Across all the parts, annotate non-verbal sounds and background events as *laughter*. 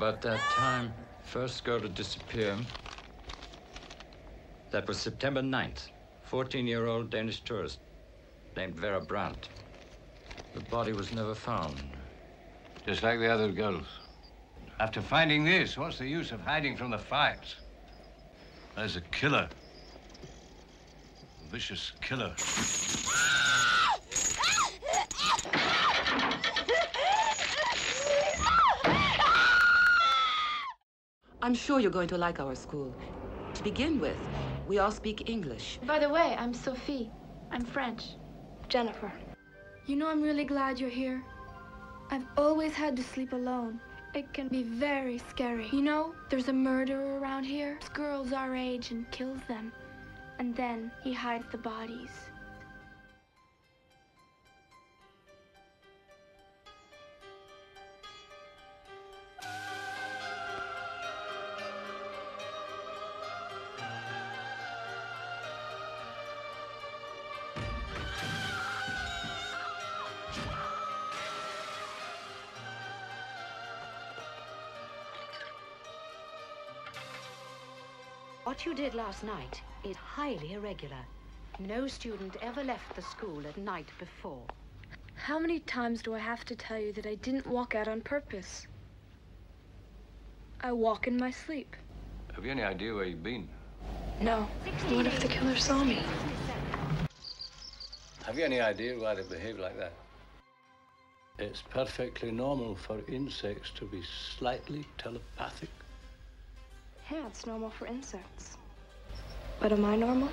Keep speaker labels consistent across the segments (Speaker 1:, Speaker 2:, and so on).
Speaker 1: Let's see now. About that time, first girl to disappear. That was September 9th. 14 year old Danish tourist named Vera Brandt. The body was never found.
Speaker 2: Just like the other girls. After finding this, what's the use of hiding from the facts? There's a killer. A vicious killer. *laughs*
Speaker 3: I'm sure you're going to like our school. To begin with, we all speak English.
Speaker 4: By the way, I'm Sophie. I'm French.
Speaker 5: Jennifer.
Speaker 4: You know, I'm really glad you're here. I've always had to sleep alone. It can be very scary. You know, there's a murderer around here. Girls our age and kills them. And then he hides the bodies.
Speaker 6: What you did last night is highly irregular. No student ever left the school at night before.
Speaker 4: How many times do I have to tell you that I didn't walk out on purpose? I walk in my sleep.
Speaker 2: Have you any idea where you've been?
Speaker 4: No. What if the killer saw me?
Speaker 2: Have you any idea why they behave like that? It's perfectly normal for insects to be slightly telepathic.
Speaker 4: Yeah, it's normal for insects. But am I normal?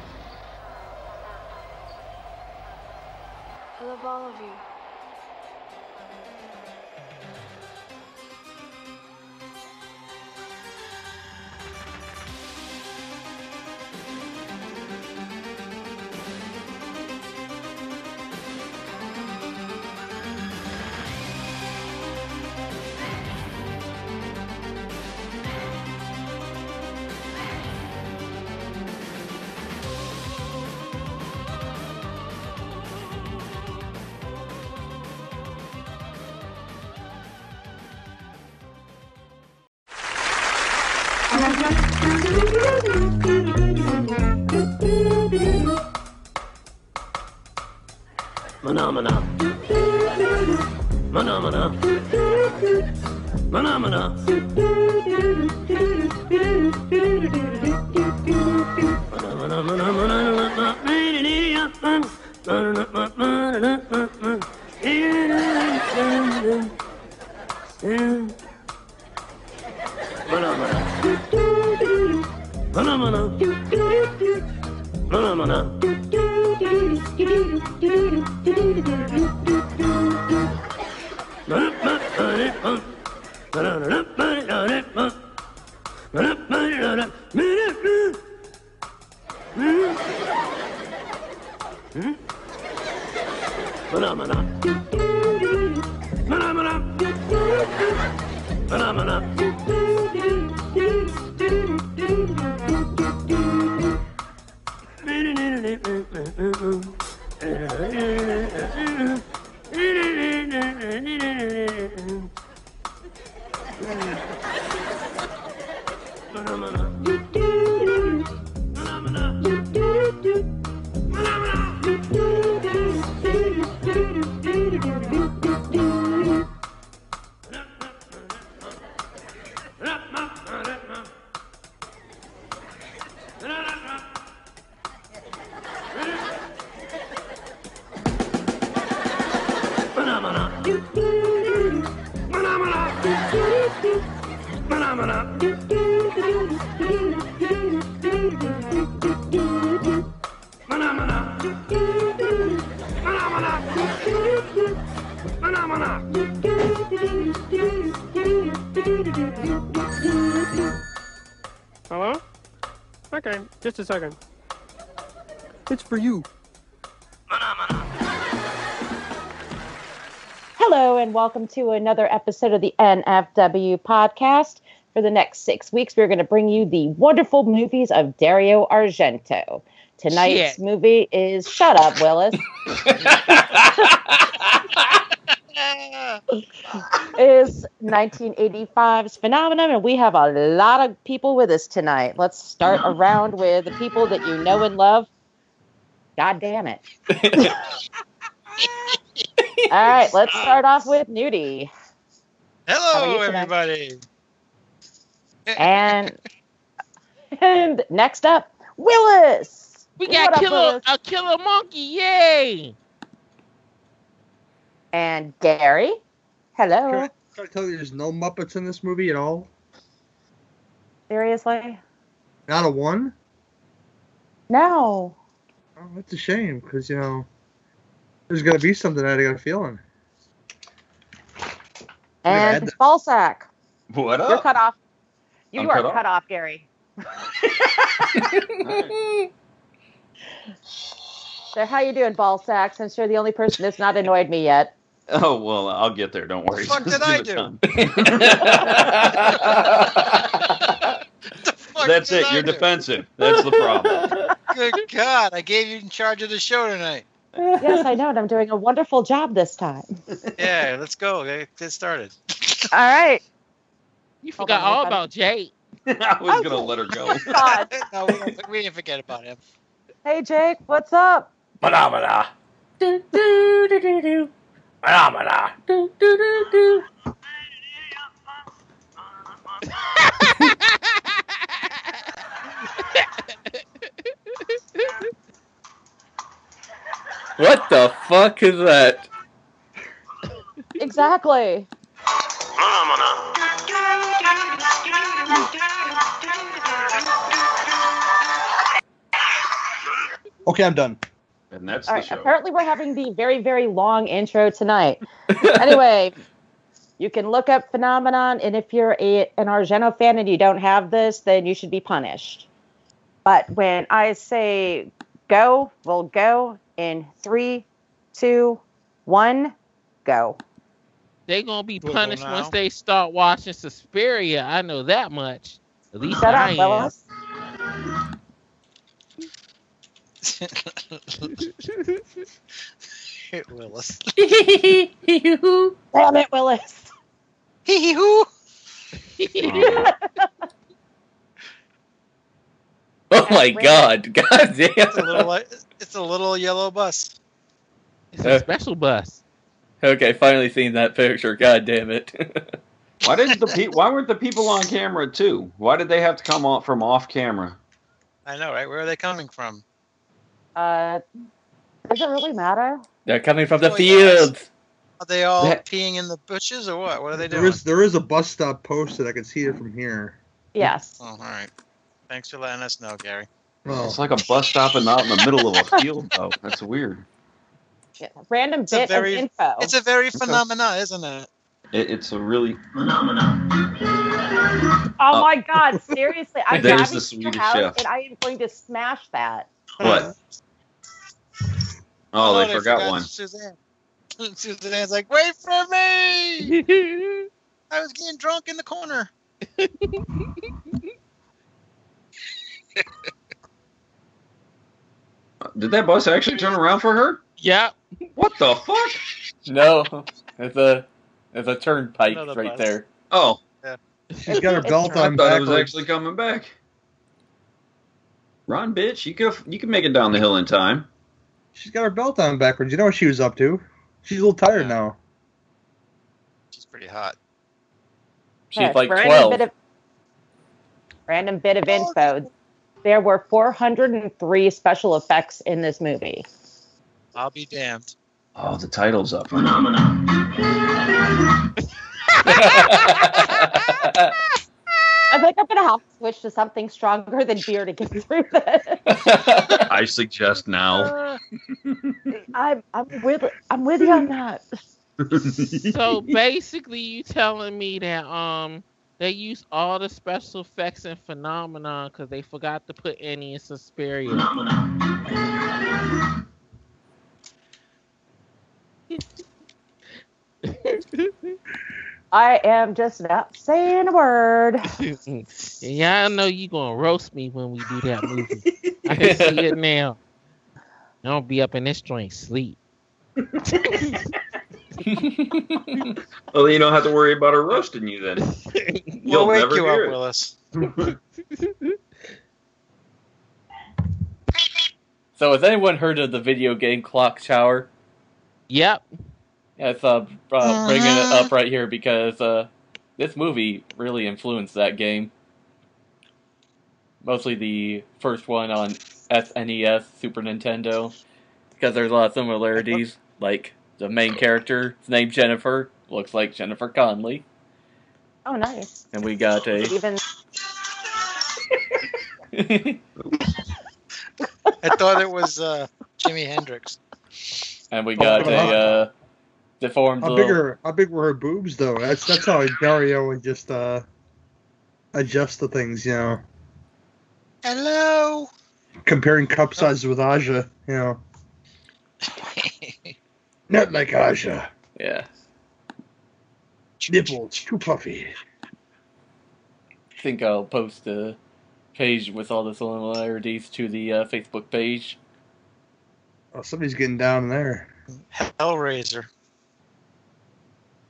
Speaker 4: I love all of you.
Speaker 7: Phenomena. Phenomena. Phenomena.
Speaker 8: Second. It's for you.
Speaker 9: Hello, and welcome to another episode of the NFW podcast. For the next six weeks, we're going to bring you the wonderful movies of Dario Argento. Tonight's
Speaker 10: Shit.
Speaker 9: movie is Shut Up, Willis. *laughs* *laughs* is 1985's phenomenon, and we have a lot of people with us tonight. Let's start *laughs* around with the people that you know and love. God damn it. *laughs* All right, let's start off with Nudie.
Speaker 5: Hello, everybody.
Speaker 9: And and next up, Willis.
Speaker 10: We got
Speaker 9: up,
Speaker 10: killer
Speaker 9: Willis?
Speaker 10: a killer monkey, yay!
Speaker 9: And Gary. Hello.
Speaker 11: Can I, can I tell you there's no Muppets in this movie at all?
Speaker 9: Seriously?
Speaker 11: Not a one?
Speaker 9: No.
Speaker 11: Oh, that's a shame because, you know, there's going to be something that I got a feeling.
Speaker 9: And
Speaker 11: that.
Speaker 9: Ballsack.
Speaker 12: What up?
Speaker 9: You're cut off. You
Speaker 12: I'm
Speaker 9: are
Speaker 12: cut off?
Speaker 9: cut off, Gary. *laughs* So how you doing, Ballsack? Since you're the only person that's not annoyed me yet.
Speaker 12: Oh well, I'll get there. Don't worry.
Speaker 5: fuck *laughs*
Speaker 12: Just
Speaker 5: did I do? *laughs*
Speaker 12: That's it.
Speaker 5: I
Speaker 12: You're
Speaker 5: do?
Speaker 12: defensive. That's the problem. *laughs*
Speaker 5: Good God, I gave you in charge of the show tonight.
Speaker 9: Yes, I know, and I'm doing a wonderful job this time.
Speaker 5: Yeah, let's go. Get get started.
Speaker 9: All right.
Speaker 10: You forgot all about Jake.
Speaker 12: I was gonna let her go.
Speaker 9: Oh, God.
Speaker 5: no, we, we didn't forget about him.
Speaker 9: Hey, Jake, what's up?
Speaker 12: Phenomena.
Speaker 7: Do, do, do, do, do.
Speaker 12: Phenomena.
Speaker 7: Do, do, do, do.
Speaker 13: What the fuck is that?
Speaker 9: Exactly.
Speaker 11: Okay, I'm done.
Speaker 12: And that's
Speaker 9: All
Speaker 12: the
Speaker 9: right.
Speaker 12: show.
Speaker 9: Apparently, we're having the very, very long intro tonight. *laughs* anyway, you can look up Phenomenon, and if you're a, an Argento fan and you don't have this, then you should be punished. But when I say go, we'll go in three, two, one, go.
Speaker 10: They're gonna be
Speaker 5: We'll
Speaker 10: punished once they start watching Suspiria. I know that much. At least
Speaker 9: Shut
Speaker 10: I
Speaker 9: up,
Speaker 10: am.
Speaker 9: Willis.
Speaker 5: Willis.
Speaker 9: Damn it, Willis.
Speaker 5: Hee hee hoo. *laughs*
Speaker 13: Oh my god. *laughs* God
Speaker 5: It's a
Speaker 13: damn.
Speaker 5: little. It's a little yellow bus.
Speaker 10: It's a uh, special bus.
Speaker 13: Okay, finally seen that picture. God damn it. *laughs*
Speaker 12: Why didn't the pe- Why weren't the people on camera too? Why did they have to come off from off camera?
Speaker 5: I know, right? Where are they coming from?
Speaker 9: Uh, does it really matter?
Speaker 13: They're coming from the
Speaker 5: yes.
Speaker 13: fields.
Speaker 5: Are they all
Speaker 12: That-
Speaker 5: peeing in the bushes or what? What are they doing?
Speaker 11: is there is a bus stop posted. I can see it from here.
Speaker 9: Yes.
Speaker 5: Oh, all right. Thanks for letting us know, Gary.
Speaker 11: Oh,
Speaker 12: It's like a bus stop and not in the middle of a field, though. That's weird.
Speaker 9: Yeah, Random
Speaker 5: a
Speaker 9: bit
Speaker 5: very-
Speaker 9: of info.
Speaker 5: It's a very phenomena, isn't it?
Speaker 12: It, it's a really phenomena.
Speaker 9: Oh
Speaker 12: Uh,
Speaker 9: my god, seriously. *laughs* I'm
Speaker 12: There's
Speaker 9: driving
Speaker 12: the
Speaker 9: to your house
Speaker 12: chef.
Speaker 9: and I am going to smash that.
Speaker 12: what? Oh, they oh,
Speaker 5: they
Speaker 12: forgot one.
Speaker 5: Suzanne. *laughs* Suzanne's like, wait for me! *laughs* I was getting drunk in the corner. *laughs*
Speaker 12: Did that bus actually turn around for her?
Speaker 10: Yeah.
Speaker 12: What the fuck?
Speaker 13: No. it's a it's a turnpike
Speaker 5: Another
Speaker 13: right
Speaker 5: bus.
Speaker 13: there.
Speaker 12: Oh,
Speaker 11: she's got her belt on.
Speaker 12: I
Speaker 11: on
Speaker 12: thought it was actually coming back. Run, bitch! You can you can make it down the hill in time.
Speaker 11: She's got her belt on backwards. You know what she was up to? She's a little tired
Speaker 5: Yeah.
Speaker 11: now.
Speaker 5: She's pretty hot.
Speaker 13: She's
Speaker 9: Okay,
Speaker 13: like
Speaker 9: random
Speaker 13: twelve.
Speaker 9: Bit of, random bit of info. Oh, there were 403 special effects in this movie.
Speaker 5: I'll be damned.
Speaker 12: Oh, the title's up. *laughs* *laughs*
Speaker 9: I think I'm gonna have to switch to something stronger than beer to get through this. *laughs*
Speaker 12: I suggest now.
Speaker 9: I'm I'm with I'm with you on that.
Speaker 10: So basically, you telling me that um they used all the special effects and phenomenon because they forgot to put any in Suspiria. *laughs*
Speaker 9: I am just not saying a word. *laughs*
Speaker 10: yeah, I know you're gonna roast me when we do that movie. I can see it now. I don't be up in this joint sleep. *laughs*
Speaker 12: Well, then you don't have to worry about her roasting you then. *laughs* You'll
Speaker 5: We'll wake
Speaker 12: never
Speaker 5: you
Speaker 12: hear
Speaker 5: up,
Speaker 12: it.
Speaker 5: Willis.
Speaker 13: So has anyone heard of the video game Clock Tower?
Speaker 10: Yep.
Speaker 13: Yeah, it's uh, uh bringing it up right here because uh, this movie really influenced that game. Mostly the first one on SNES, Super Nintendo, because there's a lot of similarities. Like the main character, is named Jennifer, looks like Jennifer Connelly,
Speaker 9: Oh, nice.
Speaker 13: and we got a *laughs*
Speaker 9: Even
Speaker 5: I thought it was uh, Jimi Hendrix.
Speaker 13: and we got a uh, deformed
Speaker 11: How
Speaker 13: little.
Speaker 11: big are how big were her boobs though? That's that's how Dario would just uh adjust the things, you know.
Speaker 5: Hello.
Speaker 11: Comparing cup sizes with Aja, you know. *laughs* Not like Aja.
Speaker 13: Yeah.
Speaker 11: Nipples too puffy.
Speaker 13: I think I'll post a page with all the similarities to the uh, Facebook page.
Speaker 11: Oh, somebody's getting down there.
Speaker 5: Hellraiser.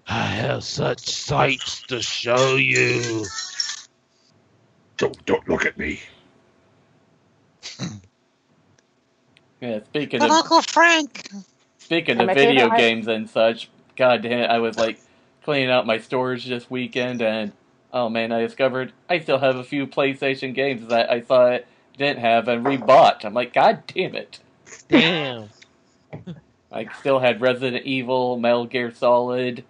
Speaker 10: I have such sights to show you.
Speaker 11: Don't don't look at me. *laughs*
Speaker 13: Yeah, speaking
Speaker 5: But
Speaker 13: of
Speaker 5: Uncle Frank.
Speaker 13: speaking
Speaker 9: And
Speaker 13: of video
Speaker 9: favorite-
Speaker 13: games and such, god damn it, I was like cleaning out my storage this weekend and oh man, I discovered I still have a few PlayStation games that I thought I didn't have and rebought. I'm like, god damn it.
Speaker 10: Damn. *laughs*
Speaker 13: I still had Resident Evil, Metal Gear Solid.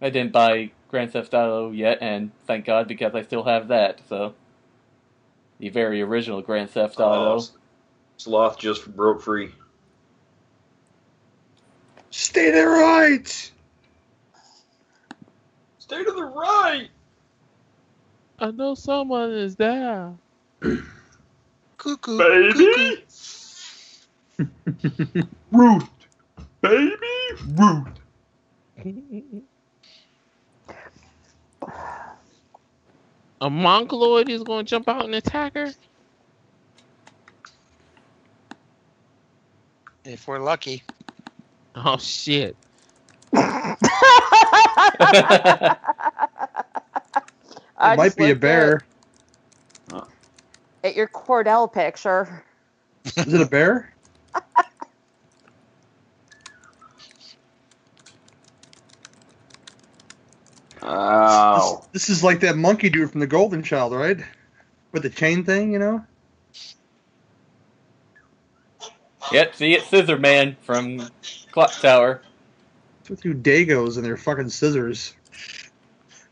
Speaker 13: I didn't buy Grand Theft Auto yet, and thank God because I still have that. So, the very original Grand Theft oh, Auto.
Speaker 12: Oh, Sloth just broke free.
Speaker 11: Stay there right.
Speaker 12: Stay to the right.
Speaker 10: I know someone is there. *clears throat*
Speaker 5: Cuckoo.
Speaker 12: Baby. Root. *laughs* Baby. Root. *laughs*
Speaker 10: A mongoloid is going to jump out and attack her?
Speaker 5: If we're lucky.
Speaker 10: Oh, shit.
Speaker 9: I *laughs*
Speaker 11: it might be a bear.
Speaker 9: At, at your Cordell picture.
Speaker 11: Is it a bear? *laughs*
Speaker 12: Ow.
Speaker 11: This is like that monkey dude from the Golden Child, right? With the chain thing, you know?
Speaker 13: Yep, see it, Scissor Man from Clock Tower.
Speaker 11: With you Dagos and their fucking scissors.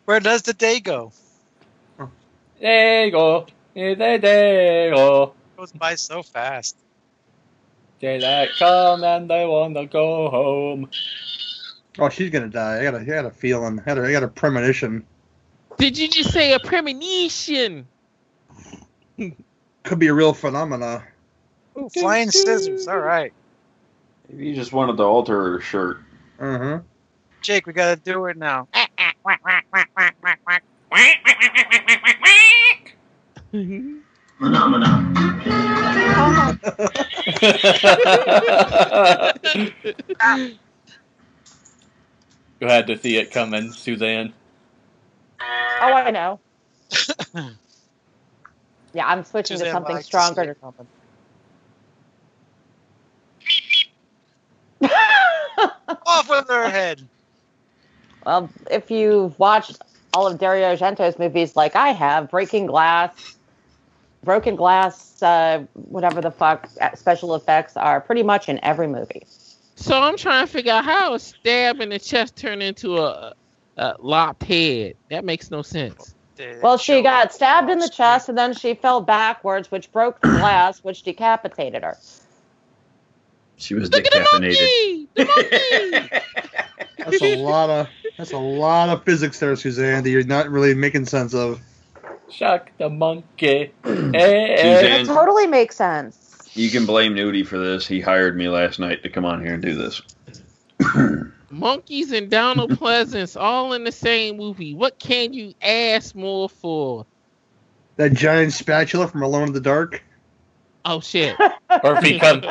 Speaker 5: Where does the day go?
Speaker 13: There you go. Eh, there, there, there you go.
Speaker 5: goes by so fast.
Speaker 13: Daylight come and I wanna go home.
Speaker 11: Oh, she's gonna die. I got a, I got a feeling. I got a, I got a premonition.
Speaker 10: Did you just say a premonition? *laughs*
Speaker 11: Could be a real phenomena.
Speaker 5: Ooh, flying scissors. All right.
Speaker 12: Maybe you just wanted to alter her shirt.
Speaker 11: Uh huh.
Speaker 5: Jake, we gotta do it now. *laughs* *laughs*
Speaker 13: you had to see it coming, Suzanne.
Speaker 9: Oh, I know. *laughs* yeah, I'm switching to something
Speaker 5: likes to
Speaker 9: stronger. *laughs*
Speaker 5: Off with her head.
Speaker 9: Well, if you've watched all of Dario Argento's movies like I have, Breaking Glass, Broken Glass, uh, whatever the fuck uh, special effects are pretty much in every movie.
Speaker 10: So I'm trying to figure out how a stab in the chest turned into a, a lopped head. That makes no sense.
Speaker 9: Well, she got stabbed in the chest and then she fell backwards, which broke the glass, which decapitated her.
Speaker 12: She was
Speaker 10: Look at the monkey! The *laughs* monkey!
Speaker 11: That's a lot of that's a lot of physics there, Suzanne, that you're not really making sense of.
Speaker 13: Shock the monkey. *clears throat* Eh,
Speaker 12: Suzanne.
Speaker 13: eh.
Speaker 9: It totally makes sense.
Speaker 12: You can blame Nudie for this. He hired me last night to come on here and do this. *coughs*
Speaker 10: Monkeys and Donald Pleasence all in the same movie. What can you ask more for?
Speaker 11: That giant spatula from Alone in the Dark.
Speaker 10: Oh shit. *laughs*
Speaker 13: Or if he come,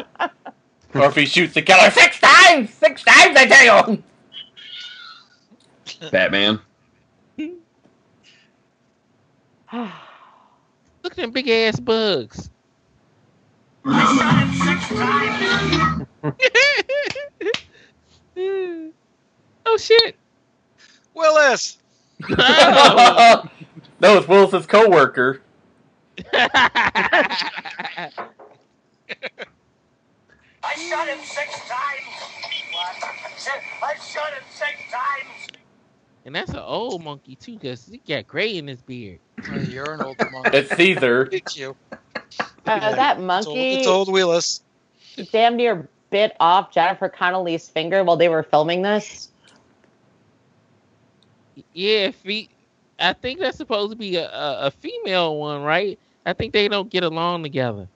Speaker 13: or if he shoots the killer six times, six times, I tell you. *laughs*
Speaker 12: Batman. *sighs*
Speaker 10: Look at them big ass bugs. *laughs* oh shit.
Speaker 5: Willis. *laughs*
Speaker 13: that was Willis's coworker.
Speaker 14: I shot him six times. What? I shot him six times.
Speaker 10: And that's an old monkey too, cause he got gray in his beard.
Speaker 5: You're an old monkey.
Speaker 13: It's Caesar.
Speaker 5: It's *laughs* you.
Speaker 9: Uh, that
Speaker 5: It's old,
Speaker 9: monkey
Speaker 5: it's old Willis.
Speaker 9: damn near bit off Jennifer Connelly's finger while they were filming this.
Speaker 10: Yeah, fe- I think that's supposed to be a, a, a female one, right? I think they don't get along together.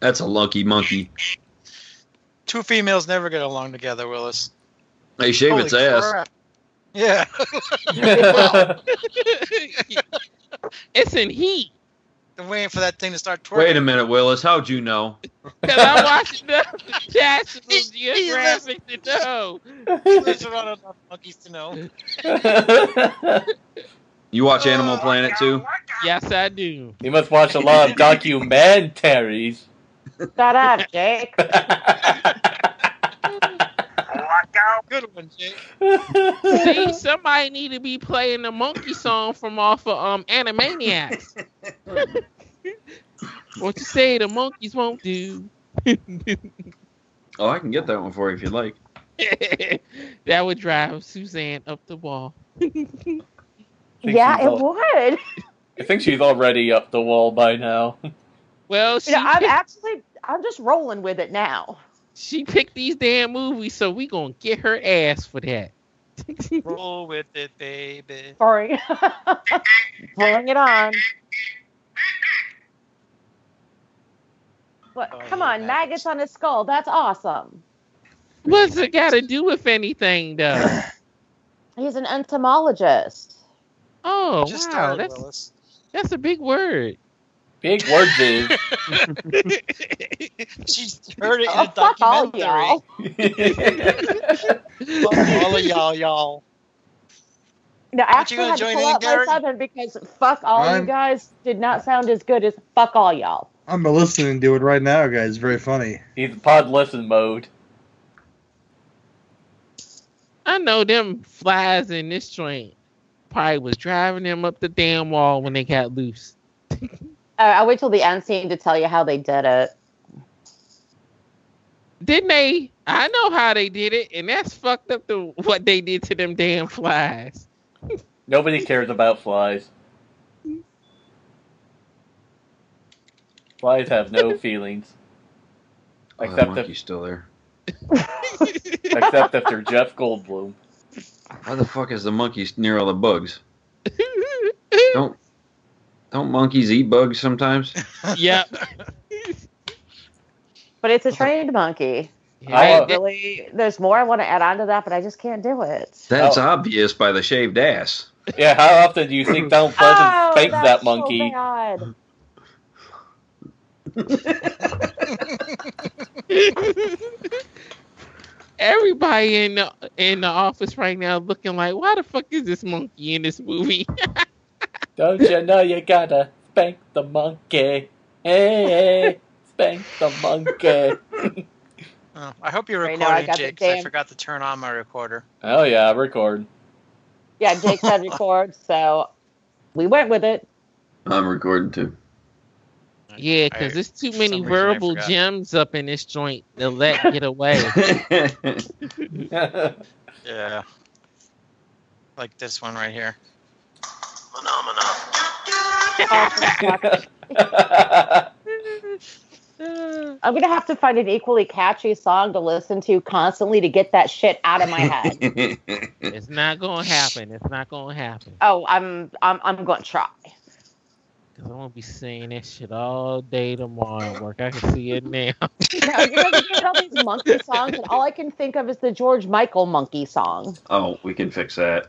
Speaker 12: That's a lucky monkey.
Speaker 5: Two females never get along together, Willis.
Speaker 12: Hey, shave
Speaker 5: Holy
Speaker 12: its ass.
Speaker 5: Crap. Yeah. *laughs*
Speaker 10: it's in heat.
Speaker 5: I'm waiting for that thing to start twerking.
Speaker 12: Wait a minute, Willis. How'd you know?
Speaker 10: Cause I'm watching the National Geographic to know.
Speaker 5: He lives around enough monkeys to know.
Speaker 12: You watch oh, Animal Planet too?
Speaker 10: Yes, I do.
Speaker 13: You must watch a lot of documentaries.
Speaker 9: Shut up, Jake. *laughs*
Speaker 5: Good one, Jake.
Speaker 10: See, *laughs* somebody need to be playing the monkey song from off of um Animaniacs. *laughs* what you say the monkeys won't do? *laughs*
Speaker 12: Oh, I can get that one for you if you'd like.
Speaker 10: that would drive Suzanne up the wall.
Speaker 9: Yeah, it
Speaker 13: all-
Speaker 9: would.
Speaker 13: I think she's already up the wall by now.
Speaker 10: Well, she
Speaker 9: You know, I'm actually, I'm just rolling with it now.
Speaker 10: She picked these damn movies, so we gonna get her ass for that. *laughs*
Speaker 5: Roll with it, baby.
Speaker 9: Bring, *laughs* bring it on. What?
Speaker 5: Oh,
Speaker 9: Come
Speaker 5: yeah,
Speaker 9: on, maggots on his skull. That's awesome.
Speaker 10: What's it got to do with anything, though? *sighs*
Speaker 9: He's an entomologist.
Speaker 10: Oh,
Speaker 5: Just
Speaker 10: wow, that's
Speaker 5: Willis.
Speaker 10: that's a big word.
Speaker 13: Big words is. *laughs*
Speaker 5: she heard it in
Speaker 9: Oh,
Speaker 5: a
Speaker 9: fuck all
Speaker 5: documentary.
Speaker 9: y'all. *laughs*
Speaker 5: Fuck all of y'all, y'all.
Speaker 9: No,
Speaker 5: Aren't
Speaker 9: actually,
Speaker 5: you
Speaker 9: I
Speaker 5: gonna
Speaker 9: had to pull
Speaker 5: in,
Speaker 9: out my southern because fuck all
Speaker 11: I'm-
Speaker 9: you guys did not sound as good as fuck all y'all.
Speaker 11: I'm listening to it right now, guys. It's very funny.
Speaker 13: He's pod listen mode.
Speaker 10: I know them flies in this joint probably was driving them up the damn wall when they got loose.
Speaker 9: Uh, I'll wait till the end scene to tell you how they did it.
Speaker 10: Didn't they? I know how they did it, and that's fucked up to what they did to them damn flies. *laughs*
Speaker 13: Nobody cares about flies. Flies have no *laughs* feelings.
Speaker 12: Oh, that
Speaker 13: Except if,
Speaker 12: monkey's still there. *laughs*
Speaker 13: except if they're Jeff Goldblum.
Speaker 12: Why the fuck is the monkey near all the bugs? Don't don't monkeys eat bugs sometimes? *laughs*
Speaker 10: yep.
Speaker 9: But it's a trained monkey.
Speaker 13: I-
Speaker 9: I really, there's more I want to add on to that, but I just can't do it.
Speaker 12: That's
Speaker 13: Oh.
Speaker 12: obvious by the shaved ass.
Speaker 13: Yeah, how often do you think Donald *clears throat* Pleasence
Speaker 9: oh,
Speaker 13: spanks
Speaker 9: that's
Speaker 13: that
Speaker 9: so
Speaker 13: monkey?
Speaker 9: bad. *laughs*
Speaker 10: Everybody in the in the office right now looking like, why the fuck is this monkey in this movie? *laughs*
Speaker 13: Don't you know you gotta spank the monkey? Hey, hey spank the monkey. *laughs*
Speaker 5: Oh, I hope you're
Speaker 9: Right now, I
Speaker 5: recording,
Speaker 9: got the
Speaker 5: Jake, 'cause I forgot to turn on my recorder.
Speaker 13: oh yeah, record.
Speaker 9: Yeah, Jake said *laughs* record, so we went with it.
Speaker 12: I'm recording too.
Speaker 10: yeah, because there's too many
Speaker 5: some reason I
Speaker 10: verbal gems up in this joint to let get away. *laughs*
Speaker 5: Yeah. Like this one right here.
Speaker 9: I'm gonna have to find an equally catchy song to listen to constantly to get that shit out of my head. *laughs*
Speaker 10: it's not gonna happen. It's not gonna happen.
Speaker 9: oh, I'm I'm I'm going to try.
Speaker 10: Cause I'm gonna be saying that shit all day tomorrow at work. I can see it now.
Speaker 9: Now, *laughs* you guys are doing all these monkey songs, and all I can think of is the George Michael monkey song.
Speaker 12: oh, we can fix that.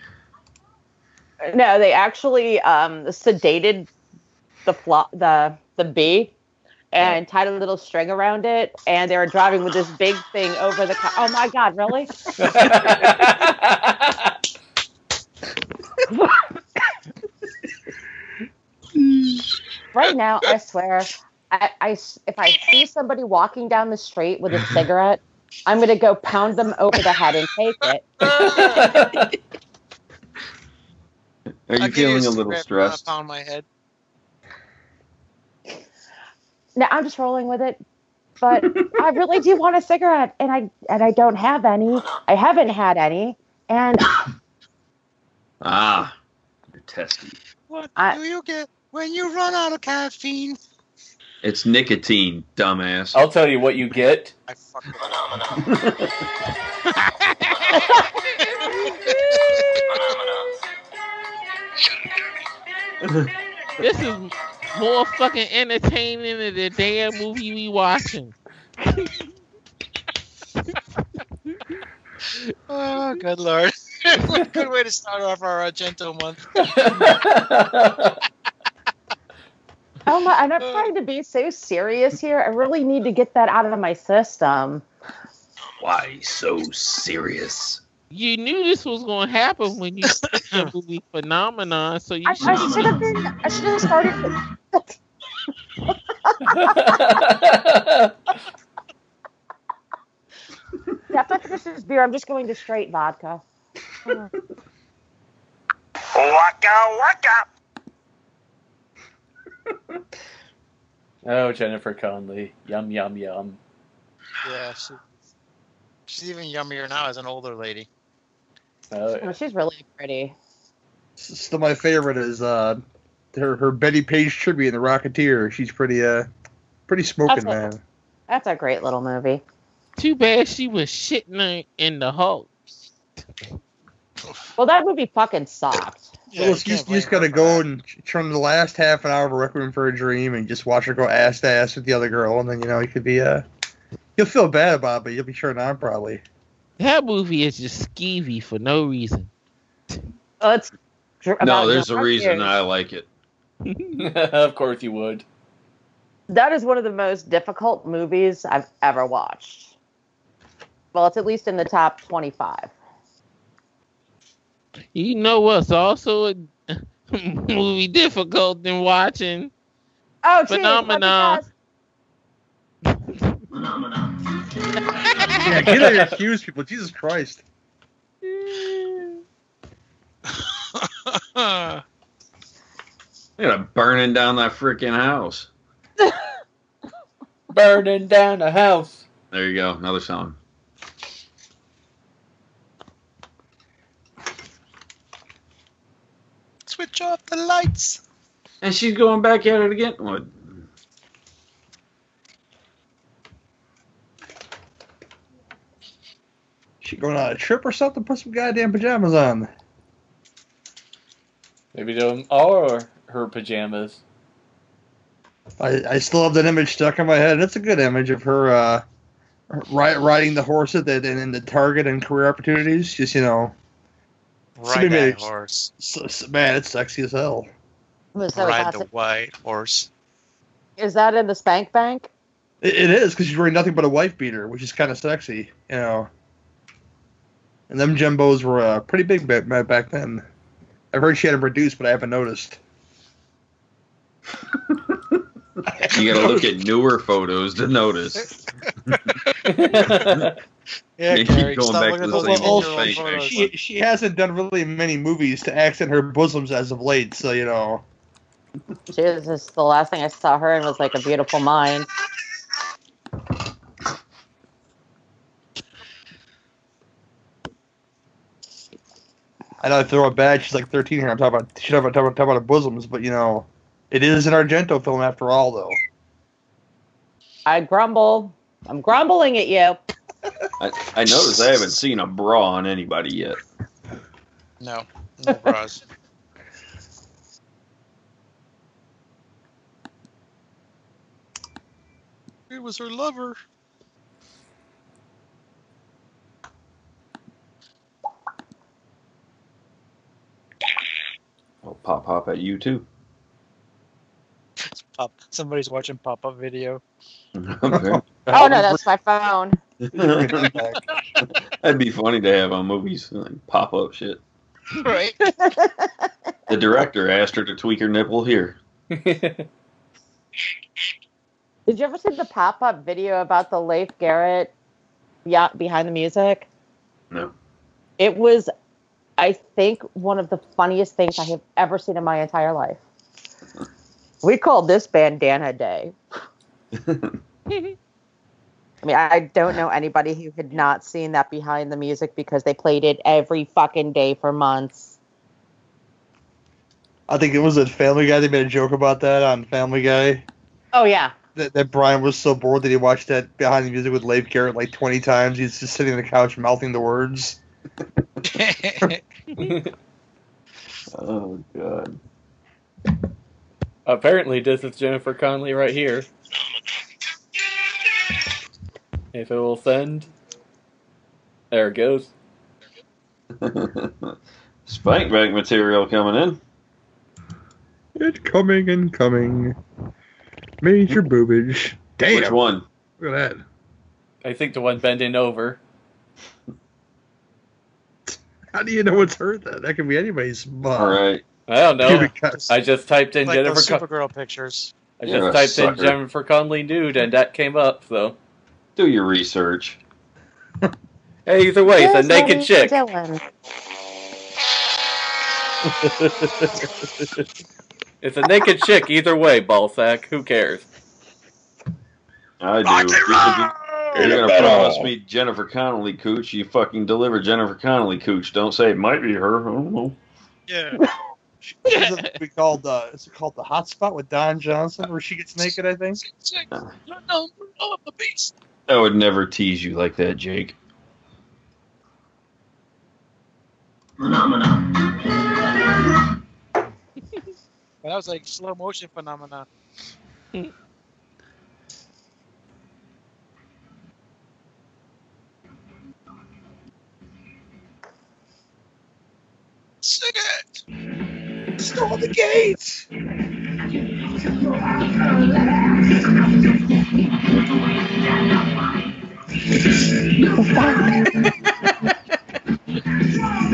Speaker 9: No, they actually um, sedated the flo- the the bee and tied a little string around it, and they were driving with this big thing over the. Co- oh my God! Really? right now, I swear, I, I s- if I see somebody walking down the street with a cigarette, I'm gonna go pound them over the head and take it. *laughs*
Speaker 12: Are you
Speaker 5: I'll give you
Speaker 12: feeling a little
Speaker 5: cigarette for
Speaker 12: stressed?
Speaker 5: Pound my head.
Speaker 9: No, I'm just rolling with it. But I really do want a cigarette, and I and I don't have any. I haven't had any, and
Speaker 12: Ah, you're testy.
Speaker 5: What
Speaker 9: I-
Speaker 5: do you get when you run out of caffeine?
Speaker 12: It's nicotine, dumbass.
Speaker 13: I'll tell you what you get.
Speaker 5: I fucking *laughs* *laughs*
Speaker 10: This is more fucking entertaining than the damn movie we watching. *laughs*
Speaker 5: Oh, good lord. *laughs* what a good way to start off our Argento month. *laughs*
Speaker 9: oh my, I'm not trying to be so serious here. I really need to get that out of my system.
Speaker 12: Why so serious?
Speaker 10: You knew this was going to happen when you *laughs* picked the movie Phenomenon, so you
Speaker 9: I,
Speaker 10: should
Speaker 9: I should have been. I should have started. *laughs* yeah, after I finish this beer, I'm just going to straight vodka.
Speaker 14: Waka waka.
Speaker 13: Oh, Jennifer Connelly. Yum, yum, yum.
Speaker 5: Yeah, she, she's even yummier now as an older lady.
Speaker 13: Oh,
Speaker 9: Oh, she's really pretty.
Speaker 11: Still, my favorite is uh, her her Bettie Page tribute in The Rocketeer. She's pretty uh, pretty smoking
Speaker 9: That's
Speaker 11: man.
Speaker 9: That's a great little movie.
Speaker 10: Too bad she was shitting in the Hulk.
Speaker 9: Well, that movie fucking sucked.
Speaker 5: Yeah,
Speaker 11: well,
Speaker 5: you
Speaker 11: you, just, you just
Speaker 5: blame her
Speaker 11: gotta go and turn the last half an hour of Requiem for a Dream and just watch her go ass to ass with the other girl, and then you know you could be uh, you'll feel bad about it, but you'll be turning on probably.
Speaker 10: That movie is just skeevy for no reason.
Speaker 9: Well, it's dr-
Speaker 12: No, there's a reason
Speaker 9: use.
Speaker 12: I like it. *laughs*
Speaker 13: of course you would.
Speaker 9: That is one of the most difficult movies I've ever watched. Well, it's at least in the top 25.
Speaker 10: You know what's also a *laughs* movie difficult than watching?
Speaker 9: Oh, geez,
Speaker 10: Phenomenon.
Speaker 11: Yeah, *laughs* get out of accuse people. Jesus Christ.
Speaker 12: You're burning down that freaking house. *laughs*
Speaker 13: Burning down the house.
Speaker 12: There you go, another song.
Speaker 5: Switch off the lights.
Speaker 12: And she's going back at it again. What?
Speaker 11: Going on a trip or something? Put some goddamn pajamas on.
Speaker 13: Maybe them are her pajamas.
Speaker 11: I, I still have that image stuck in my head. It's a good image of her uh, ri- riding the horse at the, and in the Target and career opportunities. Just you know,
Speaker 5: Ride
Speaker 11: somebody made
Speaker 5: horse.
Speaker 11: so- so- man, it's sexy as hell.
Speaker 5: Ride
Speaker 9: that,
Speaker 5: the white horse.
Speaker 9: is that in the Spank Bank?
Speaker 11: It, it is because she's wearing nothing but a wife beater, which is kind of sexy, you know. And them Jembos were uh, pretty big back, back then. I've heard she had them reduced, but I haven't noticed. *laughs*
Speaker 12: You gotta look at newer photos to notice. *laughs*
Speaker 5: Yeah,
Speaker 12: You keep going back to the same
Speaker 5: old
Speaker 12: old
Speaker 5: photos.
Speaker 12: thing.
Speaker 11: She she hasn't done really many movies to accent her bosoms as of late, so you know.
Speaker 9: Jesus, the last thing I saw her in was like a beautiful mind.
Speaker 11: I know I throw it bad. She's like 13 here. I'm talking about she's talking about, talking about, talking about her bosoms, but you know, It is an Argento film after all, though.
Speaker 9: I grumble. I'm grumbling at you.
Speaker 12: I, I noticed I haven't seen a bra on anybody yet.
Speaker 5: No, no bras. *laughs* it was her lover.
Speaker 12: I'll pop pop at you too.
Speaker 5: Pop. Somebody's watching pop-up video. *laughs*
Speaker 12: Okay.
Speaker 9: Oh no, that's my phone. *laughs*
Speaker 12: That'd be funny to have on movies, like pop up shit.
Speaker 5: Right. *laughs*
Speaker 12: The director asked her to tweak her nipple here.
Speaker 9: Did you ever see the pop-up video about the Leif Garrett yeah, behind the music?
Speaker 12: No.
Speaker 9: It was, I think, one of the funniest things I have ever seen in my entire life. We called this Bandana Day. *laughs* I mean, I don't know anybody who had not seen that behind the music because they played it every fucking day for months.
Speaker 11: I think it was a Family Guy. They made a joke about that on Family Guy.
Speaker 9: Oh yeah.
Speaker 11: That, that Brian was so bored that he watched that behind the music with Leif Garrett like 20 times. He's just sitting on the couch mouthing the words. *laughs*
Speaker 12: Oh god.
Speaker 13: Apparently, this is Jennifer Connelly right here. If it will send. There it goes. *laughs*
Speaker 12: Spank bank material coming in.
Speaker 11: It's coming and coming. Major boobage. Damn.
Speaker 12: Which one?
Speaker 11: Look at that.
Speaker 13: I think the one bending over. *laughs*
Speaker 11: How do you know it's her then? That could be anybody's butt.
Speaker 12: All right.
Speaker 13: I don't know.
Speaker 11: Pubic cuts.
Speaker 13: I just typed in
Speaker 5: like
Speaker 13: Jennifer.
Speaker 5: those
Speaker 13: Con-
Speaker 5: Supergirl pictures.
Speaker 13: I
Speaker 12: You're
Speaker 13: just typed in
Speaker 12: sucker.
Speaker 13: Jennifer Connelly nude, and that came up. So
Speaker 12: Do your research. *laughs*
Speaker 13: hey, either way, it's a naked chick. *laughs* It's a naked chick either way, ballsack. Who cares?
Speaker 12: I do. If you- You're gonna promise me Jennifer Connelly cooch, you fucking deliver Jennifer Connelly cooch. Don't say it might be her. I don't know.
Speaker 5: Yeah. *laughs*
Speaker 11: There's a called uh, is it called The Hot Spot with Don Johnson, where she gets naked. I think.
Speaker 5: No, no, no, the beast.
Speaker 12: I would never tease you like that, Jake. Phenomena.
Speaker 5: that was like slow motion phenomenon. *laughs* Sing it.
Speaker 11: Storm the gates.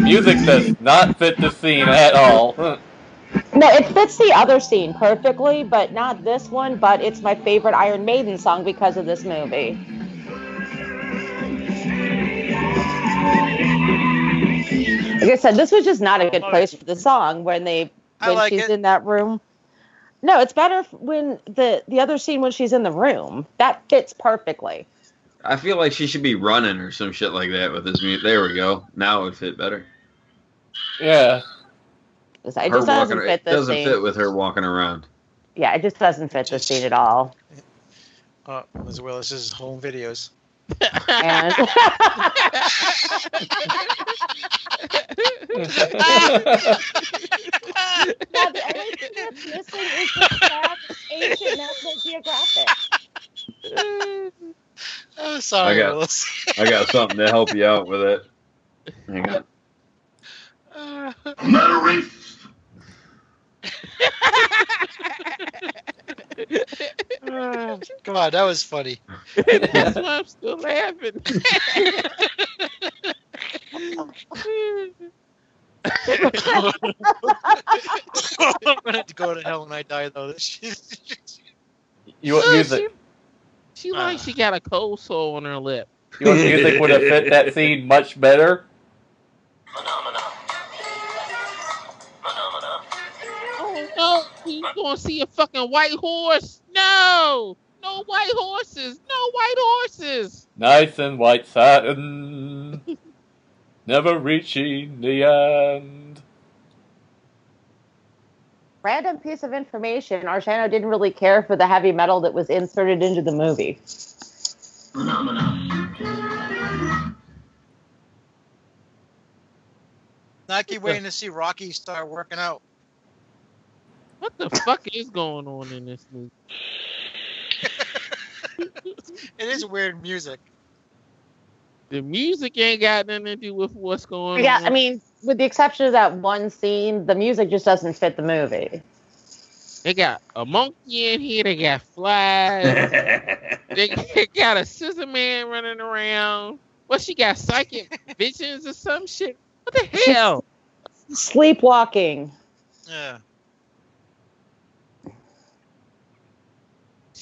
Speaker 13: Music does not fit the scene at all. *laughs*
Speaker 9: No, it fits the other scene perfectly, but not this one. But it's my favorite Iron Maiden song because of this movie. Like I said, this was just not a good place for the song when they when
Speaker 5: like
Speaker 9: she's
Speaker 5: it.
Speaker 9: in that room. No, it's better when the the other scene when she's in the room. That fits perfectly.
Speaker 12: I feel like she should be running or some shit like that with this music. There we go. Now it would fit better.
Speaker 13: Yeah.
Speaker 9: It just doesn't
Speaker 12: walking-
Speaker 9: fit this
Speaker 12: doesn't
Speaker 9: scene.
Speaker 12: fit with her walking around.
Speaker 9: Yeah, it just doesn't fit the scene at all.
Speaker 5: Uh, oh, as well as his home videos.
Speaker 9: And *laughs* now the only thing that's missing is the sad ancient National Geographic. *laughs*
Speaker 5: Oh, sorry,
Speaker 12: I got-
Speaker 5: Willis.
Speaker 12: I got something to help you out with it. Hang on.
Speaker 5: Uh, *laughs* *laughs* Come on, that was funny.
Speaker 10: That's why I'm still laughing. *laughs*
Speaker 5: I'm gonna have to go to hell when I die, though. This
Speaker 13: You want music?
Speaker 10: She like she got a cold sore on her lip.
Speaker 13: You want music would have fit that scene much better?
Speaker 10: Oh no, he's gonna see a fucking white horse. No, no white horses. No white horses.
Speaker 13: Nice and white satin, *laughs* never reaching the end.
Speaker 9: random piece of information. Argento didn't really care for the heavy metal that was inserted into the movie.
Speaker 5: I keep waiting to see Rocky start working out.
Speaker 10: What the fuck is going on in this movie? *laughs*
Speaker 5: It is weird music.
Speaker 10: The music ain't got nothing to do with what's going
Speaker 9: Yeah,
Speaker 10: on.
Speaker 9: Yeah, I mean, with the exception of that one scene, the music just doesn't fit the movie.
Speaker 10: They got a monkey in here. They got flies. *laughs* they, they got a scissor man running around. What she got? Psychic *laughs* visions or some shit? What the hell?
Speaker 9: Sleepwalking.
Speaker 5: Yeah.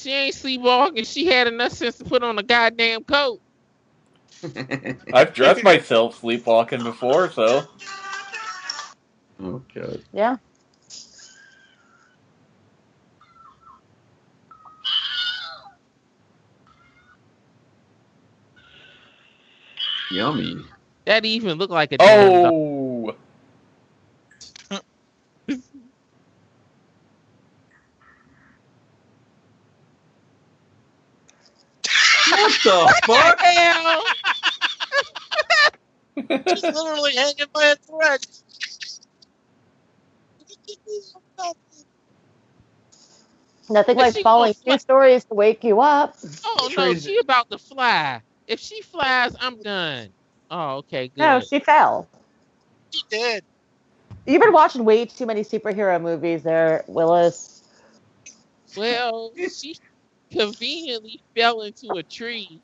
Speaker 10: She ain't sleepwalking. She had enough sense to put on a goddamn coat. *laughs*
Speaker 13: I've dressed *laughs* myself sleepwalking before, so
Speaker 12: Oh god.
Speaker 9: Yeah.
Speaker 12: Yummy.
Speaker 10: That even looked like a damn dog.
Speaker 13: oh,
Speaker 12: What the fuck?
Speaker 10: Hell,
Speaker 5: She's literally hanging by a thread.
Speaker 9: Nothing like falling two stories to wake you up.
Speaker 10: Oh no,
Speaker 11: Crazy.
Speaker 10: she about to fly. If she flies, I'm done. Oh, okay, good.
Speaker 9: No, she fell.
Speaker 5: She did.
Speaker 9: You've been watching way too many superhero movies there, Willis.
Speaker 10: Well, she conveniently fell into a tree,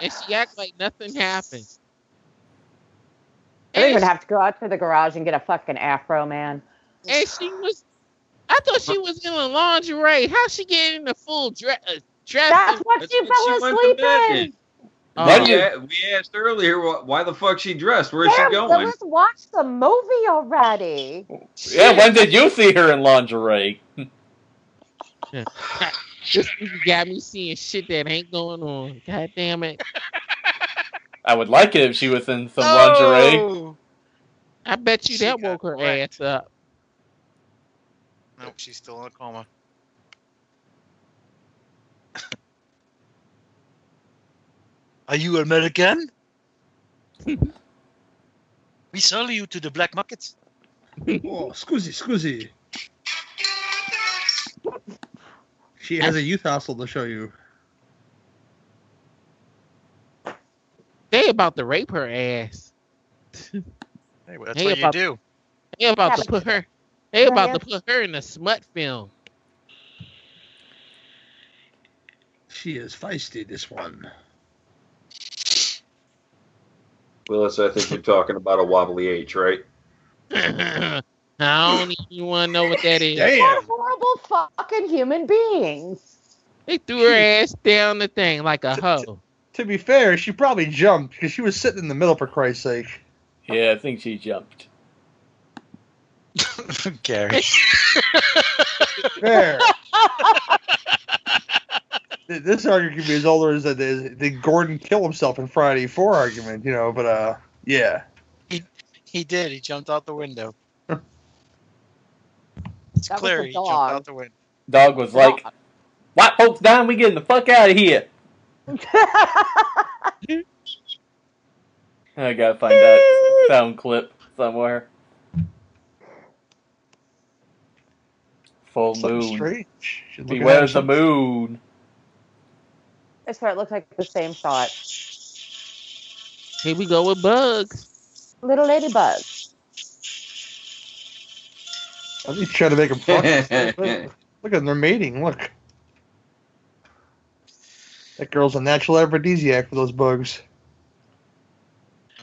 Speaker 10: and she act like nothing happened.
Speaker 9: I don't even have to go out to the garage and get a fucking afro, man.
Speaker 10: and she was, I thought she was in a lingerie. How she get in a full dress? Uh, dress
Speaker 9: That's what
Speaker 12: That's
Speaker 9: she
Speaker 12: what
Speaker 9: fell
Speaker 12: to
Speaker 9: asleep in.
Speaker 12: in.
Speaker 10: Oh,
Speaker 12: we,
Speaker 13: you-
Speaker 12: we asked earlier why the fuck she dressed. Where's
Speaker 9: Damn,
Speaker 12: she going?
Speaker 9: Willis, watch the movie already.
Speaker 13: yeah. When did you see her in lingerie? *laughs*
Speaker 10: this movie got me seeing shit that ain't going on. God damn it! *laughs*
Speaker 13: I would like it if she was in some lingerie.
Speaker 5: Oh!
Speaker 10: I bet you
Speaker 5: She
Speaker 10: that woke her
Speaker 5: wrecked.
Speaker 10: ass up.
Speaker 5: Nope, she's still in a coma. Are you American? *laughs* we sell you to the black markets.
Speaker 11: Oh, scusi, scusi. She has a youth hostel to show you.
Speaker 10: They about to rape her ass.
Speaker 5: Hey, well, that's
Speaker 10: Hey,
Speaker 5: what you do.
Speaker 10: They about to put her. They about to put her in a smut film.
Speaker 11: She is feisty, this one.
Speaker 12: Willis, I think you're talking about a wobbly H, right? *laughs*
Speaker 10: I don't even want to know what that is.
Speaker 9: What
Speaker 11: Damn.
Speaker 9: horrible fucking human beings.
Speaker 10: They threw her ass down the thing like a hoe.
Speaker 11: To be fair, she probably jumped because she was sitting in the middle, for Christ's sake.
Speaker 13: Yeah, I think she jumped. *laughs*
Speaker 5: Gary.
Speaker 11: Fair. This argument could be as old as the, the, the Gordon kill himself in Friday 4 argument, you know, but uh, yeah.
Speaker 5: he, He did. He jumped out the window. It's
Speaker 9: That was
Speaker 5: clear he jumped
Speaker 9: dog.
Speaker 5: out the window.
Speaker 13: Dog was like, "White folks down, we getting the fuck out of here." *laughs* I gotta find that *laughs* sound clip somewhere. Full
Speaker 11: Something
Speaker 13: moon.
Speaker 11: strange. She's
Speaker 13: Beware the moon.
Speaker 9: I swear it looked like the same shot.
Speaker 10: Here we go with bugs.
Speaker 9: Little ladybug.
Speaker 11: I think she's trying to make them fuck. look, look at their mating. Look. That girl's a natural aphrodisiac for those bugs.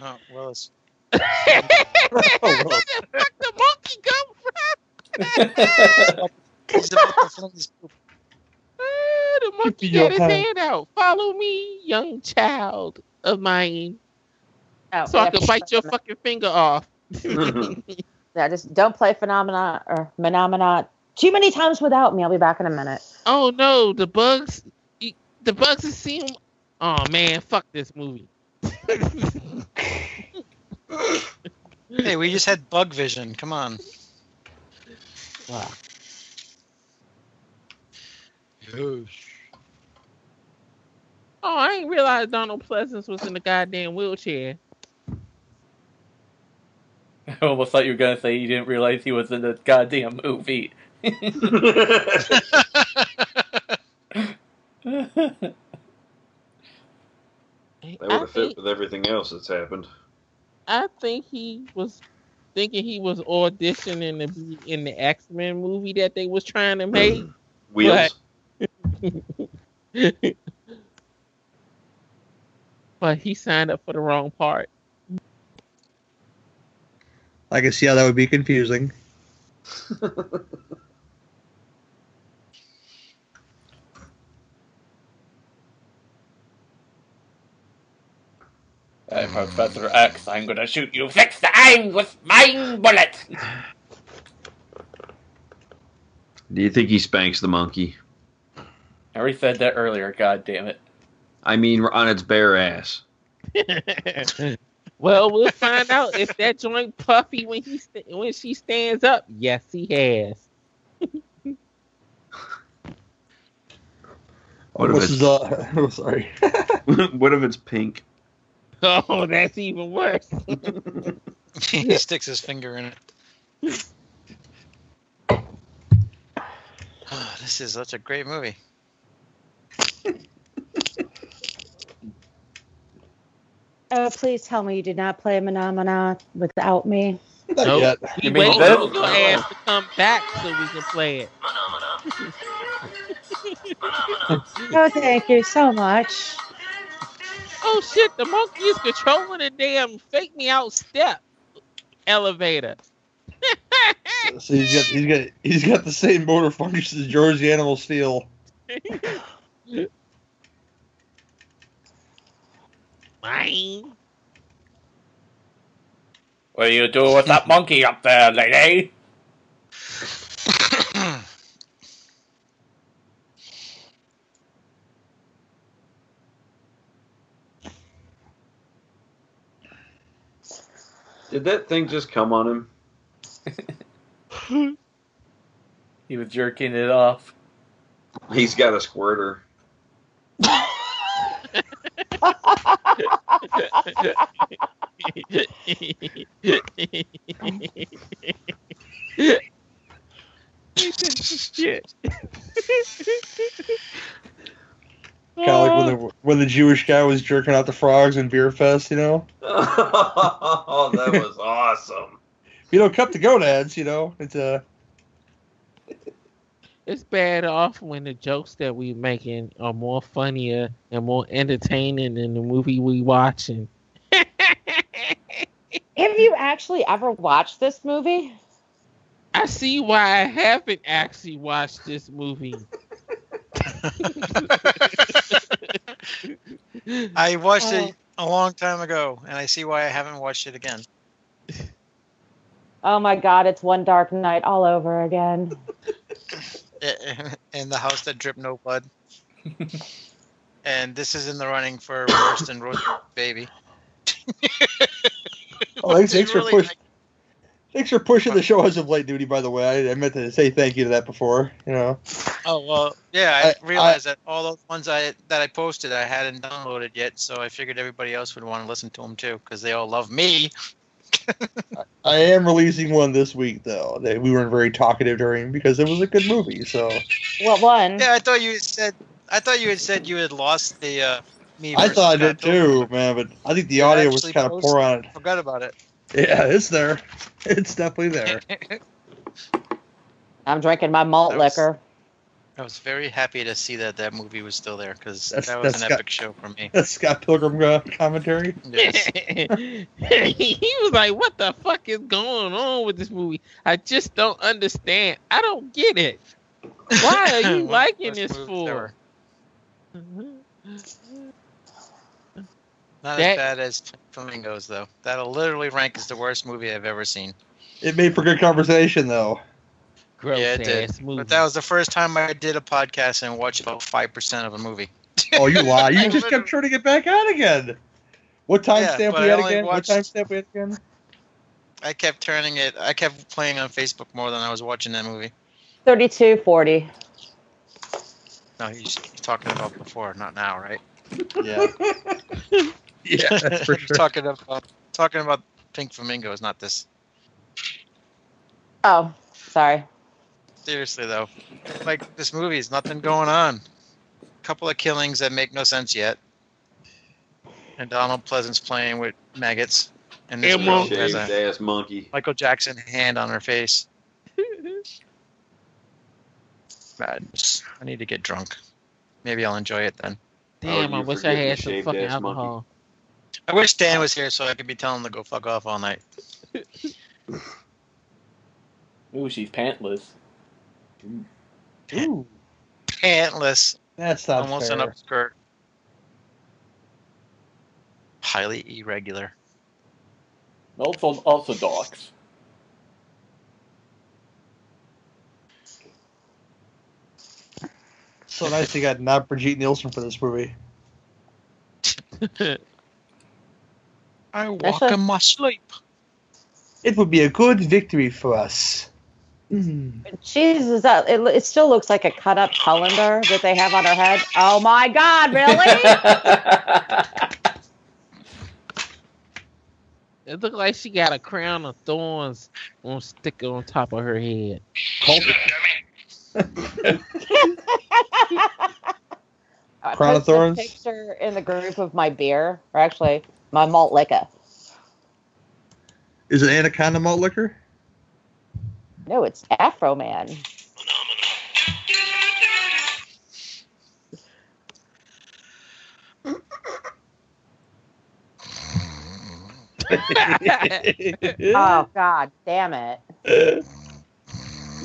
Speaker 5: Oh, Willis. *laughs*
Speaker 10: Where the fuck the monkey come from? *laughs*
Speaker 5: He's about to fling his poop.
Speaker 10: Ah, the monkey
Speaker 11: your
Speaker 10: got his
Speaker 11: hand.
Speaker 10: hand out. Follow me, young child of mine,
Speaker 9: Oh,
Speaker 10: so I can bite your fucking finger off. *laughs*
Speaker 9: Yeah, just don't play phenomena or phenomena too many times without me. I'll be back in a minute.
Speaker 10: Oh no, the bugs, the bugs have seen. Oh man, fuck this movie. *laughs*
Speaker 5: Hey, we just had bug vision. Come on.
Speaker 10: Wow. Oh, I ain't realized Donald Pleasence was in the goddamn wheelchair. *laughs*
Speaker 13: I almost thought you were gonna say you didn't realize he was in the goddamn movie. *laughs*
Speaker 12: That would have fit with everything else that's happened.
Speaker 10: I think he was thinking he was auditioning to be in the X Men movie that they was trying to hmm. make.
Speaker 12: Wheels.
Speaker 10: But, *laughs* but he signed up for the wrong part.
Speaker 11: I can see how that would be confusing.
Speaker 13: Hey, Professor X, I'm gonna shoot you six times with my bullet.
Speaker 12: Do you think he spanks the monkey?
Speaker 13: I already said that earlier. God damn it.
Speaker 12: I mean, on its bare ass. *laughs*
Speaker 10: well, we'll find out if that joint puffy when he st- when she stands up. Yes, he has. *laughs*
Speaker 12: What if it's,
Speaker 11: is, uh, oh, sorry. *laughs*
Speaker 12: what if it's pink?
Speaker 10: Oh, that's even worse. *laughs*
Speaker 5: he sticks his finger in it. Oh, *sighs* *sighs* this is such a great movie.
Speaker 9: Oh, please tell me you did not play Phenomena without me.
Speaker 11: Not
Speaker 10: Nope.
Speaker 11: yet.
Speaker 10: We
Speaker 13: You mean
Speaker 10: waiting for your ass to come back so we can play it. *laughs*
Speaker 9: Oh, thank you so much.
Speaker 10: Oh shit, the monkey is controlling the damn fake me out step elevator.
Speaker 11: So he's got he's got he's got the same motor functions as George the Animal Steele. *laughs*
Speaker 10: Mine.
Speaker 13: What are you doing with that monkey up there, lady?
Speaker 12: Did that thing just come on him? *laughs*
Speaker 13: He was jerking it off.
Speaker 12: He's got a squirter.
Speaker 10: Shit.
Speaker 11: Kind of like when the when the Jewish guy was jerking out the frogs in Beer Fest, you know. *laughs*
Speaker 12: oh, that was awesome.
Speaker 11: You know, cut the gonads, you know. It's uh, a
Speaker 10: It's bad off when the jokes that we making are more funnier and more entertaining than the movie we watching. *laughs*
Speaker 9: Have you actually ever watched this movie?
Speaker 10: I see why I haven't actually watched this movie. *laughs*
Speaker 5: I watched
Speaker 9: Oh.
Speaker 5: it a long time ago, and I see why I haven't watched it again.
Speaker 9: Oh my god, it's One Dark Night all over again. *laughs* *laughs*
Speaker 5: In the house that dripped no blood. *laughs* and this is in the running for worst and Roast Baby. *laughs*
Speaker 11: oh, thanks, thanks for
Speaker 5: Really,
Speaker 11: push,
Speaker 5: like-
Speaker 11: thanks for pushing the show as of late duty. By the way, I, I meant to say thank you to that before. You know,
Speaker 5: Oh well, yeah. I,
Speaker 11: I-
Speaker 5: realized that all those ones I that I posted I hadn't downloaded yet, so I figured everybody else would want to listen to them too because they all love me.
Speaker 11: I am releasing one this week though. That we weren't very talkative during because it was a good movie. So
Speaker 9: What one?
Speaker 5: Yeah, I thought you said I thought you had said you had lost the uh, me.
Speaker 11: I thought I did too, man. But I think the
Speaker 5: You
Speaker 11: audio was kind of poor on it.
Speaker 5: Forgot about it.
Speaker 11: Yeah, it's there. *laughs* It's definitely there. *laughs*
Speaker 9: I'm drinking my malt
Speaker 5: was-
Speaker 9: liquor.
Speaker 5: I was very happy to see that that movie was still there because that was
Speaker 11: that's
Speaker 5: an
Speaker 11: got-
Speaker 5: epic show for me. *laughs*
Speaker 11: That's Scott Pilgrim uh, commentary. *laughs*
Speaker 10: he was like, "What the fuck is going on with this movie? I just don't understand. I don't get it. Why are you *laughs*
Speaker 5: What-
Speaker 10: liking this
Speaker 5: moves there
Speaker 10: for?"
Speaker 5: Not
Speaker 10: That-
Speaker 5: as bad as Flamingos though. That'll literally rank as the worst movie I've ever seen.
Speaker 11: It made for good conversation though.
Speaker 10: Gross
Speaker 5: yeah, it did.
Speaker 10: movie.
Speaker 5: But that was the first time I did a podcast and watched about five percent of a movie.
Speaker 11: Oh, you lie! You *laughs* just kept turning it back on again. What
Speaker 5: Yeah,
Speaker 11: timestamp
Speaker 5: but
Speaker 11: we
Speaker 5: I
Speaker 11: had
Speaker 5: only
Speaker 11: again?
Speaker 5: watched-
Speaker 11: What timestamp we had again?
Speaker 5: I kept turning it. I kept playing on Facebook more than I was watching that movie.
Speaker 9: Thirty-two forty.
Speaker 5: No, he's, he's talking about before, not now, right?
Speaker 11: Yeah. *laughs* *laughs* yeah, that's for
Speaker 5: He's
Speaker 11: sure.
Speaker 5: talking about talking about Pink Flamingos, not this.
Speaker 9: Oh, sorry.
Speaker 5: Seriously though, like this movie is nothing going on. A Couple of killings that make no sense yet, and Donald Pleasence's playing with maggots, and this
Speaker 10: And
Speaker 5: girl has
Speaker 12: Shaved
Speaker 5: a
Speaker 12: ass monkey.
Speaker 5: Michael Jackson hand on her face. *laughs* Bad. I need to get drunk. Maybe I'll enjoy it then.
Speaker 10: Oh, Damn,
Speaker 12: Oh,
Speaker 10: I
Speaker 12: you
Speaker 10: wish I
Speaker 12: forget
Speaker 10: had some
Speaker 12: shaved
Speaker 10: fucking
Speaker 12: ass monkey.
Speaker 10: alcohol.
Speaker 5: I wish Dan was here so I could be telling him to go fuck off all night. *laughs*
Speaker 13: Ooh, she's pantless.
Speaker 9: Ooh.
Speaker 5: Pantless,
Speaker 11: That's not
Speaker 5: almost an
Speaker 11: fair.
Speaker 5: upskirt. Highly irregular.
Speaker 13: Also, also dogs.
Speaker 11: So nice they got not Brigitte Nielsen for this movie. *laughs*
Speaker 5: I walk
Speaker 9: That's
Speaker 5: in my sleep.
Speaker 11: It would be a good victory for us. Mm.
Speaker 9: Jesus, that it, it still looks like a cut up colander that they have on her head. Oh my God, really? *laughs*
Speaker 10: It looked like she got a crown of thorns on stick on top of her head. *laughs*
Speaker 11: Crown of
Speaker 9: posted a
Speaker 11: Thorns?
Speaker 9: picture in the group of my beer, or actually my malt liquor.
Speaker 11: Is it Anaconda malt liquor?
Speaker 9: No, it's Afro Man. *laughs* Oh God, damn it!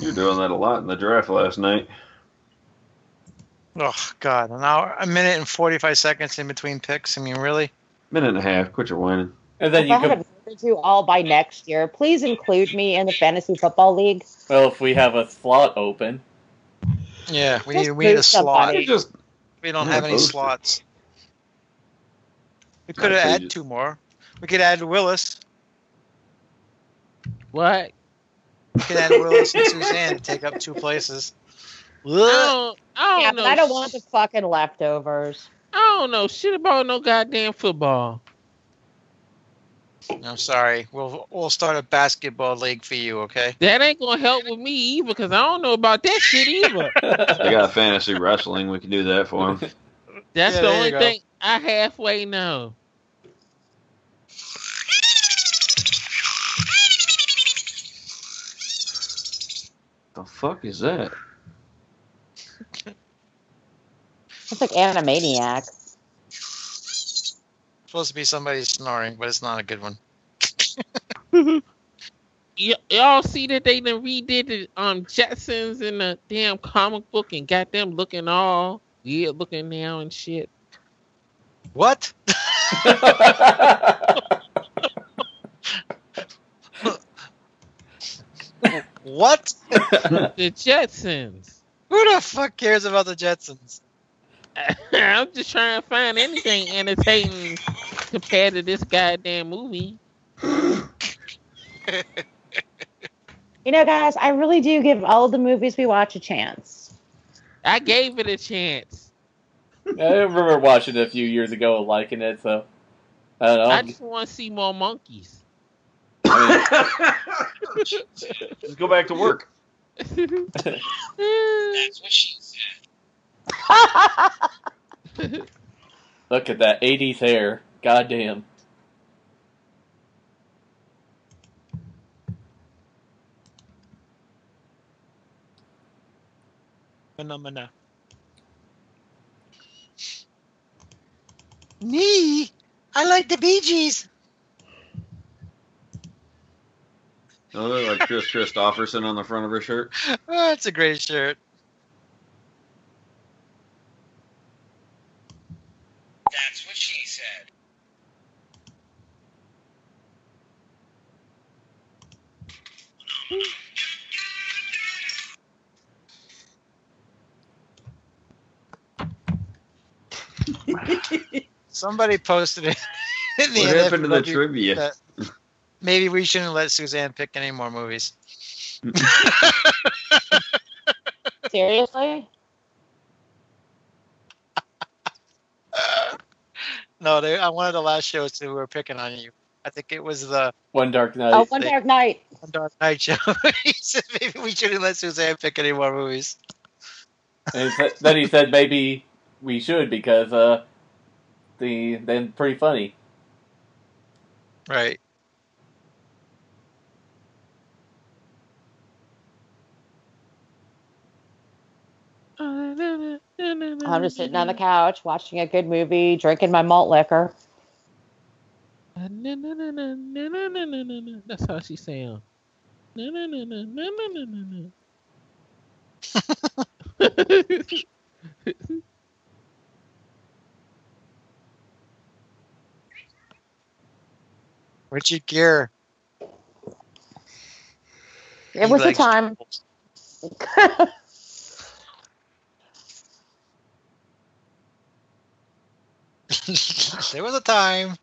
Speaker 12: You're doing that a lot in the draft last night.
Speaker 5: Oh God, an hour, a minute and forty-five seconds in between picks. I mean, really?
Speaker 12: Minute and a half. Quit your whining.
Speaker 13: And then
Speaker 9: If
Speaker 13: you
Speaker 9: I had
Speaker 13: could,
Speaker 9: a minute or two all by next year, please include me in the fantasy football league.
Speaker 13: well, if we have a slot open,
Speaker 5: Yeah, we
Speaker 9: Just
Speaker 5: need we need a
Speaker 9: move
Speaker 5: slot.
Speaker 12: Just
Speaker 5: We don't have any slots. We could have
Speaker 12: so you
Speaker 5: added
Speaker 12: just-
Speaker 5: two more. We could add Willis.
Speaker 10: What?
Speaker 5: We could add Willis and Suzanne to take up two places.
Speaker 10: I don't, I don't
Speaker 9: Yeah,
Speaker 10: know.
Speaker 9: I don't want the fucking leftovers.
Speaker 10: I don't know shit about no goddamn football.
Speaker 5: I'm sorry. We'll we'll start a basketball league for you, okay?
Speaker 10: That ain't gonna help with me either because I don't know about that shit either. *laughs*
Speaker 12: They got fantasy wrestling. We can do that for them.
Speaker 10: That's
Speaker 5: Yeah,
Speaker 10: the only thing I halfway know.
Speaker 12: The fuck is that?
Speaker 9: It's like Animaniac.
Speaker 5: Supposed to be somebody snoring, but it's not a good one. *laughs*
Speaker 10: Y- y'all see that they done redid the um Jetsons in the damn comic book and got them looking all weird looking now and shit.
Speaker 5: What? *laughs* What?
Speaker 10: the Jetsons.
Speaker 5: Who the fuck cares about the Jetsons? *laughs*
Speaker 10: I'm just trying to find anything entertaining compared to this goddamn movie.
Speaker 9: You know, guys, I really do give all the movies we watch a chance.
Speaker 10: I gave it a chance.
Speaker 13: I remember watching it a few years ago and liking it. So I don't know.
Speaker 10: I just want to see more monkeys. *laughs*
Speaker 12: Just go back to work. *laughs*
Speaker 14: That's what she said. *laughs*
Speaker 13: Look at that 80s hair. Goddamn.
Speaker 5: Phenomena. Me? I like the Bee Gees.
Speaker 12: Oh, they're like Kris Kristofferson on the front of her shirt. *laughs*
Speaker 5: Oh, that's a great shirt. Somebody posted it. *laughs* in the
Speaker 12: What happened to the trivia?
Speaker 5: Maybe we shouldn't let Suzanne pick any more movies. *laughs*
Speaker 9: seriously?
Speaker 5: No, they, on one of the last shows they were picking on you. I think it was the
Speaker 13: One Dark Night.
Speaker 9: Oh, One Dark Night.
Speaker 5: One Dark Night show. *laughs* he said maybe we shouldn't let Suzanne pick any more movies.
Speaker 13: And he said- then he said maybe we should because uh, the then pretty funny.
Speaker 5: Right.
Speaker 9: I'm just sitting on the couch watching a good movie, drinking my malt liquor. *laughs*
Speaker 10: That's how she sound. *laughs*
Speaker 5: Richard Gere.
Speaker 9: It
Speaker 5: He
Speaker 9: was
Speaker 5: a
Speaker 9: time. *laughs*
Speaker 5: there was a time.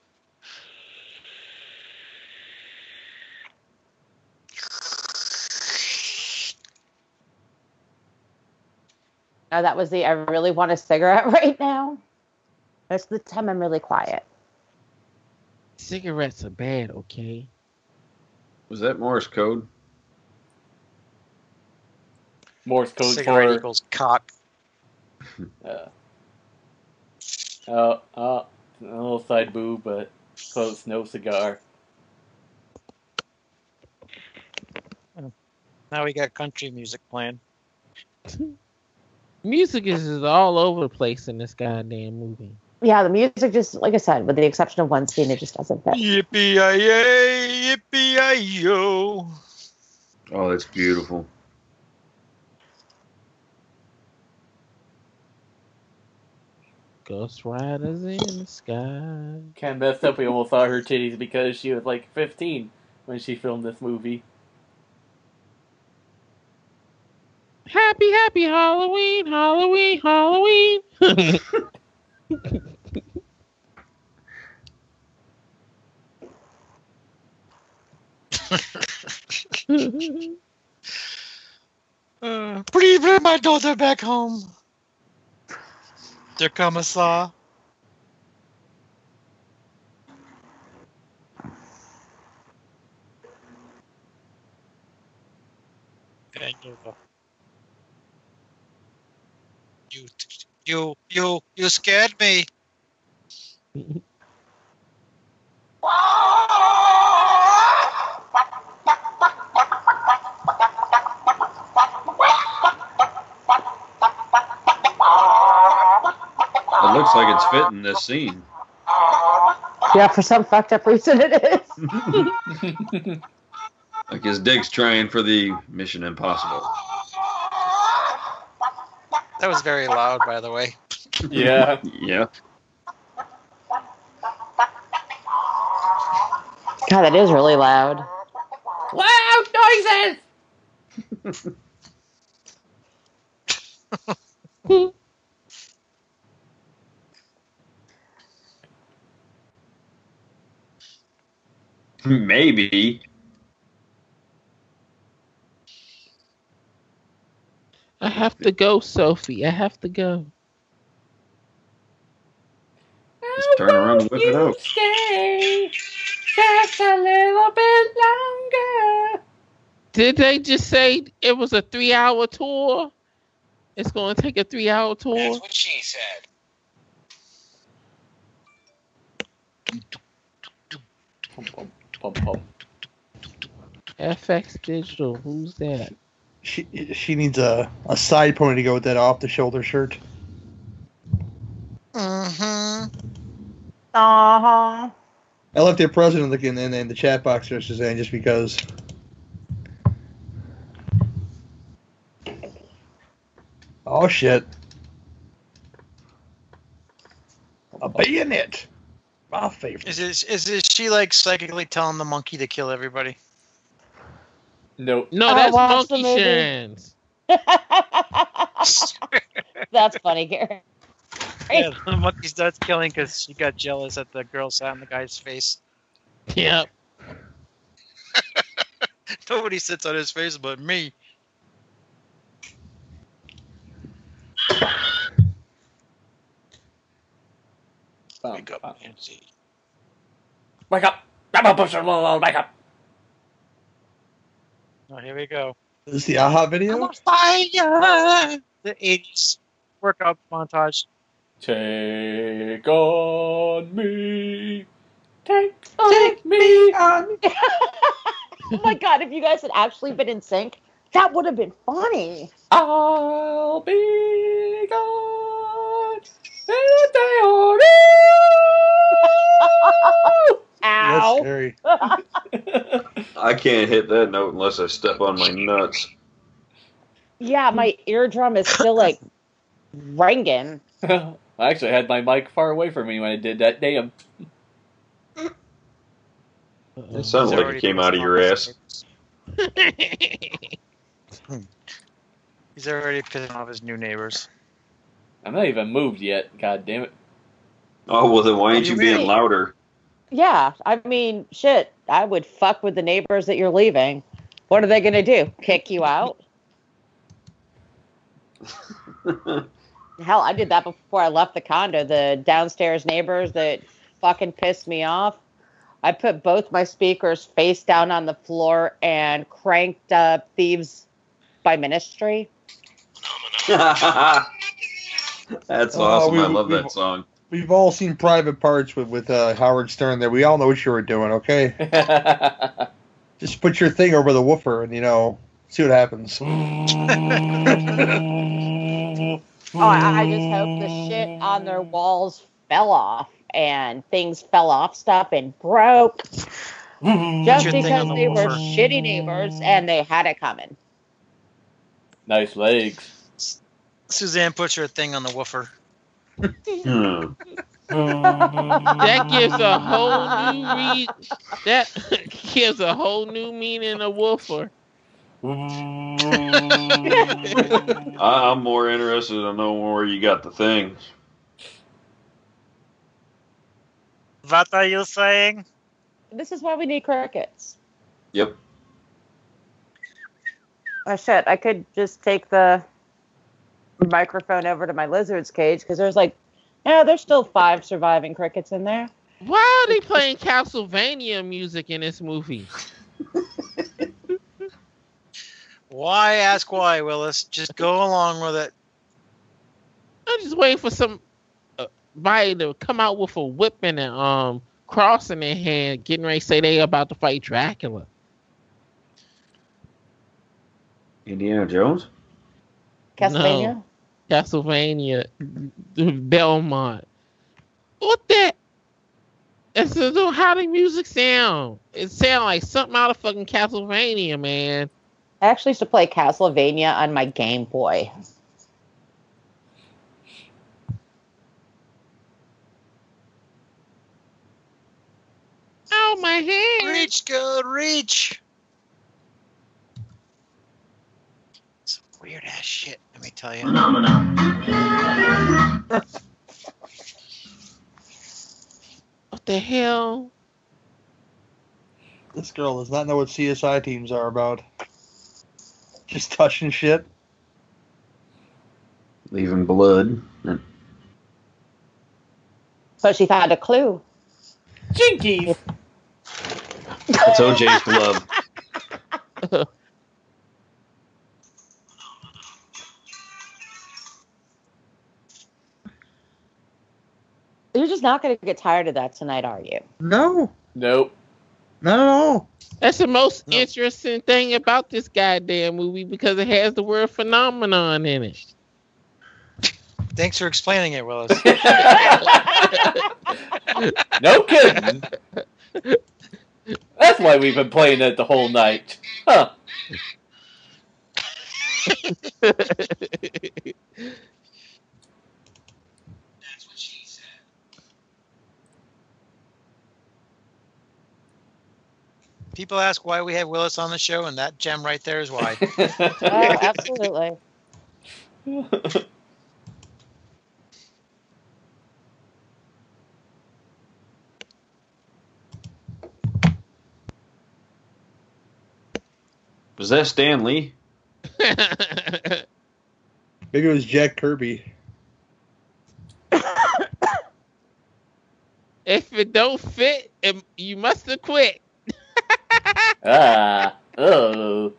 Speaker 9: No, that was the I really want a cigarette *laughs* right now. That's the time I'm really quiet.
Speaker 10: Cigarettes are bad, okay?
Speaker 12: Was that Morse code?
Speaker 13: Morse code
Speaker 5: Cigarette
Speaker 13: for
Speaker 5: equals cock. *laughs*
Speaker 13: uh, oh, oh, a little side boob, but close, no cigar.
Speaker 5: Now we got country music playing. *laughs*
Speaker 10: Music is all over the place in this goddamn movie.
Speaker 9: Yeah, the music just like I said, with the exception of one scene, it just doesn't fit.
Speaker 5: Yippee yay, yippee yo.
Speaker 12: Oh, that's beautiful.
Speaker 10: Ghost Riders in the sky.
Speaker 13: Kind of messed up. We almost saw her titties because she was like 15 when she filmed this movie.
Speaker 10: Happy, happy Halloween, Halloween, Halloween. *laughs* *laughs*
Speaker 5: Uh, please bring my daughter back home. Dear Commissar. Thank you. You, you, you, you scared me. *laughs*
Speaker 12: It looks like it's fitting this scene.
Speaker 9: Yeah, for some fucked up reason it is. *laughs*
Speaker 12: Like his dig's trying for the Mission Impossible.
Speaker 5: That was very loud, by the way.
Speaker 13: Yeah. *laughs*
Speaker 12: yeah.
Speaker 9: God, that is really loud.
Speaker 7: Loud noises! *laughs*
Speaker 12: Maybe.
Speaker 10: I have to go, Sophie. I have to go.
Speaker 12: Just turn around and whip it out.
Speaker 7: Stay just a little bit longer.
Speaker 10: Did they just say it was a three hour tour? It's going to take a three hour tour?
Speaker 14: That's what she said. *laughs*
Speaker 13: Pum, pum.
Speaker 10: FX Digital. Who's that?
Speaker 11: She she needs a, a side pony to go with that off the shoulder shirt.
Speaker 5: Mm-hmm.
Speaker 9: Uh huh.
Speaker 11: I left their president looking in, in the chat box there, Suzanne, just because. Oh shit! A bayonet. My favorite.
Speaker 5: Is it, is it she like psychically telling the monkey to kill everybody?
Speaker 10: No,
Speaker 9: no,
Speaker 10: that's monkey shins. *laughs*
Speaker 9: that's funny, Gary.
Speaker 5: Yeah, the monkey starts killing because she got jealous that the girl sat on the guy's face.
Speaker 10: Yep. *laughs*
Speaker 5: Nobody sits on his face but me. Bum, Wake up, Nancy.
Speaker 13: Wake up! Wake up! Wake up!
Speaker 5: Oh, here we go.
Speaker 11: This Is the AHA video?
Speaker 5: Fire! The 80s workout montage.
Speaker 13: Take on me. Take on me. *laughs*
Speaker 9: oh my god, if you guys had actually been in sync, that would have been funny.
Speaker 13: I'll be gone. And they are
Speaker 11: That's
Speaker 9: Ow.
Speaker 11: scary. *laughs*
Speaker 12: I can't hit that note unless I step on my nuts.
Speaker 9: yeah, my eardrum is still like ringing. *laughs*
Speaker 13: I actually had my mic far away from me when I did that. Damn.
Speaker 12: It sounded like it came out of your ass. *laughs*
Speaker 5: He's already pissing off his new neighbors.
Speaker 13: I'm not even moved yet. God damn it.
Speaker 12: Oh well, then why ain't you being
Speaker 9: Really?
Speaker 12: louder?
Speaker 9: Yeah, I mean, shit, I would fuck with the neighbors that you're leaving. What are they gonna do? Kick you out? *laughs* Hell, I did that before I left the condo. The downstairs neighbors that fucking pissed me off. I put both my speakers face down on the floor and cranked up Thieves by Ministry. *laughs*
Speaker 12: That's
Speaker 11: Oh,
Speaker 12: awesome.
Speaker 11: we-
Speaker 12: I love
Speaker 11: we-
Speaker 12: that song.
Speaker 11: We've all seen Private Parts with with uh, Howard Stern. There, we all know what you were doing. Okay, *laughs* just put your thing over the woofer and you know see what happens. *laughs*
Speaker 9: Oh, I, I just hope the shit on their walls fell off and things fell off stuff and broke. Just because
Speaker 5: the
Speaker 9: they were shitty neighbors and they had it coming.
Speaker 13: nice legs.
Speaker 5: Suzanne puts her thing on the woofer.
Speaker 12: Hmm.
Speaker 10: that gives a whole new re- that *laughs* gives a whole new meaning of woofer.
Speaker 12: I, I'm more interested to know where you got the things.
Speaker 5: What are you saying?
Speaker 9: This is why we need crickets.
Speaker 12: Yep.
Speaker 9: Oh shit! I could just take the microphone over to my lizard's cage because there's like, yeah, there's still five surviving crickets in there.
Speaker 10: Why are they playing Castlevania music in this movie?
Speaker 5: Why ask why, Willis? Just go along with it.
Speaker 10: I'm just waiting for some uh, body to come out with a whip and a um cross in their hand, getting ready to say they about to fight Dracula.
Speaker 12: Indiana Jones?
Speaker 9: Castlevania.
Speaker 10: No. Castlevania, Belmont. What that? That's so how the music sound. It sound like something out of fucking Castlevania, man.
Speaker 9: I actually used to play Castlevania on my Game Boy.
Speaker 10: Oh my hand!
Speaker 5: Reach, go reach. Weird ass shit. Let me tell you.
Speaker 10: What the hell?
Speaker 11: This girl does not know what CSI teams are about. Just touching shit.
Speaker 12: Leaving blood.
Speaker 9: But she found a clue.
Speaker 13: Jinkies!
Speaker 12: It's OJ's glove. *laughs*
Speaker 9: You're just not going to get tired of that tonight, are you?
Speaker 11: No,
Speaker 13: Nope.
Speaker 11: not at all.
Speaker 10: That's the most interesting thing about this goddamn movie because it has the word phenomenon in it.
Speaker 5: Thanks for explaining it, Willis. *laughs*
Speaker 13: No kidding. That's why we've been playing it the whole night. Huh. *laughs*
Speaker 5: People ask why we have Willis on the show, and that gem right there is why. *laughs*
Speaker 9: Oh, absolutely.
Speaker 12: Was that Stan Lee? *laughs*
Speaker 11: Maybe it was Jack Kirby. *coughs*
Speaker 10: If it don't fit, it, you must have quit.
Speaker 13: Ah, oh.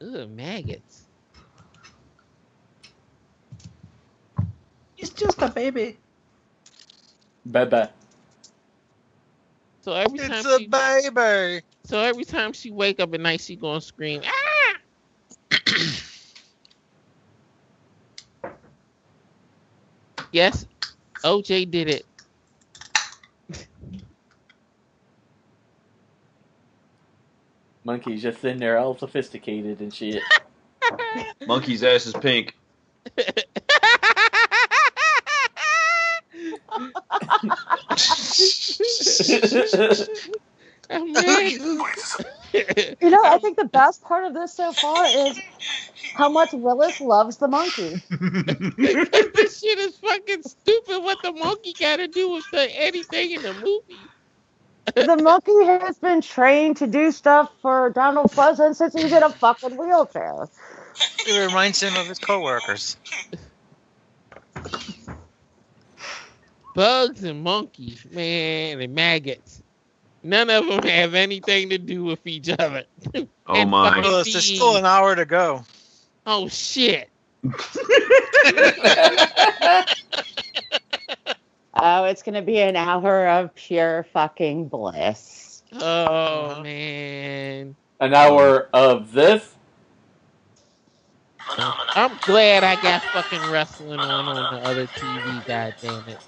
Speaker 10: Ugh, maggots.
Speaker 11: It's just a baby.
Speaker 13: Bye
Speaker 10: So every time
Speaker 5: it's
Speaker 10: time
Speaker 5: a
Speaker 10: she,
Speaker 5: baby.
Speaker 10: so every time she wake up at night, she gonna scream. Ah! *clears throat* yes, OJ did it.
Speaker 13: Monkey's just sitting there all sophisticated and shit. *laughs*
Speaker 12: Monkey's ass is pink.
Speaker 9: You know, I think the best part of this so far is how much Willis loves the monkey. *laughs*
Speaker 10: this shit is fucking stupid. What the monkey got to do with the, anything in the movie?
Speaker 9: The monkey has been trained to do stuff for Donald Pleasence since he's in a fucking wheelchair.
Speaker 5: It reminds him of his coworkers.
Speaker 10: Bugs and monkeys, man, and maggots. None of them have anything to do with each other.
Speaker 12: Oh my.
Speaker 10: fucking
Speaker 5: Willis, there's still an hour to go.
Speaker 10: Oh shit. *laughs* *laughs*
Speaker 9: Oh, it's gonna be an hour of pure fucking bliss.
Speaker 10: Oh uh-huh. man.
Speaker 13: An hour of this.
Speaker 10: I'm glad I got fucking wrestling on on the other TV. God damn it.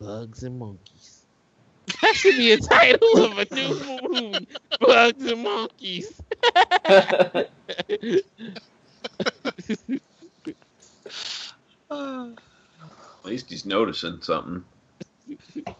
Speaker 10: Bugs and monkeys. That should be a title of a new movie. Bugs and monkeys.
Speaker 12: At least he's noticing something. *laughs*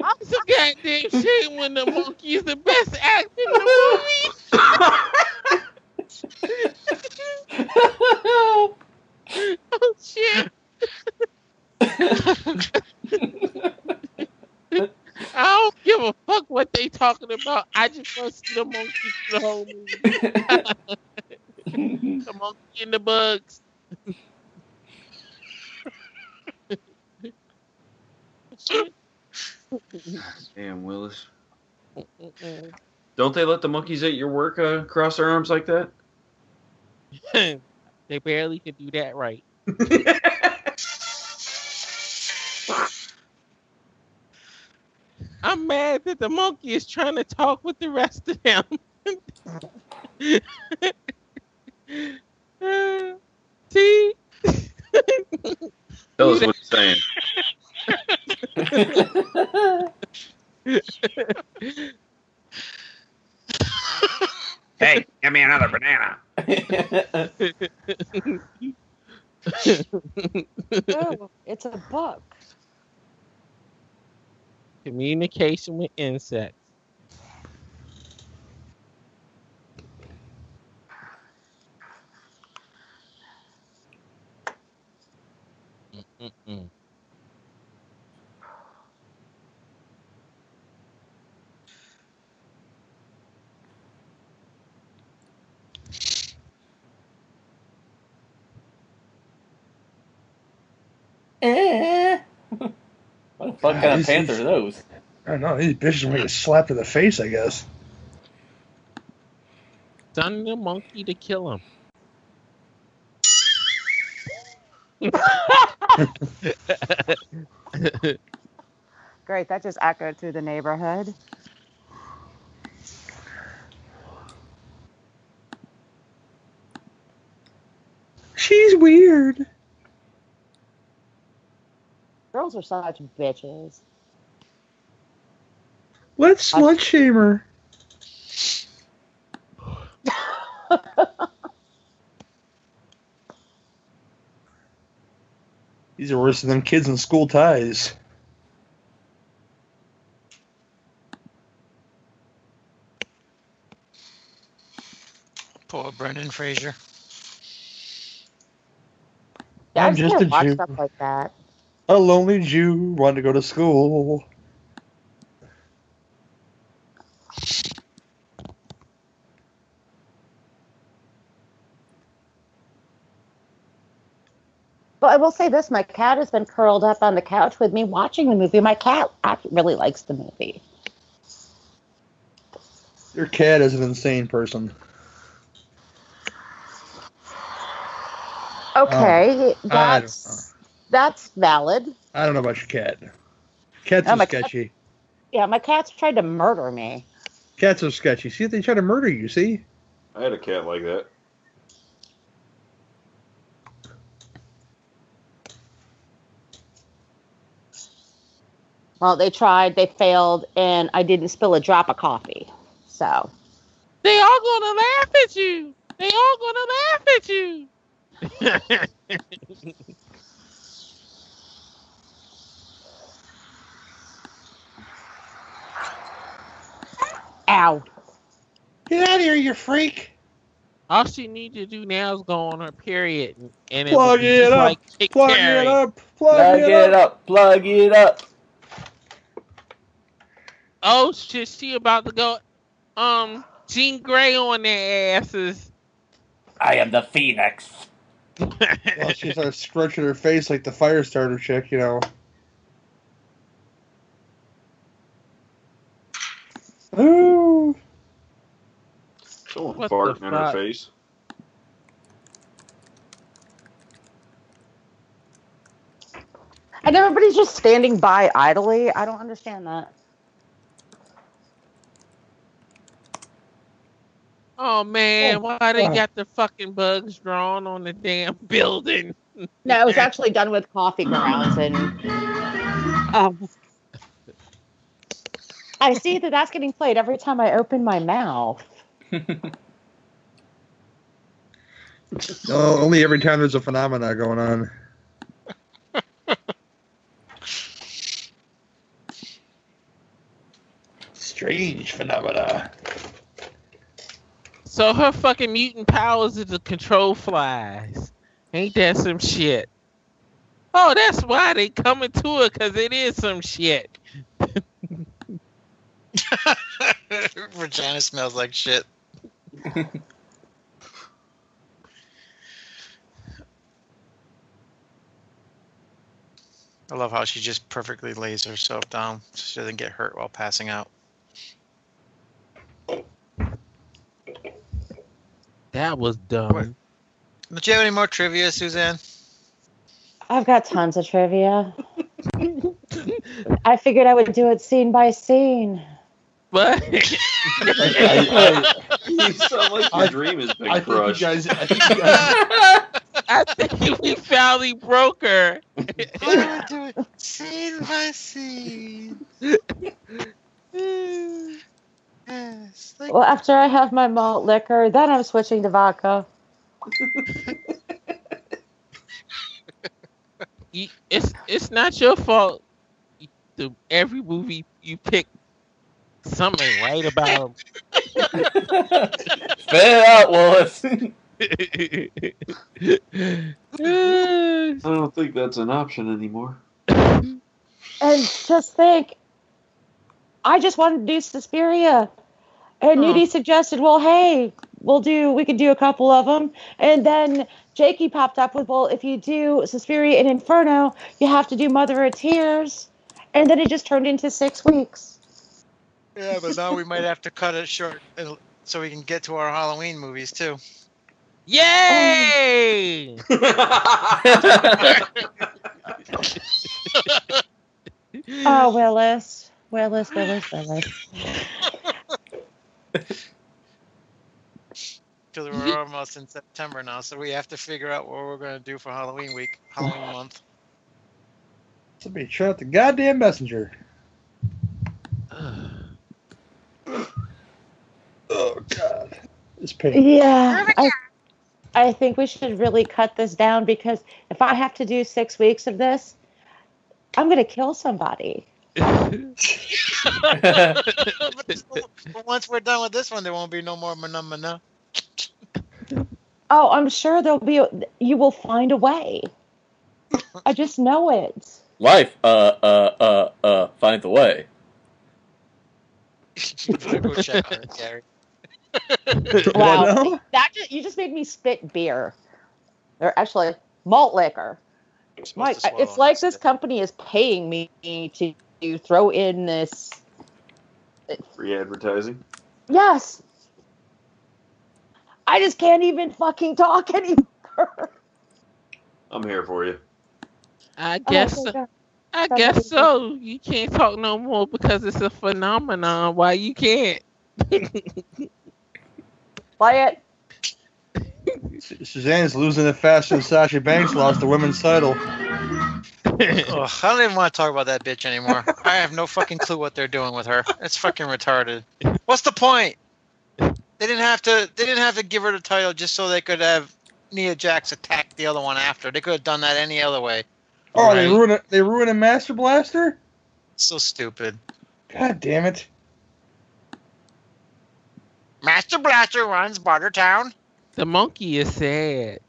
Speaker 10: That's It's a goddamn shame when the monkey is the best actor in the movie. *laughs* oh shit! I don't give a fuck what they talking about. I just want to see the monkey for the whole movie. *laughs* the monkey and the bugs. *laughs*
Speaker 12: Damn, Willis. Don't they let the monkeys at your work uh, cross their arms like that? *laughs*
Speaker 10: they barely can do that right. I'm mad that the monkey is trying to talk with the rest of them. *laughs* See?
Speaker 12: Tell us *laughs* what he's saying.
Speaker 14: Hey, give me another banana.
Speaker 9: Oh, it's a book.
Speaker 10: Communication with insects. Mm-mm.
Speaker 13: Eh. What the fuck kind of
Speaker 11: These-
Speaker 13: pants are those?
Speaker 11: I don't know. These bitches want to get slapped in the face, I guess.
Speaker 10: Send the monkey to kill him. *laughs*
Speaker 9: Great, that just echoed through the neighborhood.
Speaker 11: She's weird.
Speaker 9: Girls are such bitches.
Speaker 11: Let's slut shame her. *laughs* These are worse than them kids in school ties.
Speaker 5: Poor Brendan Fraser.
Speaker 9: Yeah, I
Speaker 11: I'm
Speaker 9: just
Speaker 11: just a
Speaker 9: watch
Speaker 11: Jew.
Speaker 9: stuff like that.
Speaker 11: A lonely Jew wanted to go to school.
Speaker 9: But I will say this: my cat has been curled up on the couch with me watching the movie. My cat really likes the movie.
Speaker 11: Your cat is an insane person.
Speaker 9: Okay,
Speaker 11: um, don't
Speaker 9: that's that's valid.
Speaker 11: I don't know about your cat. Cats
Speaker 9: Oh,
Speaker 11: are
Speaker 9: my cat-
Speaker 11: sketchy.
Speaker 9: Yeah, my cat's tried to murder me.
Speaker 11: Cats are sketchy. See, they try to murder you. See,
Speaker 12: I had a cat like that.
Speaker 9: Well, they tried, they failed, and I didn't spill a drop of coffee. So
Speaker 10: They all gonna laugh at you. They all gonna laugh at you. *laughs*
Speaker 9: Ow.
Speaker 11: Get out of here, you freak.
Speaker 10: All she need to do now is go on her period, and it
Speaker 11: Plug
Speaker 10: will be
Speaker 11: it
Speaker 10: just
Speaker 11: up.
Speaker 10: like
Speaker 11: Plug
Speaker 10: Carrie.
Speaker 11: it up. Plug,
Speaker 13: Plug
Speaker 11: it,
Speaker 13: it
Speaker 11: up.
Speaker 13: up. Plug it up.
Speaker 10: Oh shit, she about to go. Um, Jean Grey on their asses.
Speaker 13: I am the Phoenix. *laughs*
Speaker 11: Well, she starts scrunching her face like the fire starter chick, you know. Ooh.
Speaker 12: Someone
Speaker 10: What the
Speaker 12: farting in her face.
Speaker 9: and everybody's just standing by idly. I don't understand that.
Speaker 10: Oh man,
Speaker 9: Oh,
Speaker 10: why they got the fucking bugs drawn on the damn *laughs* building?
Speaker 9: No, it was actually done with coffee grounds and um I see that that's getting played every time I open my mouth. *laughs*
Speaker 11: Oh, only every time there's a phenomena going on. Strange phenomena.
Speaker 10: So her fucking mutant powers is to control flies. Ain't that some shit? Oh, that's why they coming to her, cause it is some shit. *laughs*
Speaker 5: Regina smells like shit. I love how she just perfectly lays herself down so she doesn't get hurt while passing out.
Speaker 10: That was dumb.
Speaker 5: Don't you have any more trivia, Suzanne?
Speaker 9: I've got tons of trivia. *laughs* I figured I would do it scene by scene.
Speaker 10: What? *laughs*
Speaker 12: you *laughs* sound like your dream has been
Speaker 11: I think you
Speaker 12: crushed.
Speaker 11: guys. I think you guys. *laughs*
Speaker 10: I think we finally broke her.
Speaker 5: I would do scene by scene. yes.
Speaker 9: Well, after I have my malt liquor, then I'm switching to vodka.
Speaker 10: It's it's not your fault. The, every movie you pick, something ain't right about
Speaker 13: Spit it out, Wallace.
Speaker 12: I don't think that's an option anymore.
Speaker 9: And just think, I just wanted to do Suspiria. And
Speaker 10: Oh.
Speaker 9: Nudie suggested, well, hey, we'll do, we could do a couple of them. And then Jakey popped up with, well, if you do Suspiria and Inferno, you have to do Mother of Tears. And then it just turned into six weeks.
Speaker 5: Yeah, but now we might have to cut it short uh, so we can get to our Halloween movies too.
Speaker 10: Yay! *laughs* *laughs*
Speaker 9: Oh, Willis. Willis, Willis, Willis.
Speaker 5: Because we're almost in September now, so we have to figure out what we're going to do for Halloween week, Halloween month.
Speaker 11: Somebody shut the goddamn messenger. Pink.
Speaker 9: Yeah, I, I think we should really cut this down because if I have to do six weeks of this, I'm gonna kill somebody.
Speaker 5: but, *laughs* but once we're done with this one, there won't be no more mana mana.
Speaker 9: Oh, I'm sure there'll be. You will find a way. I just know it.
Speaker 13: Life, uh, uh, uh, uh, finds a way. *laughs*
Speaker 5: Go check on it, Gary. *laughs*
Speaker 9: Wow,
Speaker 11: now?
Speaker 9: that just, you just made me spit beer. Or actually, malt liquor. Mike, it's like this company is paying me to, to throw in this.
Speaker 12: Free advertising.
Speaker 9: Yes. I just can't even fucking talk *laughs* anymore.
Speaker 12: I'm here for you.
Speaker 10: I
Speaker 9: Oh,
Speaker 10: guess.
Speaker 9: my God.
Speaker 10: I
Speaker 9: Somebody-
Speaker 10: guess so. You can't talk no more because it's a phenomenon. Why you can't? *laughs*
Speaker 9: Play it.
Speaker 11: Suzanne's losing it faster than Sasha Banks lost the women's title. *laughs*
Speaker 5: Ugh, I don't even want to talk about that bitch anymore. I have no fucking clue what they're doing with her. It's fucking retarded. What's the point? They didn't have to. They didn't have to give her the title just so they could have Nia Jax attack the other one after. They could have done that any other way.
Speaker 11: Oh, they
Speaker 5: Right.
Speaker 11: ruined it. They ruined a Master Blaster.
Speaker 5: So stupid.
Speaker 11: God damn it!
Speaker 5: Master Blaster runs Bartertown.
Speaker 10: The monkey is sad.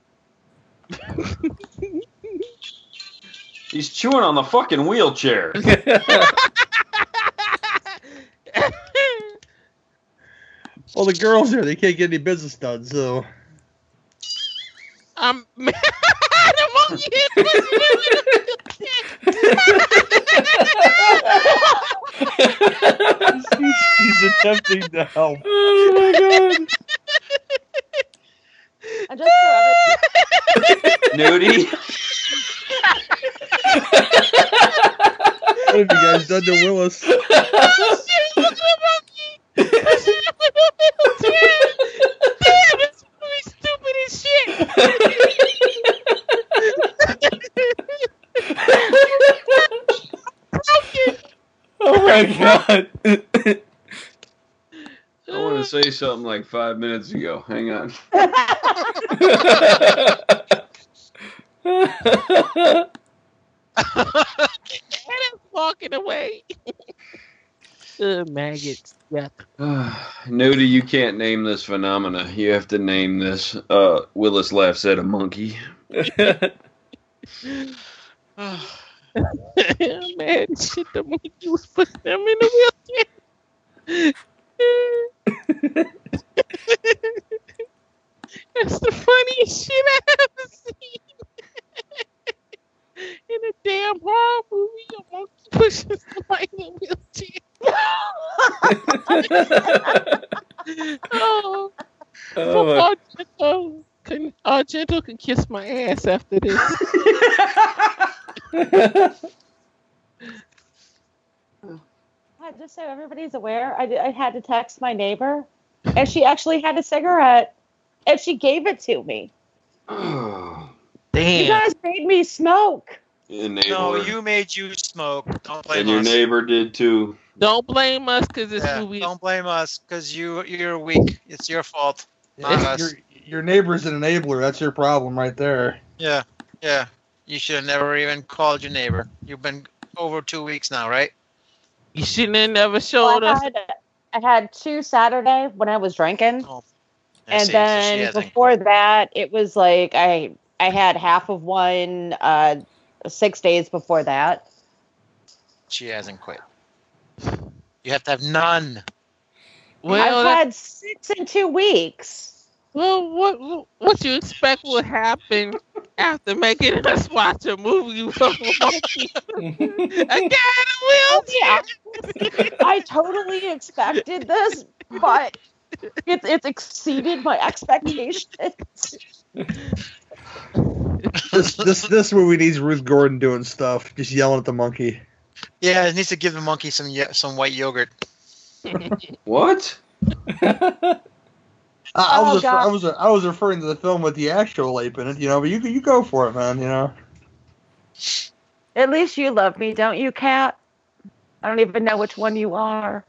Speaker 12: He's chewing on the fucking wheelchair. *laughs*
Speaker 11: Well, the girls there, they can't get any business done, so.
Speaker 10: I'm the monkey
Speaker 11: he's, he's attempting to help. *laughs*
Speaker 13: Oh my god.
Speaker 9: I just throw
Speaker 12: Nudie.
Speaker 11: What have you guys done to Willis?
Speaker 10: Damn, this movie's stupid as shit.
Speaker 13: Oh my god.
Speaker 12: I want to say something like five minutes ago. Hang on.
Speaker 10: Hannah's walking away. *laughs* Ugh, maggots. Yuck. *sighs*
Speaker 12: Nudie, you can't name this phenomena. You have to name this. Uh, Willis laughs at a monkey. *laughs*
Speaker 10: Man, shit, the monkey was pushing them in the wheelchair. That's the funniest shit I ever seen. in a damn horror movie, a monkey pushes somebody in a wheelchair. *laughs* oh,
Speaker 13: Oh,
Speaker 10: Argento can, uh, gentle can kiss my ass after this.
Speaker 9: I *laughs* *laughs* uh, just so everybody's aware, I, I had to text my neighbor, and she actually had a cigarette, and she gave it to me. *sighs* You
Speaker 5: Damn.
Speaker 9: guys made me smoke.
Speaker 12: Your
Speaker 5: No, you made you smoke. Don't blame
Speaker 12: and your neighbor did too.
Speaker 10: Don't blame us because this
Speaker 5: Yeah,
Speaker 10: movie.
Speaker 5: don't blame us because you you're weak. It's your fault, not us.
Speaker 11: Your, your neighbor's an enabler. That's your problem right there.
Speaker 5: Yeah, yeah. You should have never even called your neighbor. You've been over two weeks now, right?
Speaker 10: You shouldn't have never showed
Speaker 9: Well, I
Speaker 10: us.
Speaker 9: had, I had two Saturday when I was drinking,
Speaker 5: Oh,
Speaker 9: and
Speaker 5: see.
Speaker 9: Then
Speaker 5: hasn't-
Speaker 9: before that, it was like I I had half of one uh, six days before that.
Speaker 5: she hasn't quit. You have to have none.
Speaker 10: Well,
Speaker 9: I've
Speaker 10: that-
Speaker 9: had six in two weeks.
Speaker 10: Well, what what you expect will happen after making us watch a movie with a monkey? I got a wheelchair.
Speaker 9: I totally expected this, but it's it's exceeded my expectations.
Speaker 11: This this this movie needs Ruth Gordon doing stuff, just yelling at the monkey.
Speaker 5: Yeah, it needs to give the monkey some ye- some white yogurt.
Speaker 12: What? *laughs*
Speaker 11: I, I
Speaker 9: Oh,
Speaker 11: was refer- I was I was referring to the film with the actual ape in it, you know. But you you go for it, man. You know.
Speaker 9: At least you love me, don't you, Cat? I don't even know which one you are.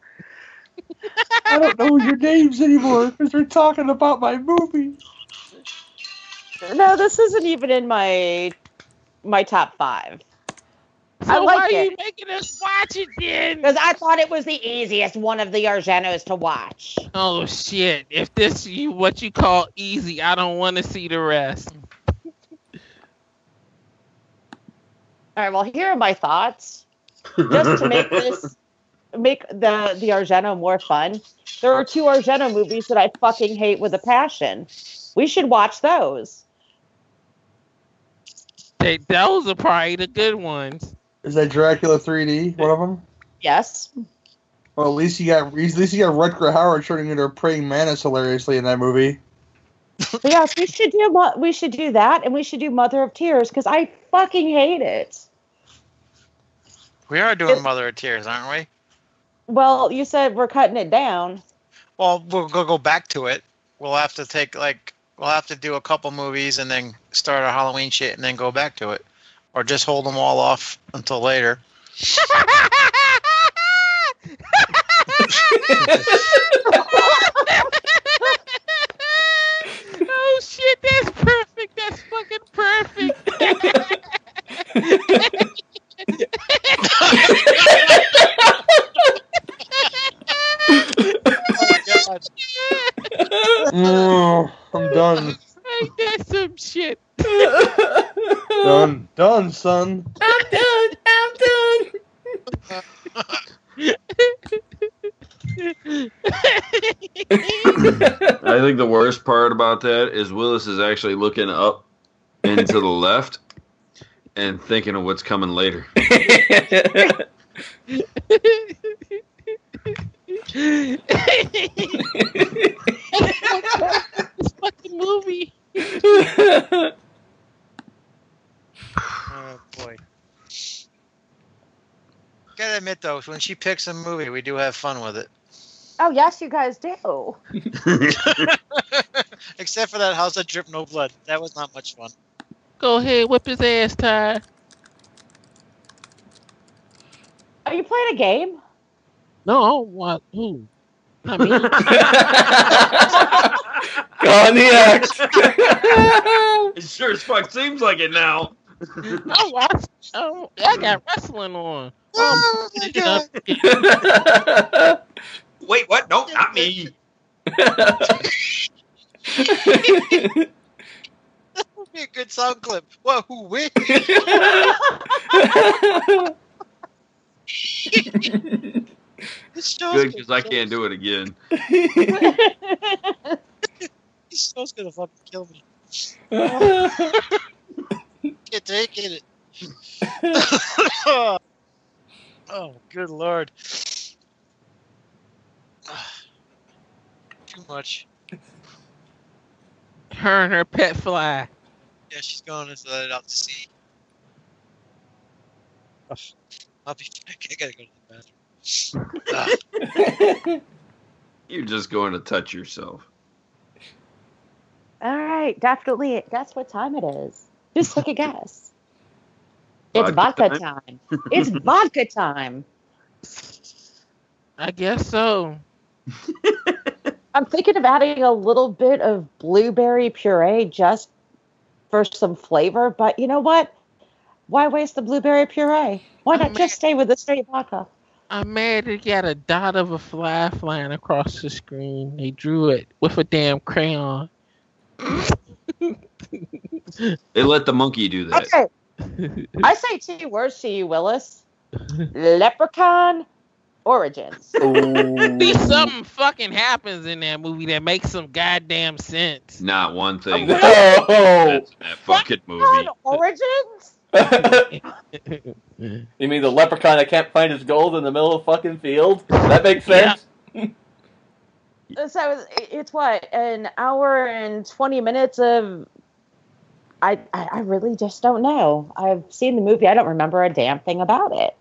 Speaker 11: I don't know your names anymore because we're talking about my movie.
Speaker 9: No, this isn't even in my my top five.
Speaker 10: So
Speaker 9: I like
Speaker 10: why are
Speaker 9: it.
Speaker 10: you making us watch it then?
Speaker 9: Because I thought it was the easiest one of the Argentos to watch.
Speaker 10: Oh shit! If this you what you call easy, I don't want to see the rest.
Speaker 9: All right, well, here are my thoughts. Just to make *laughs* this make the the Argento more fun, there are two Argento movies that I fucking hate with a passion. We should watch those.
Speaker 10: They, those are probably the good ones.
Speaker 11: Is that Dracula 3D? One of them?
Speaker 9: Yes.
Speaker 11: Well, at least you got at least you got Rutger Hauer turning into a praying mantis hilariously in that movie.
Speaker 9: But yes, we should do we should do that, and we should do Mother of Tears because I fucking hate it.
Speaker 5: We are doing Mother of Tears, aren't we?
Speaker 9: Well, you said we're cutting it down.
Speaker 5: Well, we'll go go back to it. We'll have to take like we'll have to do a couple movies and then start our Halloween shit and then go back to it, or just hold them all off until later.
Speaker 10: oh shit, that's perfect. That's fucking perfect. *laughs*
Speaker 11: Oh, I'm done.
Speaker 10: Ain't that some shit? *laughs*
Speaker 11: done. Done, son.
Speaker 7: I'm done. I'm done.
Speaker 12: I think the worst part about that is Willis is actually looking up and to the left and thinking of what's coming later. *laughs*
Speaker 10: this fucking movie.
Speaker 5: Oh boy. Gotta admit though, when she picks a movie, we do have fun with it.
Speaker 9: Oh yes, you guys do. *laughs*
Speaker 5: Except for that House that Drip No Blood. That was not much fun.
Speaker 10: Go ahead, whip his ass, Ty.
Speaker 9: Are you playing a game?
Speaker 10: No, I don't want who? Not me.
Speaker 13: On the act.
Speaker 12: it sure as fuck seems like it now.
Speaker 10: oh, I, oh, I got wrestling on.
Speaker 5: Oh, um,
Speaker 12: Wait, what? No, not me.
Speaker 5: That would be a good sound clip. Whoa, who win? *laughs* *laughs* *laughs* this show's
Speaker 12: Good, because I can't do it again. *laughs* *laughs*
Speaker 5: This show's gonna fucking kill me. Can't take it. oh, good lord. *sighs* Too much.
Speaker 10: Her and her pet fly.
Speaker 5: Yeah, she's going to let it out to sea. I'll be back. I gotta go to the bathroom. *laughs*
Speaker 12: You're just going to touch yourself.
Speaker 9: All right, definitely. Guess what time it is? Just take a guess. *laughs* It's
Speaker 12: Vodka
Speaker 9: vodka
Speaker 12: time?
Speaker 9: time. It's *laughs* vodka time.
Speaker 10: I guess so.
Speaker 9: I'm thinking of adding a little bit of blueberry puree just for some flavor, but you know what? Why waste the blueberry puree? Why not just stay with the straight vodka?
Speaker 10: I'm mad they got a dot of a fly flying across the screen. They drew it with a damn crayon. *laughs*
Speaker 12: They let the monkey do that.
Speaker 9: Okay. I say two words to you, Willis. Leprechaun origins. *laughs*
Speaker 10: At least something fucking happens in that movie that makes some goddamn sense.
Speaker 12: Not one thing. That's that fucking movie.
Speaker 9: origins?
Speaker 13: You mean the leprechaun that can't find his gold in the middle of the fucking field? That makes sense.
Speaker 9: So it's what an hour and twenty minutes of. I, I I really just don't know. I've seen the movie. I don't remember a damn thing about it.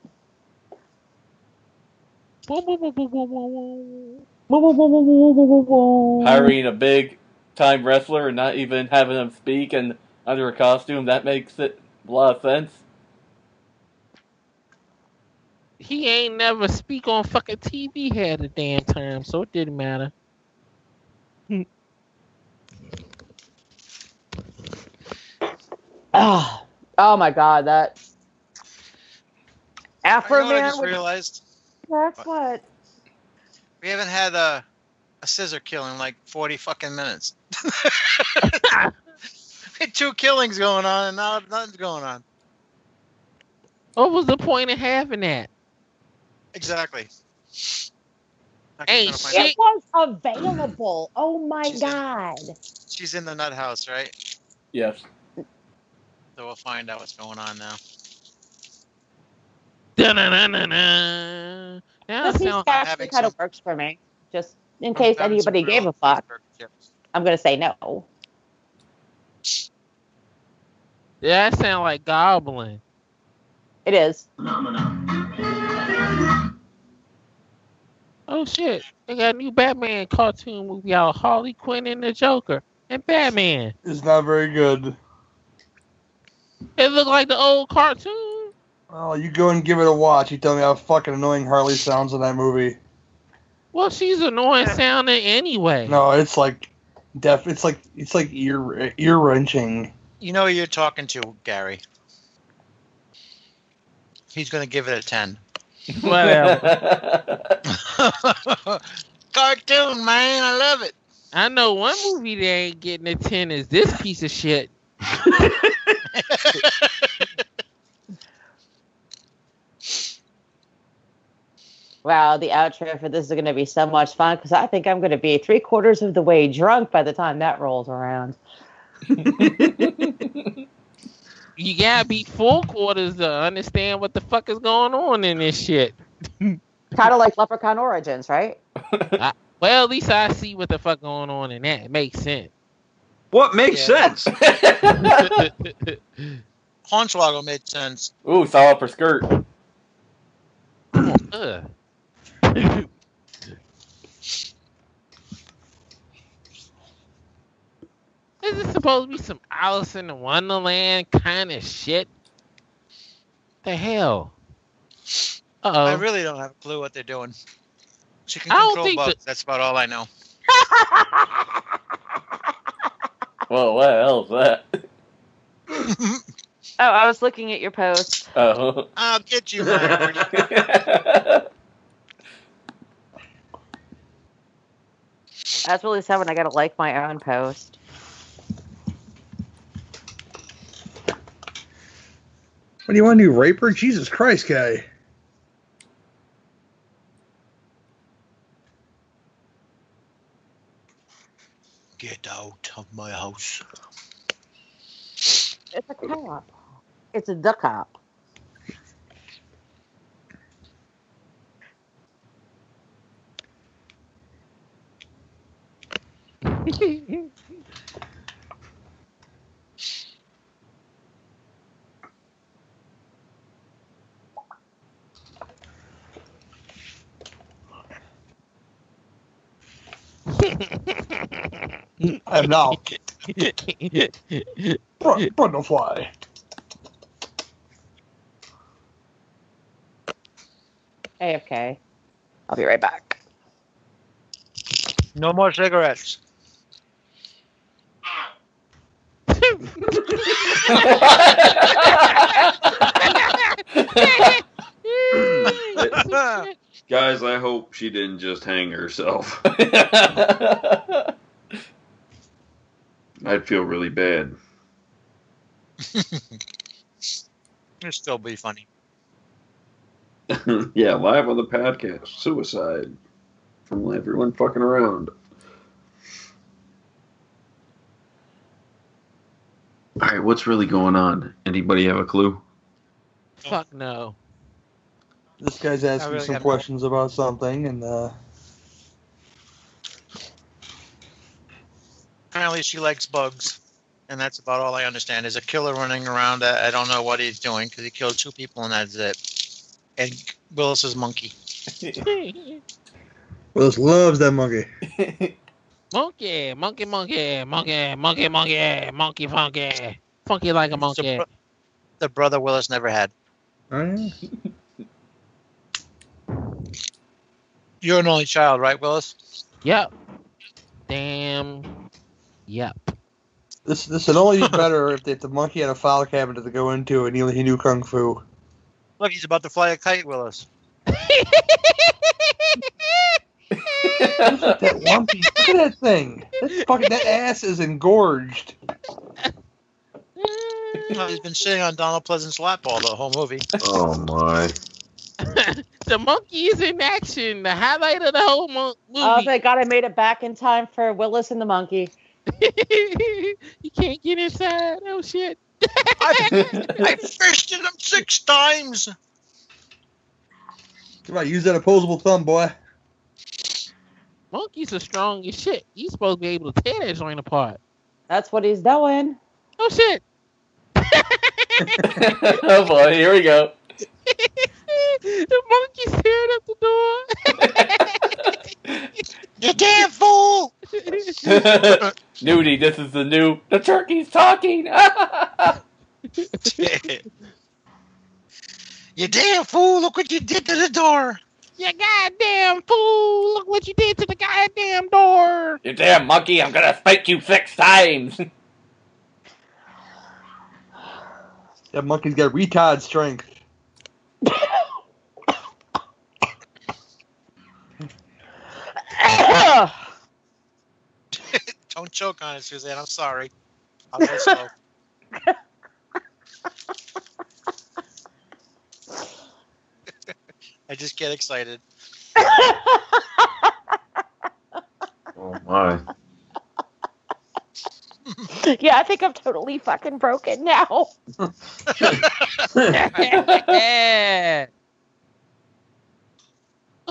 Speaker 13: Hiring a big time wrestler and not even having him speak and under a costume, that makes it a lot of sense.
Speaker 10: he ain't never speak on fucking TV had a damn time, so it didn't matter.
Speaker 9: Oh, *laughs* oh my god, that Afro
Speaker 5: You know what I
Speaker 9: man.
Speaker 5: just
Speaker 9: with-
Speaker 5: realized?
Speaker 9: That's what.
Speaker 5: We haven't had a, a scissor kill in like 40 fucking minutes. *laughs* *laughs* We *laughs* had two killings going on, and now nothing's going on.
Speaker 10: What was the point of having that?
Speaker 5: Exactly.
Speaker 10: Ain't
Speaker 5: find
Speaker 9: It was available. Oh my god.
Speaker 5: She's in the nut house, right?
Speaker 13: Yes.
Speaker 5: So we'll find out what's going on now.
Speaker 10: Dun-dun-dun-dun-dun. Now
Speaker 9: This piece
Speaker 10: sound-
Speaker 9: actually kind of works for me. Just in case anybody gave a fuck, I'm gonna say no.
Speaker 10: Yeah, that sound like Goblin.
Speaker 9: It is.
Speaker 10: Oh shit! They got a new Batman cartoon movie out. Harley Quinn and the Joker and Batman.
Speaker 11: It's not very good.
Speaker 10: It look like the old cartoon.
Speaker 11: Oh, you go and give it a watch. You tell me how fucking annoying Harley sounds in that movie.
Speaker 10: Well, she's annoying sounding anyway.
Speaker 11: No, it's like deaf. It's like it's like ear ear wrenching.
Speaker 5: You know who you're talking to, Gary. He's gonna give it a 10.
Speaker 10: Whatever. *laughs*
Speaker 5: Cartoon, man, I love it.
Speaker 10: I know one movie that ain't getting a ten is this piece of shit.
Speaker 9: Wow, the outro for this is gonna be so much fun because I think I'm gonna be three quarters of the way drunk by the time that rolls around. *laughs*
Speaker 10: You gotta be full quarters to understand what the fuck is going on in this shit.
Speaker 9: kind of like Leprechaun Origins, right? *laughs*
Speaker 10: I- well, at least I see what the fuck going on in that. It makes sense.
Speaker 12: What makes sense? *laughs*
Speaker 5: Hornswoggle made sense.
Speaker 13: Ooh, saw up her skirt.
Speaker 10: Ugh. Is this supposed to be some Alice in Wonderland kind of shit? The hell? Uh
Speaker 5: I
Speaker 10: oh.
Speaker 5: really don't have a clue what they're doing. She can control bugs.
Speaker 10: that-
Speaker 5: That's about all I know. *laughs*
Speaker 13: well, what the hell is that? *laughs*
Speaker 9: Oh, I was looking at your post.
Speaker 13: Oh.
Speaker 5: I'll get you, Marty.
Speaker 9: That's *laughs* really sad when I gotta like my own post.
Speaker 11: What do you want to do, rape her? Jesus Christ, guy.
Speaker 5: Get out of my house.
Speaker 9: It's a cop. It's a duck cop. *laughs*
Speaker 11: And now, *laughs* Br- butterfly.
Speaker 9: AFK. I'll be right back.
Speaker 5: No more cigarettes.
Speaker 12: Guys, I hope she didn't just hang herself. *laughs* I'd feel really bad. *laughs*
Speaker 5: It'd still be funny. *laughs*
Speaker 12: yeah, live on the podcast. Suicide. From everyone fucking around. Alright, what's really going on? Anybody have a clue?
Speaker 10: Fuck no.
Speaker 11: This guy's asking
Speaker 5: really
Speaker 11: some
Speaker 5: have no-
Speaker 11: questions about something, and uh,
Speaker 5: Apparently, she likes bugs, and that's about all I understand. There's a killer running around. I I don't know what he's doing because he killed two people, and that's it. And Willis's monkey. *laughs*
Speaker 11: Willis loves that monkey. *laughs*
Speaker 10: monkey, monkey, monkey, monkey, monkey, monkey, monkey, funky, funky like a
Speaker 5: It's the
Speaker 10: monkey.
Speaker 5: bro- The brother Willis never had.
Speaker 11: Oh.
Speaker 5: You're an only child, right, Willis?
Speaker 10: Yep. Damn. Yep.
Speaker 11: This this would only be better if, if the monkey had a file cabinet to go into and he, he knew kung fu.
Speaker 5: Look, he's about to fly a kite, with Willis. *laughs*
Speaker 11: that lumpy. Look at that thing. That fucking that ass is engorged.
Speaker 5: Well, he's been sitting on Donald Pleasence's lap all the whole movie.
Speaker 12: Oh my. *laughs*
Speaker 10: the monkey is in action. The highlight of the whole mo- oh, movie.
Speaker 9: Oh, thank God I made it back in time for Willis and the monkey. *laughs*
Speaker 10: you can't get inside. Oh shit. *laughs*
Speaker 5: I fisted him six times.
Speaker 11: Come on, use that opposable thumb, boy.
Speaker 10: Monkeys are strong as shit. He's supposed to be able to tear that joint apart.
Speaker 9: That's what he's doing.
Speaker 10: Oh shit. *laughs*
Speaker 13: oh boy, here we go.
Speaker 10: the monkey's tearing up the door.
Speaker 5: you damn fool!
Speaker 13: Nudie, this is the new. The turkey's talking.
Speaker 5: you damn fool! Look what you did to the door.
Speaker 10: You goddamn fool! Look what you did to the goddamn door.
Speaker 13: you damn monkey! I'm gonna spank you six times.
Speaker 11: That monkey's got retard strength.
Speaker 5: Don't choke on it, Suzanne. I'm sorry. I'll go slow. *laughs* I just get excited.
Speaker 12: Oh my. *laughs*
Speaker 9: yeah, I think I'm totally fucking broken now. *laughs*
Speaker 10: oh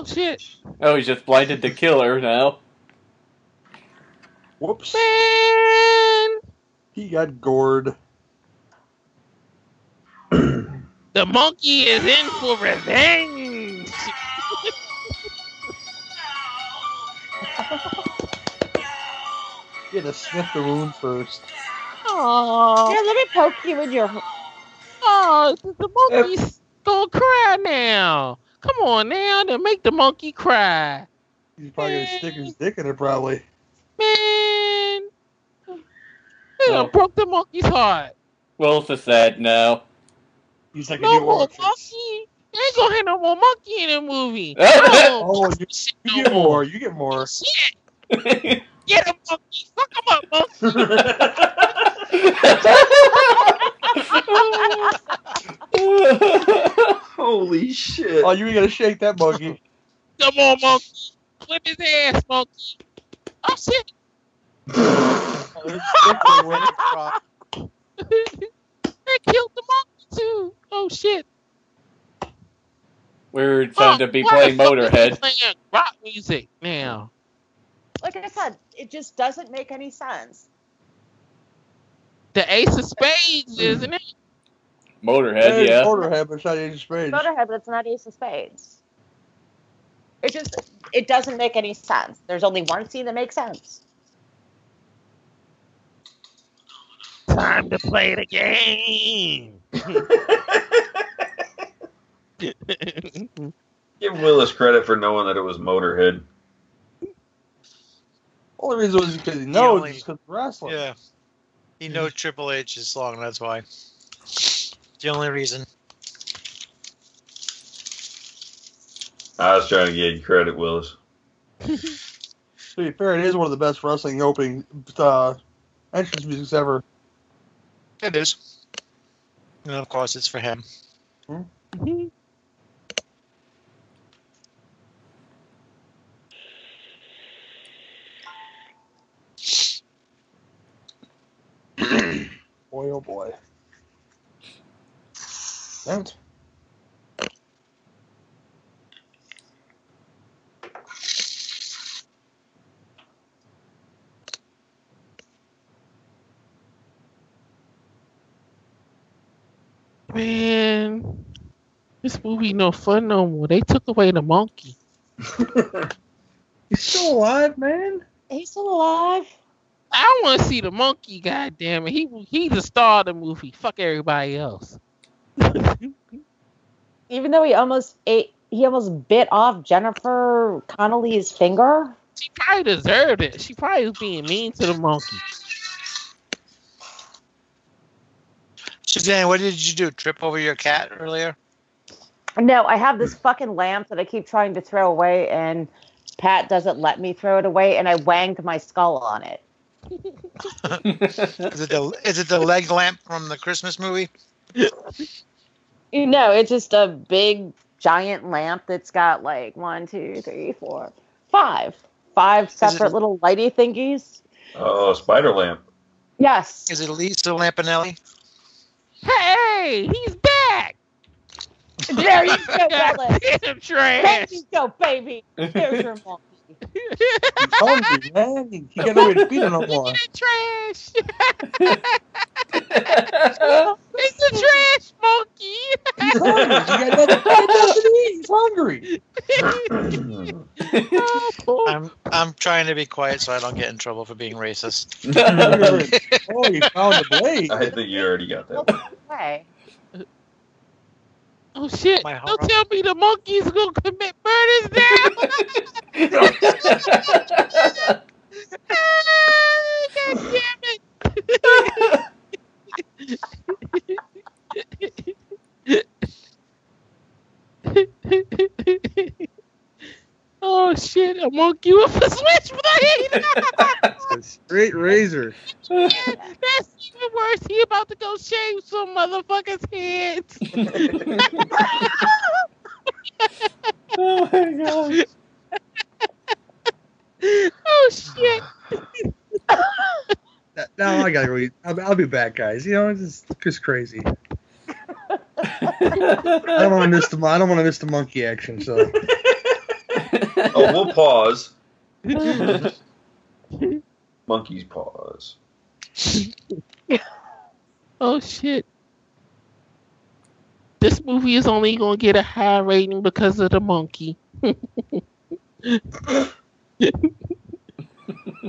Speaker 10: shit.
Speaker 13: oh, he's just blinded the killer now.
Speaker 11: Whoops.
Speaker 10: Man.
Speaker 11: He got gored. *clears throat*
Speaker 10: The monkey is in for revenge.
Speaker 11: You had to sniff the wound first.
Speaker 10: Aww.
Speaker 9: Yeah, let me poke you in your.
Speaker 10: Oh, the the monkey's gonna cry now. Come on now, to make the monkey cry.
Speaker 11: He's probably gonna stick his dick in it, probably.
Speaker 10: Man. They done
Speaker 13: No.
Speaker 10: broke the monkey's heart.
Speaker 13: Will's is sad now.
Speaker 11: He's like
Speaker 10: No more
Speaker 11: orphan.
Speaker 10: monkey. They ain't gonna have no more monkey in the movie. *laughs*
Speaker 11: Oh, oh, you, you get more. You get more.
Speaker 10: Shit. Get him, monkey. Fuck him up, *laughs*
Speaker 12: Holy shit.
Speaker 11: Oh, you gotta shake that monkey.
Speaker 10: Come on, monkey. Flip his ass, monkey. Oh shit. they killed the monkey too. Oh shit.
Speaker 13: Weird time to be playing
Speaker 10: the fuck is he
Speaker 13: Motorhead.
Speaker 10: Playing rock music now.
Speaker 9: Like I said, it just doesn't make any sense.
Speaker 10: The Ace of Spades, isn't it?
Speaker 13: Motorhead, yeah.
Speaker 11: Motorhead, but it's not Ace of Spades.
Speaker 9: Motorhead, but it's not Ace of Spades. It just it doesn't make any sense. There's only one scene that makes sense.
Speaker 10: Time to play the game. *laughs*
Speaker 12: Give Willis credit for knowing that it was Motorhead.
Speaker 11: Only reason was because he knows
Speaker 5: only-
Speaker 11: is because wrestling.
Speaker 5: Yeah. He knows Triple H is song, that's why. The only reason.
Speaker 12: I was trying to get you credit, Willis. *laughs*
Speaker 11: To be fair, it is one of the best wrestling opening uh, entrance musics ever.
Speaker 5: It is. And of course, it's for him. *laughs*
Speaker 11: Boy, oh boy. Damn it.
Speaker 10: Man, this movie no fun no more. They took away the monkey.
Speaker 11: He's *laughs* still alive, man.
Speaker 9: He's still alive.
Speaker 10: I want to see the monkey. God damn it, he he's the star of the movie. Fuck everybody else. *laughs*
Speaker 9: Even though he almost ate he almost bit off Jennifer Connelly's finger.
Speaker 10: She probably deserved it. She probably was being mean to the monkey.
Speaker 5: Suzanne, what did you do? Trip over your cat earlier?
Speaker 9: No, I have this fucking lamp that I keep trying to throw away, and Pat doesn't let me throw it away, and I wanged my skull on it. *laughs*
Speaker 5: is it the is it the leg lamp from the Christmas movie?
Speaker 9: You know, it's just a big giant lamp that's got like one, two, three, four, five, five separate little lighty thingies.
Speaker 12: Oh, spider lamp.
Speaker 9: Yes.
Speaker 5: Is it Lisa Lampanelli?
Speaker 10: Hey, he's back.
Speaker 9: There you go, *laughs* Willis.
Speaker 10: Damn trash.
Speaker 9: There you go, baby. There's your *laughs* monkey.
Speaker 11: He's hungry, man. He, he got nowhere to feed him no more.
Speaker 10: Trash. *laughs* it's a trash monkey.
Speaker 11: He's hungry. He got nothing, got nothing to eat. He's hungry.
Speaker 5: I'm I'm trying to be quiet so I don't get in trouble for being racist. *laughs*
Speaker 11: oh, you found the blade.
Speaker 12: I think you already got that.
Speaker 9: Hey.
Speaker 10: Oh shit!
Speaker 5: My
Speaker 10: Don't tell me the monkey's gonna commit murders now. *laughs* *laughs* Ah, God damn it! Oh shit! I'm gonna give up a monkey with a switchblade.
Speaker 11: Straight razor.
Speaker 10: That's even worse. He about to go shave some motherfucker's heads. *laughs* *laughs*
Speaker 13: oh my god.
Speaker 10: oh shit. *laughs*
Speaker 11: Now I gotta go eat. I'll, I'll be back, guys. You know, it's just, just crazy. I don't want to miss the. I don't want to miss the monkey action. So
Speaker 12: Oh, we'll pause. Monkey's pause.
Speaker 10: Oh shit. This movie is only gonna get a high rating because of the monkey. *laughs*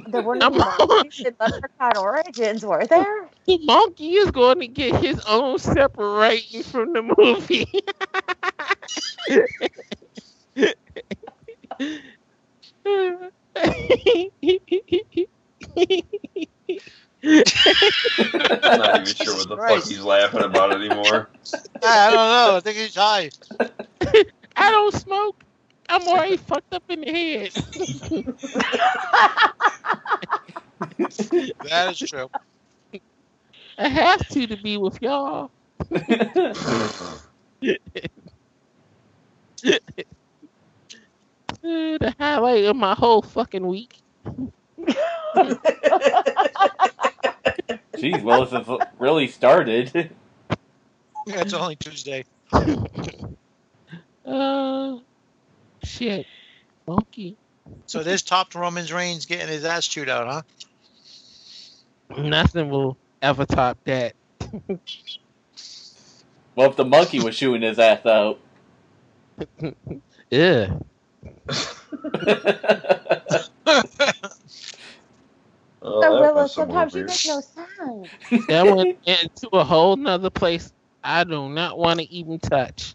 Speaker 9: There were no monkeys in Leprechaun Origins, were there? *laughs*
Speaker 10: The monkey is going to get his own separate from the movie.
Speaker 12: I'm not even *laughs* sure what the fuck he's laughing about anymore. *laughs*
Speaker 5: I don't know. I think he's high.
Speaker 10: I don't smoke. I'm already fucked up in the head. *laughs*
Speaker 5: That is true.
Speaker 10: I have to to be with y'all. *laughs* The highlight of my whole fucking week.
Speaker 13: Jeez, Willis has really started.
Speaker 5: Yeah, it's only Tuesday. *laughs*
Speaker 10: Uh, shit. Monkey.
Speaker 5: So this topped Roman's Reigns getting his ass chewed out, huh?
Speaker 10: Nothing will ever top that.
Speaker 13: Well, if the monkey was shooting his ass out.
Speaker 10: Yeah.
Speaker 12: Oh,
Speaker 9: so Willow, sometimes you
Speaker 12: weird.
Speaker 9: make no sense.
Speaker 10: That went into a whole nother place I do not want to even touch.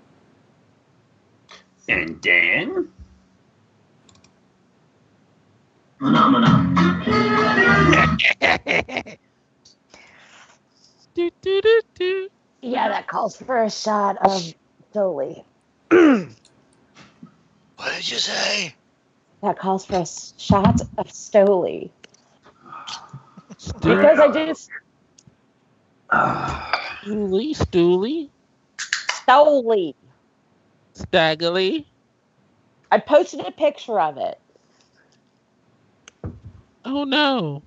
Speaker 12: And Dan?
Speaker 10: Do, do, do, do.
Speaker 9: Yeah, that calls for a shot of Dolly. *clears throat*
Speaker 5: What did you say?
Speaker 9: That calls for a shot of Stoli. Because I just *sighs*
Speaker 10: Stoli, Stooly,
Speaker 9: Stoli.
Speaker 10: Staggly.
Speaker 9: I posted a picture of it.
Speaker 10: Oh no.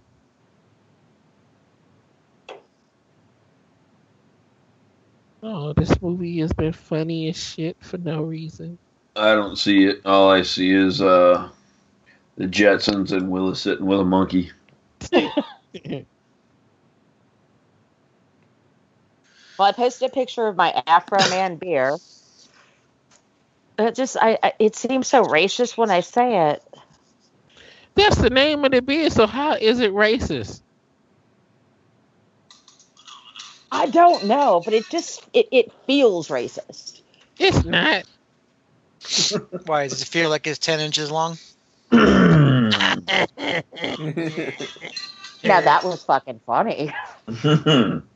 Speaker 10: Oh, this movie has been funny as shit for no reason.
Speaker 12: I don't see it. All I see is uh, the Jetsons and Willis sitting with a monkey. *laughs*
Speaker 9: Well, I posted a picture of my Afro Man beer. *laughs* It just, I, I, it seems so racist when I say it.
Speaker 10: That's the name of the beer, so how is it racist?
Speaker 9: I don't know, but it just, it, it feels racist.
Speaker 10: It's not. *laughs*
Speaker 5: Why does it feel like it's ten inches long? *clears throat*
Speaker 9: Now that was fucking funny. *laughs*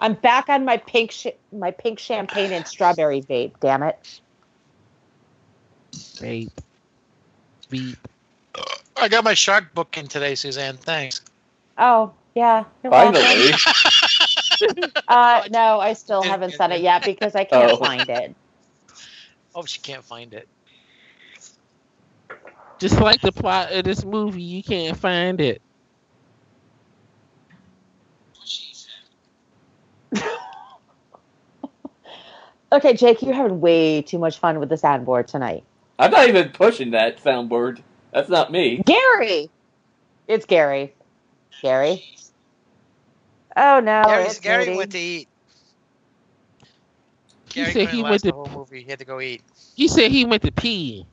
Speaker 9: I'm back on my pink, sh- my pink champagne and strawberry vape. Damn it!
Speaker 10: Vape. Beep.
Speaker 5: I got my shark book in today, Suzanne. Thanks.
Speaker 9: Oh yeah.
Speaker 13: Finally.
Speaker 9: welcome. *laughs* *laughs* Uh, no, I still haven't said it yet because I can't
Speaker 13: Oh.
Speaker 9: find it.
Speaker 5: Oh, she can't find it.
Speaker 10: Just like the plot of this movie, you can't find it.
Speaker 9: Okay, Jake, you're having way too much fun with the soundboard tonight.
Speaker 13: I'm not even pushing that soundboard. That's not me.
Speaker 9: Gary, it's Gary. Gary. Oh no,
Speaker 5: Gary's,
Speaker 9: it's
Speaker 5: Gary
Speaker 9: Moody.
Speaker 5: went to eat.
Speaker 10: He
Speaker 5: Gary
Speaker 10: said he
Speaker 5: last
Speaker 10: went
Speaker 5: the
Speaker 10: to.
Speaker 5: whole movie. He had to go eat.
Speaker 10: He said he went to pee.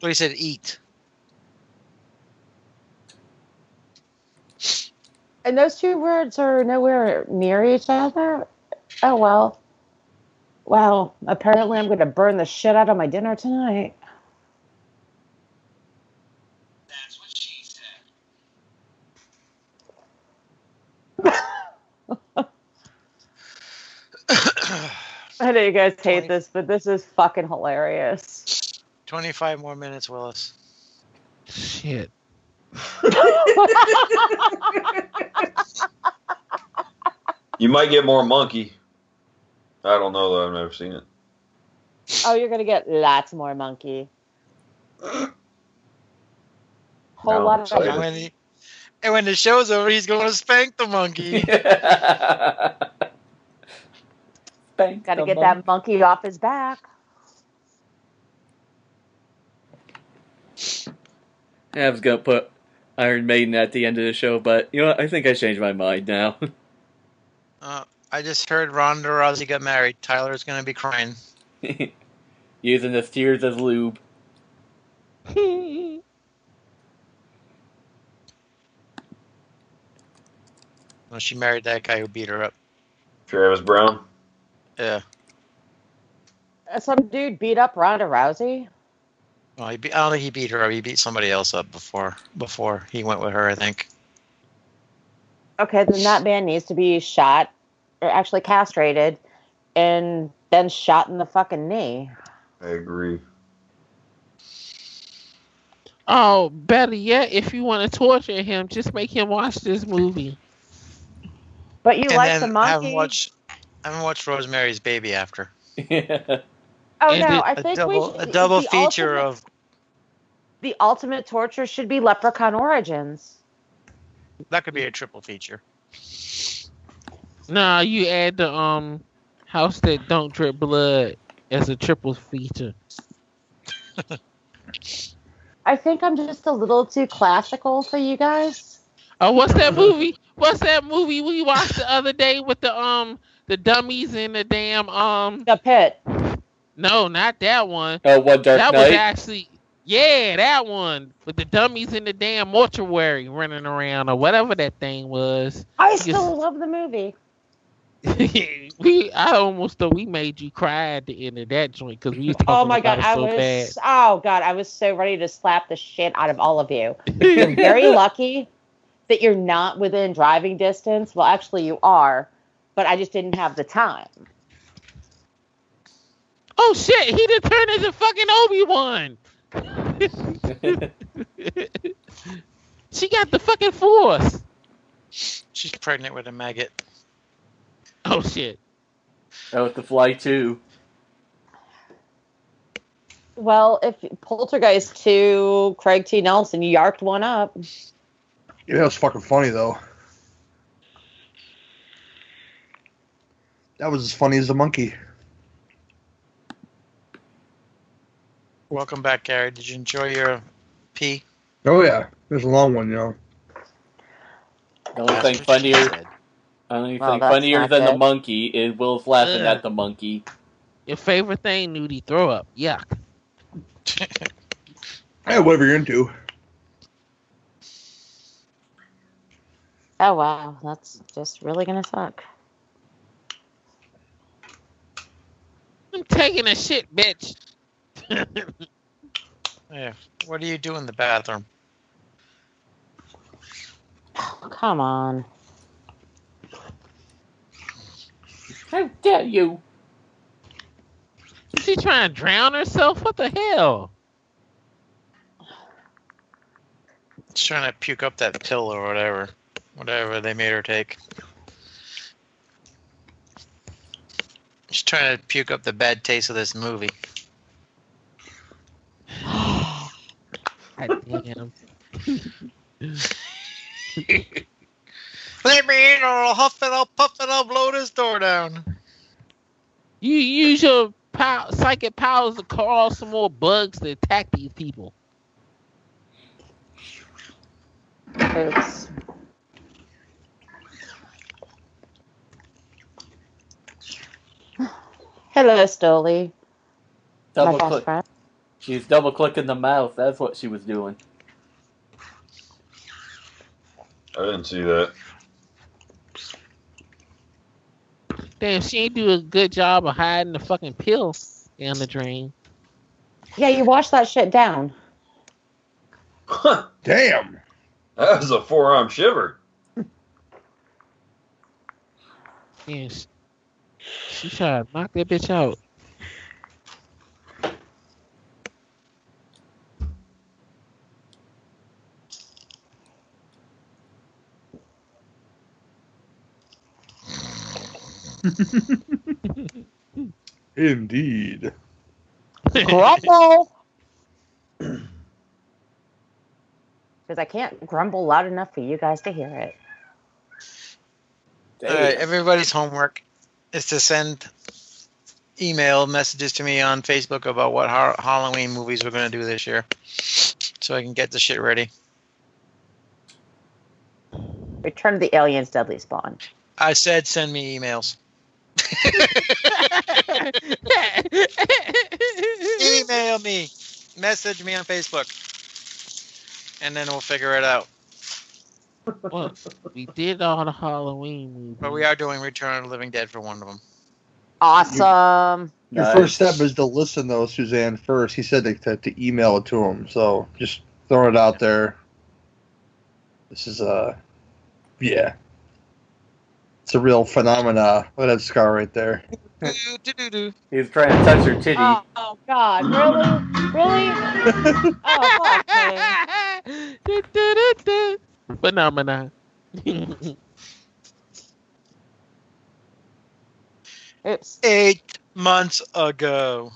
Speaker 5: But he said eat.
Speaker 9: And those two words are nowhere near each other. Oh well. Well, apparently I'm going to burn the shit out of my dinner tonight. *laughs* I know you guys hate this, but this is fucking hilarious.
Speaker 5: Twenty-five more minutes, Willis.
Speaker 10: Shit. *laughs*
Speaker 12: You might get more monkey. I don't know though. I've never seen it.
Speaker 9: oh, you're going to get lots more monkey. Whole
Speaker 12: No,
Speaker 9: lot of
Speaker 12: excited.
Speaker 5: And when,
Speaker 9: monkey.
Speaker 5: he, and when the show's over, he's going to spank the monkey. *laughs*
Speaker 13: Spank
Speaker 9: Got to get
Speaker 13: monkey.
Speaker 9: that monkey off his back.
Speaker 13: I was gonna put Iron Maiden at the end of the show, but you know what? I think I changed my mind now. *laughs*
Speaker 5: uh, I just heard Ronda Rousey got married. Tyler's going to be crying. *laughs*
Speaker 13: Using his tears as lube. *laughs*
Speaker 5: Well, she married that guy who beat her up.
Speaker 12: Travis Browne.
Speaker 5: Yeah.
Speaker 9: Uh, Some dude beat up Ronda Rousey.
Speaker 5: Well, he beat, I don't think he beat her up. He beat somebody else up before before he went with her. I think.
Speaker 9: Okay, then that man needs to be shot, or actually castrated, and then shot in the fucking knee.
Speaker 12: I agree.
Speaker 10: Oh, better yet, if you want to torture him, just make him watch this movie.
Speaker 9: But you
Speaker 5: and
Speaker 9: like
Speaker 5: then
Speaker 9: the
Speaker 5: I haven't watched. I haven't watched Rosemary's Baby after.
Speaker 9: oh
Speaker 10: and
Speaker 9: no,
Speaker 10: it-
Speaker 9: I
Speaker 5: A
Speaker 9: think
Speaker 5: double
Speaker 9: we
Speaker 5: a double feature
Speaker 9: ultimate,
Speaker 5: of
Speaker 9: the ultimate torture should be Leprechaun Origins.
Speaker 5: that could be a triple feature.
Speaker 10: Nah, you add the um house that don't drip blood as a triple feature. *laughs*
Speaker 9: I think I'm just a little too classical for you guys.
Speaker 10: Oh, what's that movie? What's that movie we watched the other day with the um the dummies in the damn um
Speaker 9: The Pit.
Speaker 10: no, not that one.
Speaker 13: Oh, One Dark
Speaker 10: that was actually yeah, that one with the dummies in the damn mortuary running around or whatever that thing was.
Speaker 9: I
Speaker 10: You
Speaker 9: still love the movie. *laughs*
Speaker 10: we I almost thought we made you cry at the end of that joint because we was talking
Speaker 9: Oh my god, I
Speaker 10: so
Speaker 9: was
Speaker 10: bad.
Speaker 9: oh god, I was so ready to slap the shit out of all of you. *laughs* You're very lucky that you're not within driving distance. Well, actually you are, but I just didn't have the time.
Speaker 10: Oh shit, he done turned into fucking Obi Wan. *laughs* she got the fucking force.
Speaker 5: She's pregnant with a maggot.
Speaker 10: Oh shit.
Speaker 13: Oh, with the fly too.
Speaker 9: Well, if Poltergeist 2, Craig T. Nelson, you yarked one up.
Speaker 11: Yeah, that was fucking funny though. That was as funny as the monkey.
Speaker 5: Welcome back, Gary. Did you enjoy your pee?
Speaker 11: Oh yeah, it was a long one, you know.
Speaker 13: The only thing funnier, only
Speaker 9: Well,
Speaker 13: thing
Speaker 9: that's
Speaker 13: funnier
Speaker 9: not
Speaker 13: than the monkey is Will's laughing
Speaker 10: Ugh.
Speaker 13: at the monkey.
Speaker 10: Your favorite thing, Nudie? Throw up. Yuck. *laughs*
Speaker 11: Hey, whatever you're into.
Speaker 9: Oh wow, that's just really gonna suck.
Speaker 10: I'm taking a shit, bitch. *laughs*
Speaker 5: Yeah. What do you do in the bathroom? *sighs*
Speaker 9: Come on.
Speaker 13: How dare you?
Speaker 10: Is she trying to drown herself? What the hell?
Speaker 5: She's trying to puke up that pill or whatever. Whatever they made her take. She's trying to puke up the bad taste of this movie. *gasps*
Speaker 10: God damn. *laughs*
Speaker 5: Let me in or I'll huff it, I'll puff it, I'll blow this door down.
Speaker 10: You use your pow- psychic powers to call some more bugs to attack these people.
Speaker 9: Oops. Hello, Stoli.
Speaker 13: Double
Speaker 9: best
Speaker 13: click.
Speaker 9: friend.
Speaker 13: She's double clicking the mouse. That's what she was doing.
Speaker 12: I didn't see that.
Speaker 10: Damn, she ain't do a good job of hiding the fucking pill down the drain.
Speaker 9: Yeah, you wash that shit down.
Speaker 11: Damn.
Speaker 12: That was a forearm shiver.
Speaker 10: Yeah, she, she tried to knock that bitch out. *laughs*
Speaker 11: Indeed.
Speaker 9: Grumble! *clears throat* Because I can't grumble loud enough for you guys to hear it.
Speaker 5: All right, everybody's homework is to send email messages to me on Facebook about what ha- Halloween movies we're going to do this year, so I can get the shit ready.
Speaker 9: Return of the Aliens Deadly Spawn.
Speaker 5: I said send me emails. Email me, message me on Facebook, and then we'll figure it out.
Speaker 10: well, we did all the Halloween movies.
Speaker 5: But we are doing Return of the Living Dead for one of them.
Speaker 9: Awesome.
Speaker 11: Your first step is to listen though, Suzanne. First, he said to, to, to email it to him. So just throwing it out there. This is uh, yeah, it's a real phenomena. Look at that scar right there.
Speaker 13: He's trying to touch her titty.
Speaker 9: Oh, oh, God, really? Really? *laughs* oh, fuck me.
Speaker 10: Phenomenon.
Speaker 9: Oops.
Speaker 5: Eight months ago.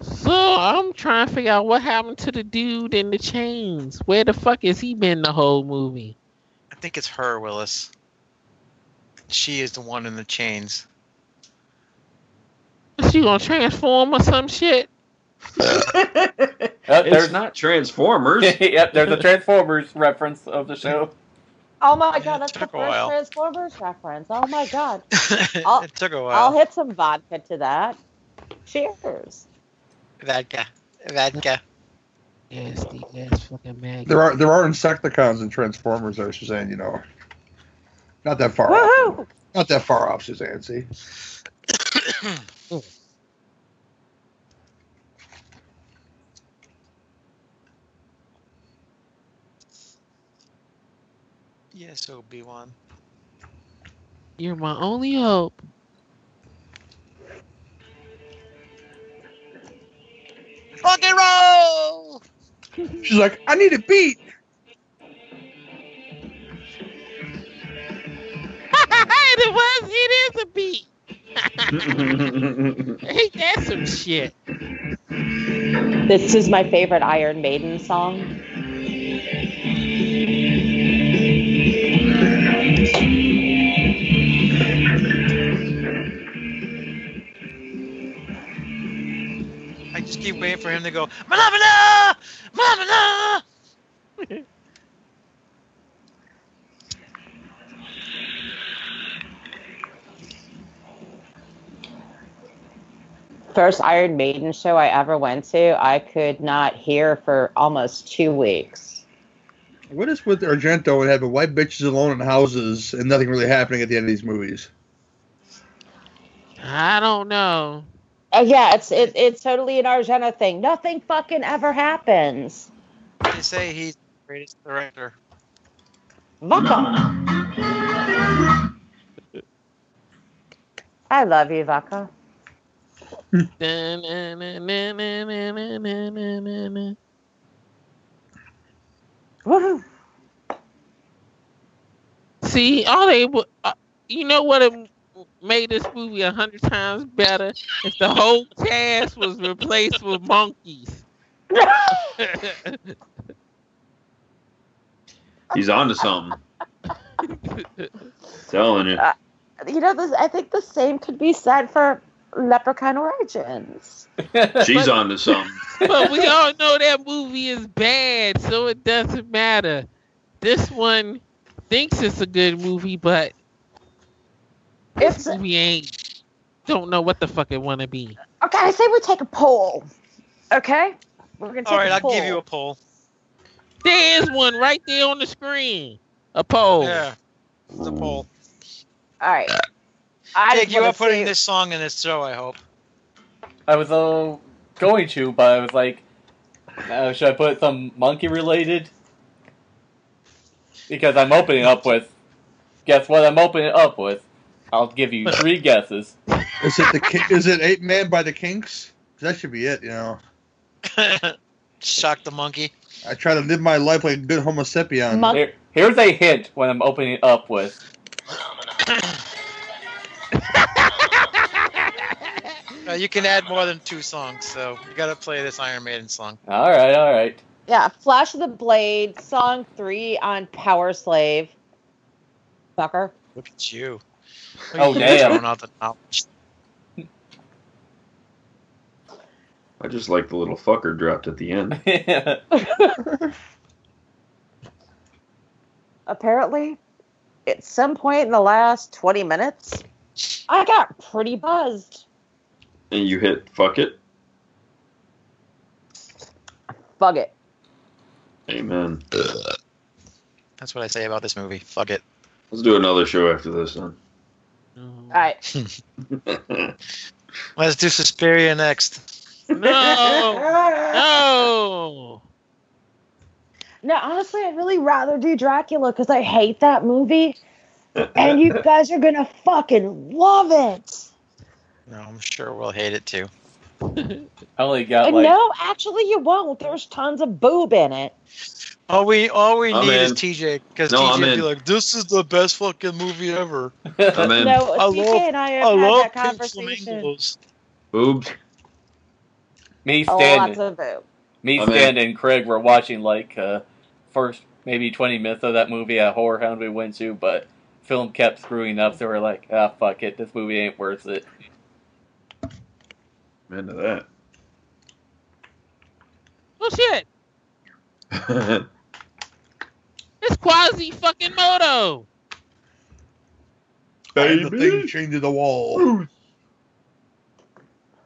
Speaker 10: So I'm trying to figure out what happened to the dude in the chains. Where the fuck has he been the whole movie?
Speaker 5: I think it's her, Willis. She is the one in the chains.
Speaker 10: Is she gonna transform or some shit?
Speaker 13: There's
Speaker 12: It's not Transformers. *laughs*
Speaker 13: yep, there's a Transformers reference of the show.
Speaker 9: Oh my god, that's the first
Speaker 5: a while.
Speaker 9: Transformers reference. Oh my god. *laughs* I'll,
Speaker 5: it took a
Speaker 9: I'll hit some vodka to that. Cheers.
Speaker 5: Vodka. Vodka.
Speaker 10: Nasty ass fucking mag.
Speaker 11: There are there are Insecticons and Transformers there, Suzanne. You know, not that far off. Not that far off, Suzanne. See, *coughs*
Speaker 5: Yes, Obi Wan.
Speaker 10: You're my only hope.
Speaker 5: Rock and roll!
Speaker 11: She's like, I need a beat. *laughs*
Speaker 10: it was. It is a beat. *laughs* Ain't that some shit?
Speaker 9: This is my favorite Iron Maiden song.
Speaker 5: I just keep waiting for him to go, Malamala! Malamala!
Speaker 9: First Iron Maiden show I ever went to, I could not hear for almost two weeks.
Speaker 11: What is with Argento and having white bitches alone in houses and nothing really happening at the end of these movies?
Speaker 10: I don't know.
Speaker 9: Oh yeah, it's it, it's totally an Argento thing. Nothing fucking ever happens.
Speaker 5: They say he's the greatest director.
Speaker 9: Vaka. I love you, Vaka. Woohoo.
Speaker 10: See, all they would, uh, you know what it made this movie a hundred times better if the whole cast was replaced with monkeys. *laughs*
Speaker 12: He's on to something. *laughs* Telling you.
Speaker 9: Uh, you know, this, I think the same could be said for Leprechaun Origins. *laughs*
Speaker 12: She's on to something.
Speaker 10: but we all know that movie is bad, so it doesn't matter. This one thinks it's a good movie, but this movie ain't. Don't know what the fuck it want to be.
Speaker 9: Okay, I say we take a poll. Okay, we're gonna take
Speaker 5: All right,
Speaker 9: a
Speaker 5: I'll
Speaker 9: poll.
Speaker 5: give you a poll.
Speaker 10: There is one right there on the screen. A poll.
Speaker 5: Yeah, it's a poll.
Speaker 9: All right. I
Speaker 5: Dig,
Speaker 9: just
Speaker 5: you
Speaker 9: wanna
Speaker 5: are putting
Speaker 9: see-
Speaker 5: this song in this show, I hope.
Speaker 13: I was uh, going to, but I was like, uh, should I put some monkey related? Because I'm opening up with. Guess what I'm opening up with? I'll give you *laughs* three guesses.
Speaker 11: Is it the is it Apeman by the Kinks? That should be it. You know, *laughs*
Speaker 5: Shock the monkey.
Speaker 11: I try to live my life like a good Homo sapien.
Speaker 13: Here, here's a hint when I'm opening up with. *laughs*
Speaker 5: Uh, you can add more than two songs, so you gotta play this Iron Maiden song.
Speaker 13: All right, all right.
Speaker 9: Yeah, Flash of the Blade, song three on Powerslave. Fucker.
Speaker 5: Look at you.
Speaker 13: Oh,
Speaker 5: You're
Speaker 13: damn.
Speaker 5: throwing out the knowledge.
Speaker 12: I just like the little fucker dropped at the end. *laughs*
Speaker 9: Apparently, at some point in the last 20 minutes, I got pretty buzzed.
Speaker 12: And you hit fuck it.
Speaker 9: Fuck it.
Speaker 12: Amen.
Speaker 5: That's what I say about this movie. Fuck it.
Speaker 12: Let's do another show after this then.
Speaker 9: All right. *laughs*
Speaker 5: Let's do Suspiria next.
Speaker 10: No. no.
Speaker 9: No, honestly, I'd really rather do Dracula because I hate that movie. And you *laughs* guys are going to fucking love it.
Speaker 5: No, I'm sure we'll hate it too. *laughs*
Speaker 13: I only got like.
Speaker 9: no, actually, you won't. There's tons of boob in it.
Speaker 5: All we all we
Speaker 12: I'm
Speaker 5: need is. TJ because
Speaker 12: No,
Speaker 5: TJ
Speaker 12: I'm
Speaker 5: would be like, "This is the best fucking movie ever."
Speaker 12: I'm in.
Speaker 9: No,
Speaker 5: I
Speaker 9: TJ
Speaker 5: love-
Speaker 9: and I
Speaker 5: I
Speaker 9: have had
Speaker 5: love
Speaker 9: that
Speaker 5: pink
Speaker 9: conversation.
Speaker 12: Boobs.
Speaker 13: Me
Speaker 9: Oh, lots
Speaker 13: standing,
Speaker 9: of boob.
Speaker 13: me
Speaker 12: I'm in.
Speaker 13: Stan, and Craig were watching like uh, first maybe 20 minutes of that movie at HorrorHound we went to, but film kept screwing up, so we're like, ah, fuck it, this movie ain't worth it.
Speaker 12: I'm into that.
Speaker 10: Oh shit. *laughs* It's quasi fucking moto.
Speaker 11: And the thing chained to the wall.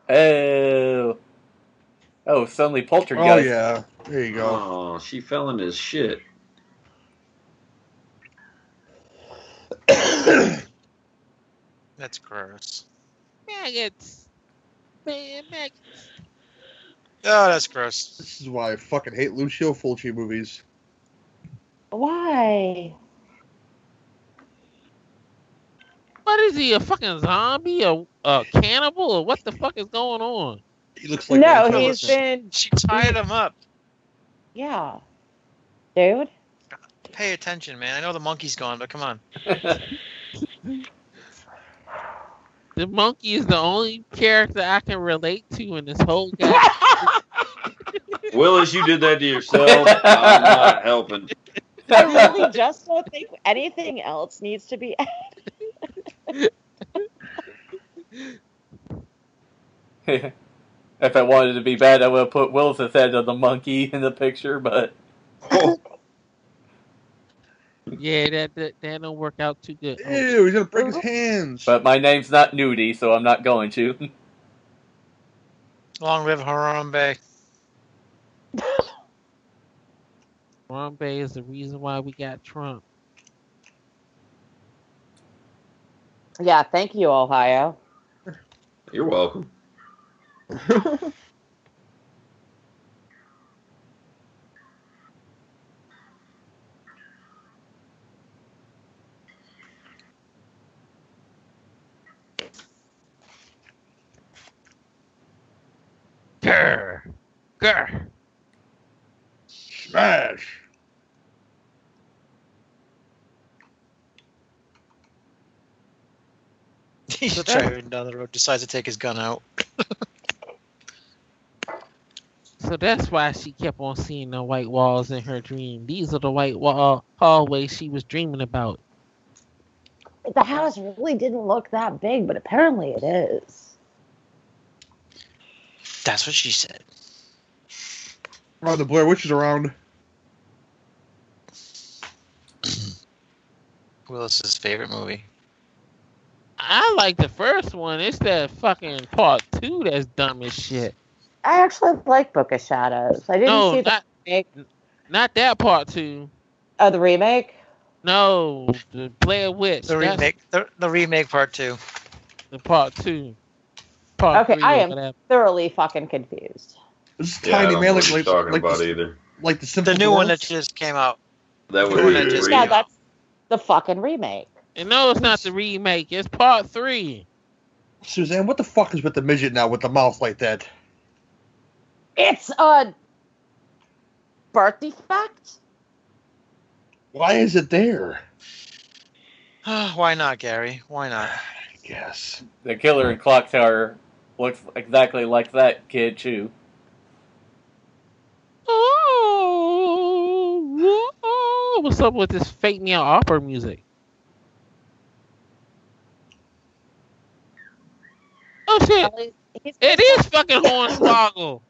Speaker 13: Oh, oh, suddenly poltergeist.
Speaker 11: Oh
Speaker 13: Poltergeist.
Speaker 11: yeah, there you go.
Speaker 12: Oh, she fell into his shit. *coughs*
Speaker 5: That's gross.
Speaker 10: Maggots. Man, maggots.
Speaker 5: Oh, that's gross.
Speaker 11: This is why I fucking hate Lucio Fulci movies.
Speaker 9: Why?
Speaker 10: What is he? A fucking zombie? A, a cannibal? Or what the fuck is going on?
Speaker 11: He looks like
Speaker 9: no,
Speaker 11: Ray
Speaker 9: he's
Speaker 11: Phillips.
Speaker 9: been.
Speaker 5: She tied him up.
Speaker 9: Yeah. Dude.
Speaker 5: Pay attention, man. I know the monkey's gone, but come on. *laughs*
Speaker 10: The monkey is the only character I can relate to in this whole game. *laughs*
Speaker 12: Willis, you did that to yourself. *laughs* I'm not helping.
Speaker 9: I really just don't think anything else needs to be added. *laughs*
Speaker 13: if I wanted to be bad, I would have put Willis's head on the monkey in the picture, but oh.
Speaker 10: Yeah, that, that that don't work out too good.
Speaker 11: Ew, he's gonna break his uh-huh. hands.
Speaker 13: but my name's not Nudie, so I'm not going to. *laughs*
Speaker 5: Long live Harambe. *laughs*
Speaker 10: Harambe is the reason why we got Trump.
Speaker 9: Yeah, thank you, Ohio.
Speaker 12: You're welcome. *laughs*
Speaker 10: grr.
Speaker 11: Smash. *laughs*
Speaker 5: He's driving down the road, decides to take his gun out. *laughs*
Speaker 10: So that's why she kept on seeing the white walls in her dream. These are the white wall uh, hallways she was dreaming about.
Speaker 9: The house really didn't look that big, but apparently it is.
Speaker 5: That's what she said.
Speaker 11: Oh, the Blair Witch is around.
Speaker 5: Willis's favorite movie.
Speaker 10: I like the first one. It's that fucking part two that's dumb as shit.
Speaker 9: I actually like Book of Shadows. I didn't
Speaker 10: No,
Speaker 9: see the
Speaker 10: not-
Speaker 9: remake.
Speaker 10: Not that part two.
Speaker 9: Oh, the remake?
Speaker 10: No, the Blair Witch.
Speaker 5: The remake, the, the remake part two.
Speaker 10: The part two. Part
Speaker 9: Okay,
Speaker 10: three
Speaker 9: I am
Speaker 10: whatever.
Speaker 9: thoroughly fucking confused.
Speaker 11: This
Speaker 12: Yeah,
Speaker 11: tiny
Speaker 12: don't
Speaker 11: man
Speaker 12: what
Speaker 11: like
Speaker 12: you're
Speaker 11: like,
Speaker 12: talking
Speaker 11: like,
Speaker 12: about
Speaker 11: the,
Speaker 12: either.
Speaker 11: like the
Speaker 5: The
Speaker 11: simple
Speaker 5: new one that just came out.
Speaker 12: That would
Speaker 5: The one
Speaker 12: be
Speaker 5: that just.
Speaker 9: Yeah, that's the fucking remake.
Speaker 10: And no, it's not the remake. It's part three.
Speaker 11: Suzanne, what the fuck is with the midget now with the mouth like that?
Speaker 9: It's a birth defect?
Speaker 11: Why is it there? *sighs*
Speaker 5: Why not, Gary? Why not? *sighs*
Speaker 11: Yes.
Speaker 13: The killer in Clock Tower looks exactly like that kid too.
Speaker 10: Oh, oh, what's up with this fake meow opera music? Oh shit! It is fucking Hornswoggle.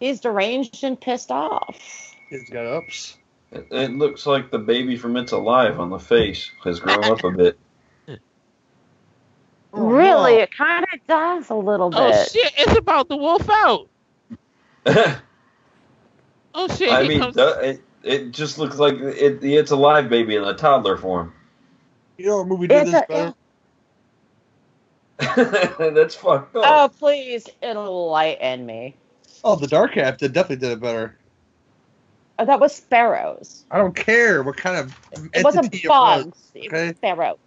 Speaker 9: He's deranged and pissed off.
Speaker 11: He's got ups.
Speaker 12: It, it looks like the baby from It's Alive on the face has grown up a bit.
Speaker 9: Oh, really? It kind of does a little oh, bit.
Speaker 10: Oh shit! It's about the wolf out. *laughs* Oh shit!
Speaker 12: I mean,
Speaker 10: comes-
Speaker 12: it, it just looks like it, the It's Alive baby in a toddler form.
Speaker 11: You know what movie did
Speaker 9: It's
Speaker 11: this
Speaker 9: a-
Speaker 11: better? *laughs*
Speaker 12: That's fucked up.
Speaker 9: Oh, please enlighten me.
Speaker 11: Oh, the Dark Half did definitely did it better.
Speaker 9: Oh, that was sparrows.
Speaker 11: I don't care what kind of
Speaker 9: It wasn't
Speaker 11: entity it was,
Speaker 9: bugs. It was sparrows.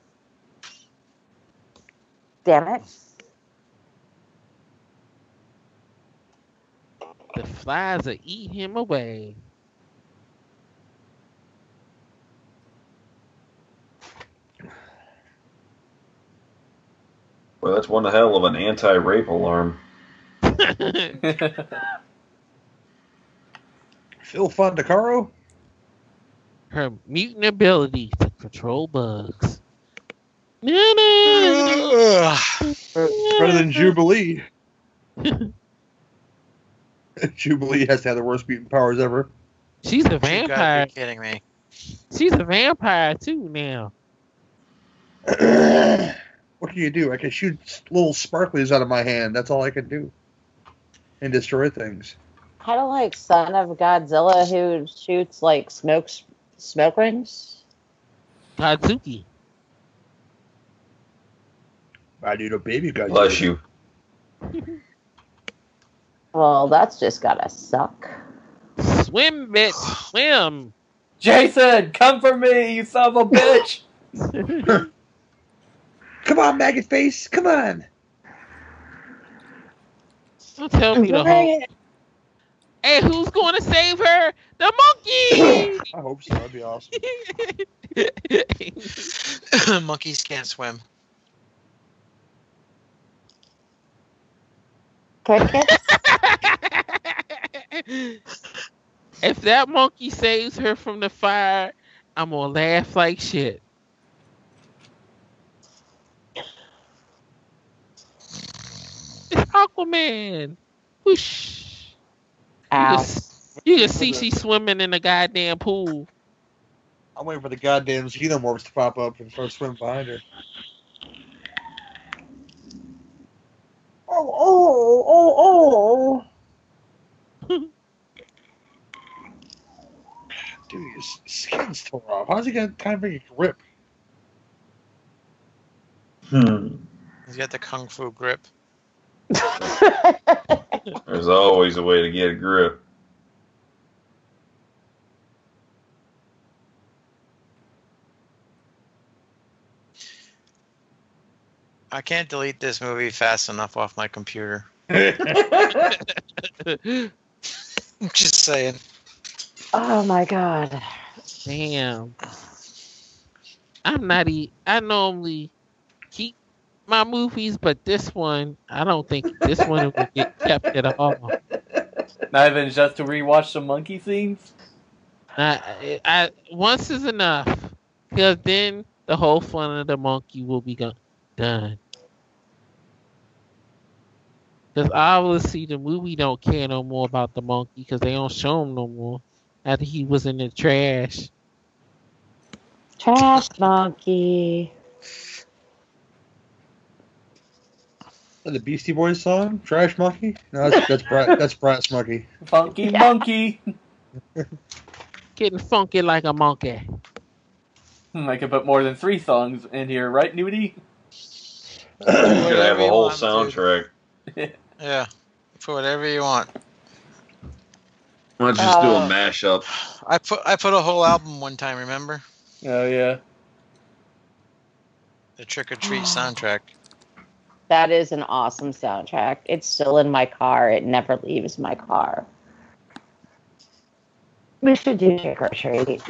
Speaker 9: Damn it.
Speaker 10: the flies will eat him away.
Speaker 12: Well, that's one hell of an anti-rape alarm. *laughs*
Speaker 11: Phil Fondacaro?
Speaker 10: Her mutant ability to control bugs. No,
Speaker 11: Better than Jubilee. *laughs* Jubilee has to have the worst mutant powers ever.
Speaker 10: She's a vampire.
Speaker 5: gotta kidding me.
Speaker 10: She's a vampire too now. *clears throat*
Speaker 11: what can you do? I can shoot little sparklies out of my hand. That's all I can do. And destroy things.
Speaker 9: Kind of like Son of Godzilla who shoots like smokes smoke rings.
Speaker 10: Tadzuki.
Speaker 11: I need a baby guy.
Speaker 12: Bless you. *laughs*
Speaker 9: Well, that's just gotta suck.
Speaker 10: Swim, bitch, swim.
Speaker 13: Jason, come for me, you son of a bitch! *laughs*
Speaker 11: Come on, maggot face. Come on.
Speaker 10: Don't tell me the whole.
Speaker 9: it.
Speaker 10: And who's going to save her? The monkey! *coughs*
Speaker 11: I hope so. That'd be awesome. *laughs* *coughs*
Speaker 5: Monkeys can't swim.
Speaker 9: Crickets? *laughs*
Speaker 10: if that monkey saves her from the fire, I'm gonna laugh like shit. It's Aquaman. Whoosh. You
Speaker 9: Ow.
Speaker 10: can, you can see she swimming in a goddamn pool.
Speaker 11: I'm waiting for the goddamn xenomorphs to pop up and start swimming behind her. Oh, oh, oh, oh. *laughs* Dude, his skin's tore off. How's he got kind of a grip?
Speaker 12: Hmm.
Speaker 5: He's got the kung fu grip. *laughs*
Speaker 12: There's always a way to get a grip.
Speaker 5: I can't delete this movie fast enough off my computer. *laughs* *laughs* Just saying.
Speaker 9: Oh my god.
Speaker 10: Damn. I'm not e- I normally keep my movies, but this one, I don't think this one will get kept at all.
Speaker 13: Not even just to rewatch some monkey scenes.
Speaker 10: I, I once is enough, because then the whole fun of the monkey will be gone, done. Because obviously the movie don't care no more about the monkey because they don't show him no more after he was in the trash.
Speaker 9: Trash monkey.
Speaker 11: The Beastie Boys song? Trash Monkey? No, that's that's Brat, that's Brass Monkey. *laughs*
Speaker 13: Funky monkey.
Speaker 10: Getting funky like a monkey.
Speaker 13: I could put more than three songs in here, right, Nudie?
Speaker 12: You could have a whole soundtrack. *laughs*
Speaker 5: Yeah. for whatever you want.
Speaker 12: Why don't you just do a
Speaker 5: Uh,
Speaker 12: mashup?
Speaker 5: I put I put a whole album one time, remember?
Speaker 13: Oh yeah.
Speaker 5: The Trick or Treat soundtrack.
Speaker 9: That is an awesome soundtrack. It's still in my car. It never leaves my car. We should do trick or treat.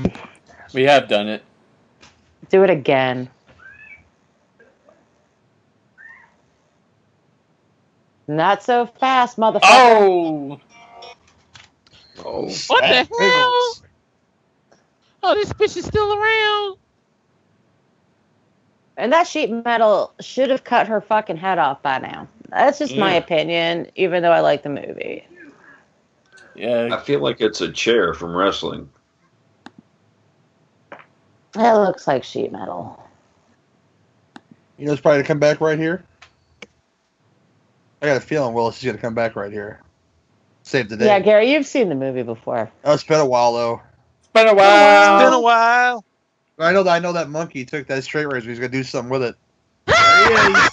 Speaker 13: We have done it.
Speaker 9: Do it again. Not so fast, motherfucker.
Speaker 13: Oh!
Speaker 12: Oh,
Speaker 10: What the hell? Oh, this bitch is still around.
Speaker 9: And that sheet metal should have cut her fucking head off by now. That's just my opinion, even though I like the movie.
Speaker 13: Yeah.
Speaker 12: I feel like it's a chair from wrestling.
Speaker 9: It looks like sheet metal.
Speaker 11: You know, it's probably to come back right here. I got a feeling Willis is going to come back right here. Save the day.
Speaker 9: Yeah, Gary, you've seen the movie before.
Speaker 11: Oh, it's been a while though.
Speaker 13: It's been a while.
Speaker 5: It's been a while.
Speaker 11: I know that I know that monkey took that straight razor. He's going to do something with it.
Speaker 10: Yes!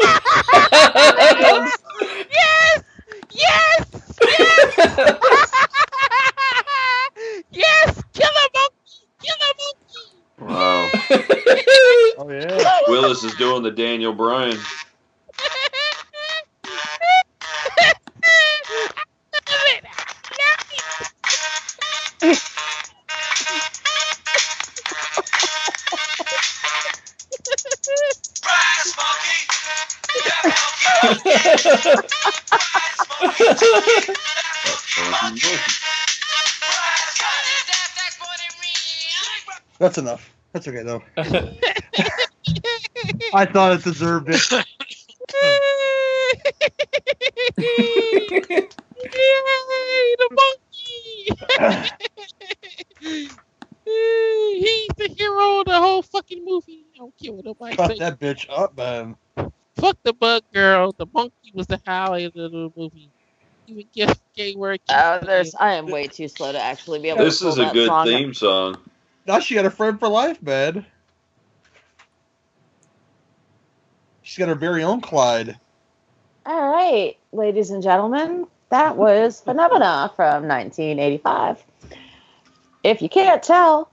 Speaker 10: Yes! Yes! *laughs* yes! Kill a monkey! Kill a monkey!
Speaker 12: Wow. *laughs*
Speaker 11: Oh yeah.
Speaker 12: Willis is doing the Daniel Bryan.
Speaker 11: That's enough. That's okay though. *laughs* I thought it deserved it. *laughs*
Speaker 10: Yay, the monkey! He's the hero of the whole fucking movie. I don't care what nobody
Speaker 11: Cut
Speaker 10: say.
Speaker 11: that bitch up, man.
Speaker 10: Fuck the bug girl. The monkey was the highlight of the movie. Even guess gay word.
Speaker 9: Oh, there's. I am way too slow to actually be able
Speaker 12: This
Speaker 9: to pull
Speaker 12: is a
Speaker 9: that
Speaker 12: good
Speaker 9: song up.
Speaker 12: theme song.
Speaker 11: Now she got a friend for life, man. She's got her very own Clyde.
Speaker 9: All right, ladies and gentlemen, that was Phenomena from 1985. If you can't tell,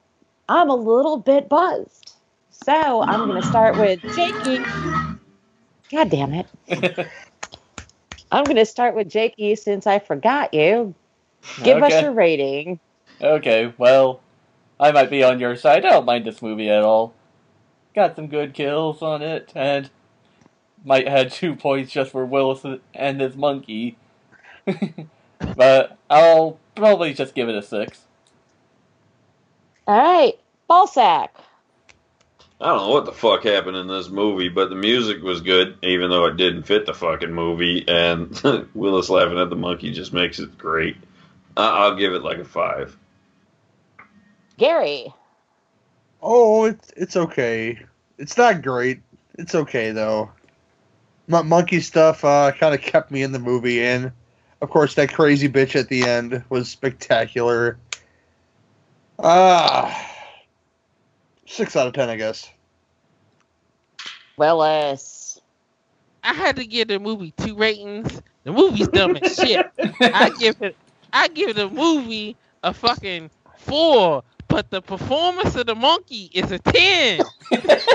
Speaker 9: I'm a little bit buzzed. So I'm going to start with Jakey. God damn it. *laughs* I'm going to start with Jakey since I forgot you. Give us your rating.
Speaker 13: Okay, well, I might be on your side. I don't mind this movie at all. Got some good kills on it, and might had two points just for Willis and his monkey. *laughs* but I'll probably just give it a six.
Speaker 9: All right, Ballsack.
Speaker 12: I don't know what the fuck happened in this movie, but the music was good, even though it didn't fit the fucking movie. And *laughs* Willis laughing at the monkey just makes it great. I- I'll give it like a five.
Speaker 9: Gary.
Speaker 11: Oh, it's it's okay. It's not great. It's okay though. Mon- monkey stuff uh, kind of kept me in the movie, and of course that crazy bitch at the end was spectacular. Ah, six out of ten, I guess.
Speaker 9: Willis.
Speaker 10: I had to give the movie two ratings. The movie's dumb as shit. I give it I give the movie a fucking four, but the performance of the monkey is a ten. *laughs*
Speaker 7: That's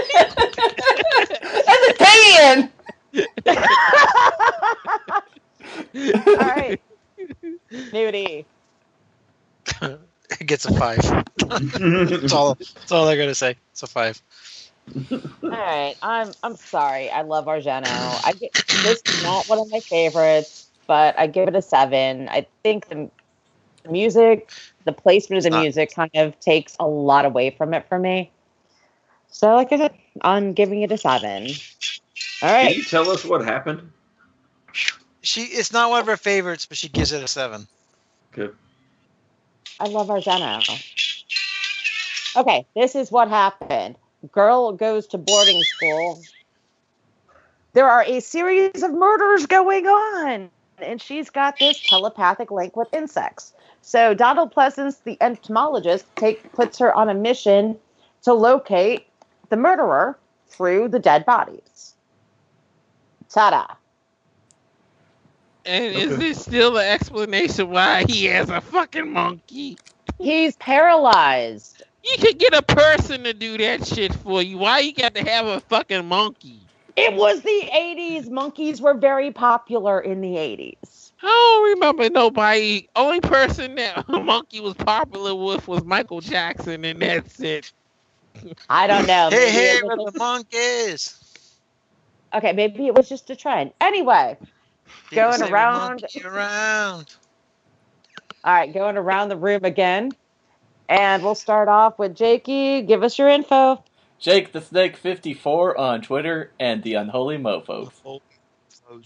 Speaker 7: a ten. *laughs*
Speaker 9: All right. Nudie.
Speaker 5: It *laughs* gets a five. *laughs* that's all. That's all they're gonna say. It's a five.
Speaker 9: All right, I'm I'm sorry. I love Argento. I get this is not one of my favorites, but I give it a seven. I think the, the music, the placement of the
Speaker 5: not.
Speaker 9: music, kind of takes a lot away from it for me. So, like I said, I'm giving it a seven. All right.
Speaker 12: Can you tell us what happened?
Speaker 5: She. It's not one of her favorites, but she gives it a seven.
Speaker 12: Good.
Speaker 9: I love Argento. Okay, this is what happened. Girl goes to boarding school. There are a series of murders going on, and she's got this telepathic link with insects. So Donald Pleasence, the entomologist, take puts her on a mission to locate the murderer through the dead bodies. Ta-da!
Speaker 10: And is this still the explanation why he has a fucking monkey?
Speaker 9: He's paralyzed.
Speaker 10: You could get a person to do that shit for you. Why you got to have a fucking monkey?
Speaker 9: It was the 80s. Monkeys were very popular in the 80s.
Speaker 10: I don't remember nobody. Only person that *laughs* a monkey was popular with was Michael Jackson, and that's it.
Speaker 9: I don't know.
Speaker 5: Hey,
Speaker 9: Maybe
Speaker 5: hey,
Speaker 9: it
Speaker 5: where the
Speaker 9: just-
Speaker 5: monkeys?
Speaker 9: okay, maybe it was just a trend. Anyway,
Speaker 5: People
Speaker 9: going around.
Speaker 5: around.
Speaker 9: All right, going around the room again. And we'll start off with Jakey. Give us your info.
Speaker 13: Jake the Snake 54 on Twitter and the Unholy Mofo.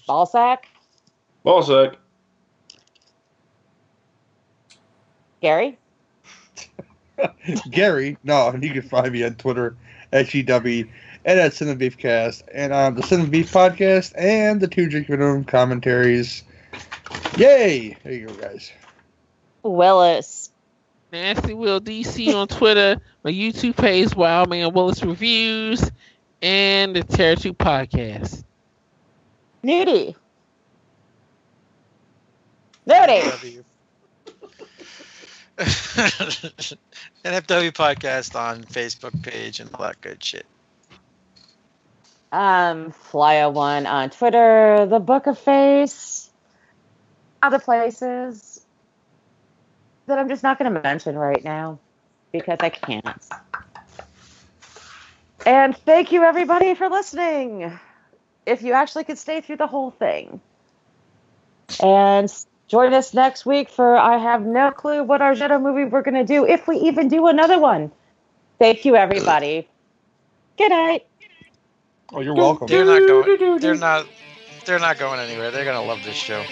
Speaker 9: Ballsack.
Speaker 12: Ballsack.
Speaker 9: Gary. *laughs*
Speaker 11: Gary, no, you can find me on Twitter at GW and at Cinebeefcast and on the Cinebeef podcast and the Two Drink Room commentaries. Yay! There you go, guys.
Speaker 9: Willis.
Speaker 10: Nasty Will DC on Twitter, my YouTube page, Wild Man Willis Reviews, and the Terror 2 Podcast.
Speaker 9: Nudie. Nudie.
Speaker 5: NFW podcast on Facebook page and all that good shit.
Speaker 9: Um, Flya One on Twitter. The Book of Face. Other places that I'm just not going to mention right now because I can't. And thank you everybody for listening. If you actually could stay through the whole thing. And join us next week for I have no clue what Argento movie we're going to do, if we even do another one. Thank you, everybody. Good night.
Speaker 11: Oh, you're welcome.
Speaker 5: They're not going. They're not. They're not going anywhere. They're gonna love this show.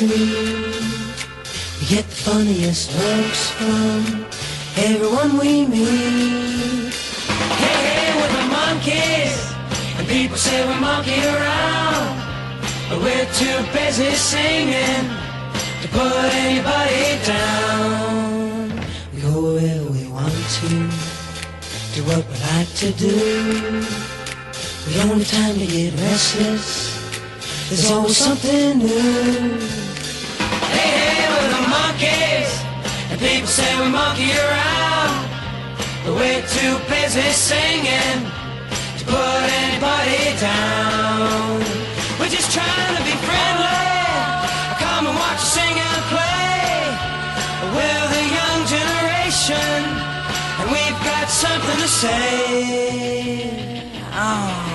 Speaker 15: We get the funniest looks from everyone we meet. Hey, hey, we're the Monkees, and people say we're monkeying around. But we're too busy singing to put anybody down. We go where we want to, do what we like to do. We don't have time to get restless. There's always something new. monkey around. The way too busy singing To put anybody down. We're just trying to be friendly. Come and watch us sing and play. We're the young generation And we've got something to say. Oh.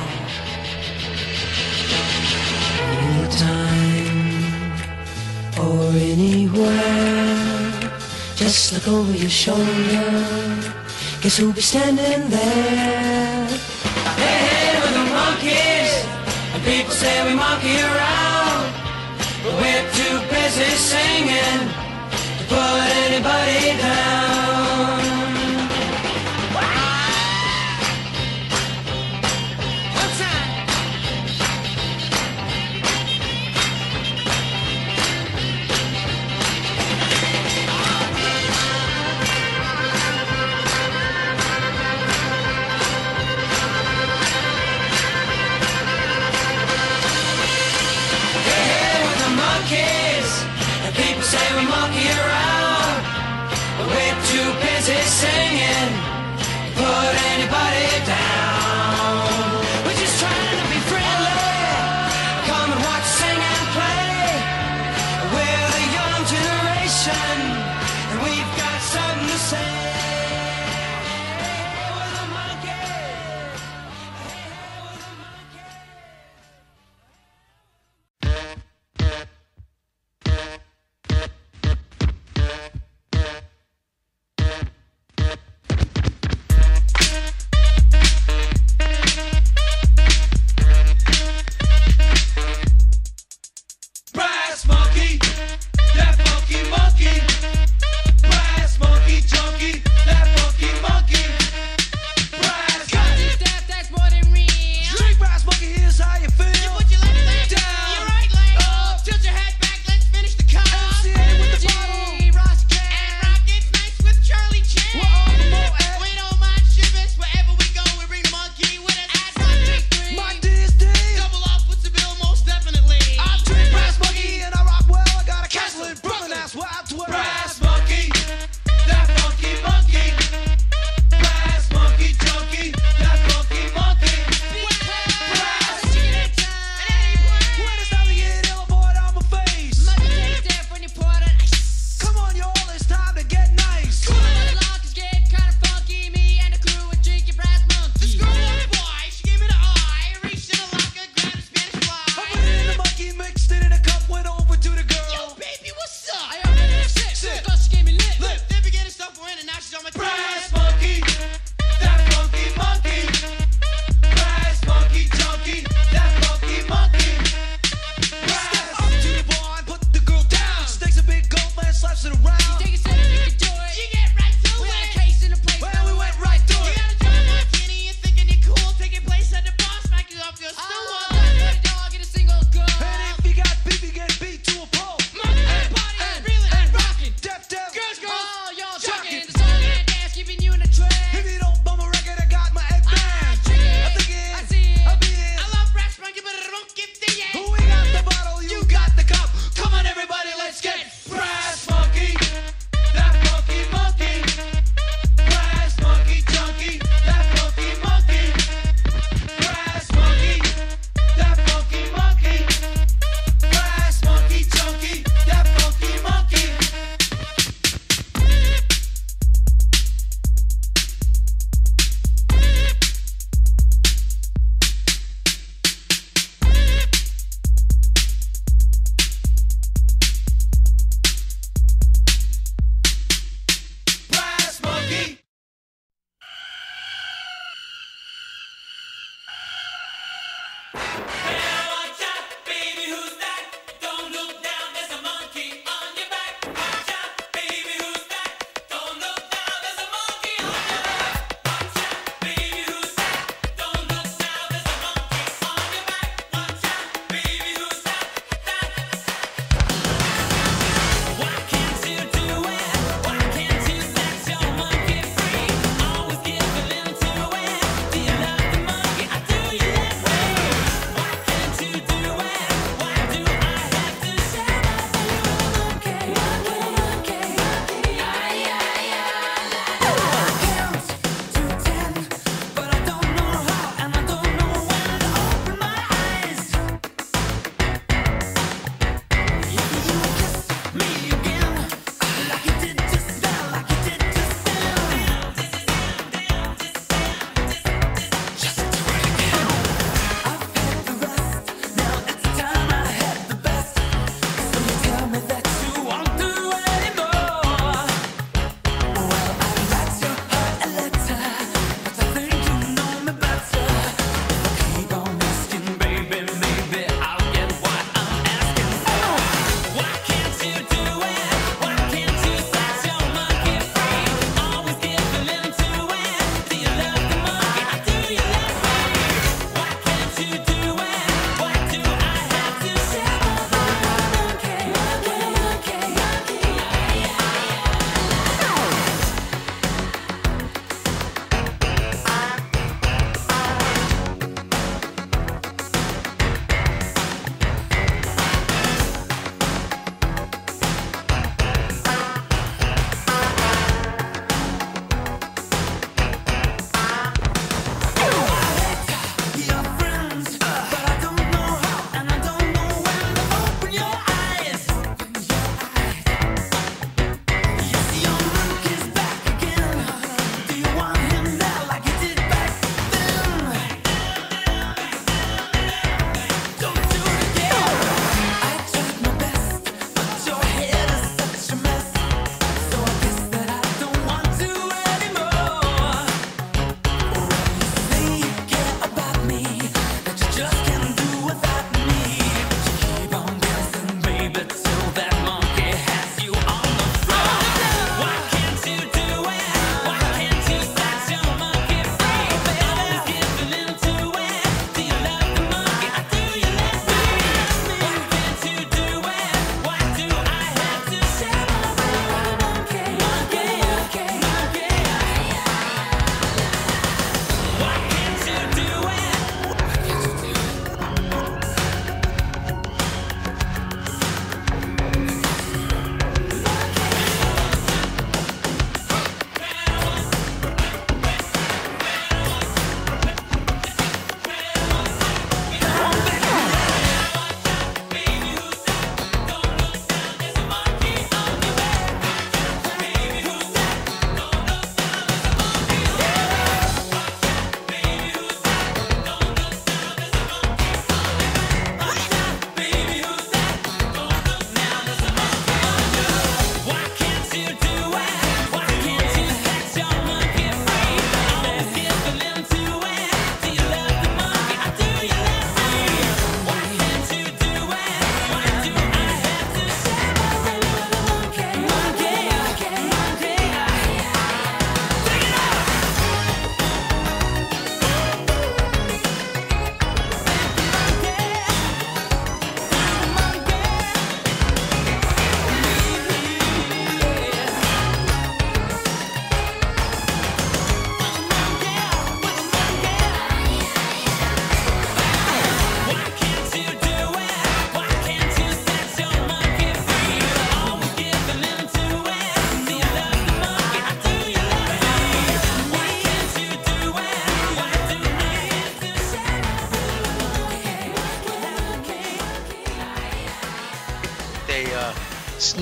Speaker 15: Or anywhere. Look over your shoulder. Guess who'll be standing there? Hey, hey, we're the Monkees. And people say we monkey around. But we're too busy singing to put anybody
Speaker 14: down.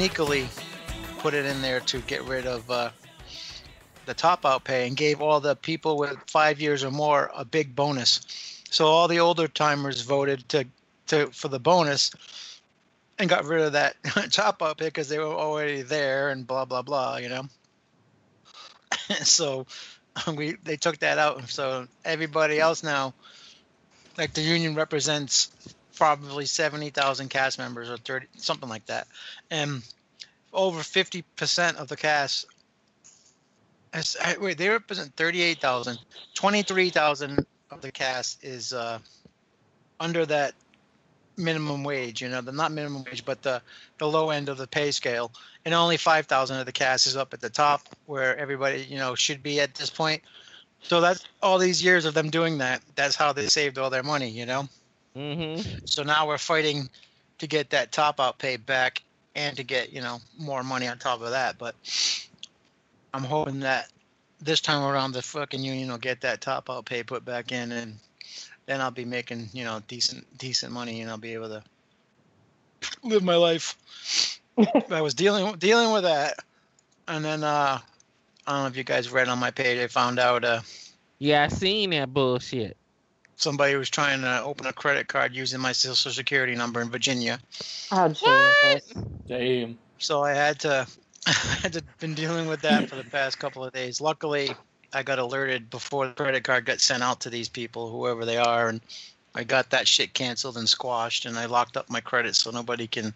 Speaker 5: Sneakily put it in there to get rid of uh, the top out pay and gave all the people with five years or more a big bonus. So all the older timers voted to, to for the bonus and got rid of that *laughs* top out pay because they were already there and blah blah blah, you know. *laughs* so *laughs* we they took that out. So everybody else now, like the union represents probably seventy thousand cast members or thirty something like that, and over fifty percent of the cast. as- I- Wait, they represent 38,000. 23,000 of the cast is uh, under that minimum wage. You know, the not minimum wage, but the the low end of the pay scale, and only 5,000 of the cast is up at the top, where everybody you know should be at this point. So that's all these years of them doing that. That's how they saved all their money. You know.
Speaker 10: Mm-hmm.
Speaker 5: So now we're fighting to get that top out pay back and to get, you know, more money on top of that. But I'm hoping that this time around the fucking union will get that top out pay put back in and then I'll be making, you know, decent decent money and I'll be able to live my life. *laughs* I was dealing dealing with that. And then uh I don't know if you guys read on my page, I found out uh
Speaker 10: Yeah, I seen that bullshit.
Speaker 5: Somebody was trying to open a credit card using my social security number in Virginia.
Speaker 9: Oh Jesus!
Speaker 13: Damn.
Speaker 5: So I had to *laughs* I had to been dealing with that for the past couple of days. Luckily, I got alerted before the credit card got sent out to these people, whoever they are, and I got that shit canceled and squashed, and I locked up my credit so nobody can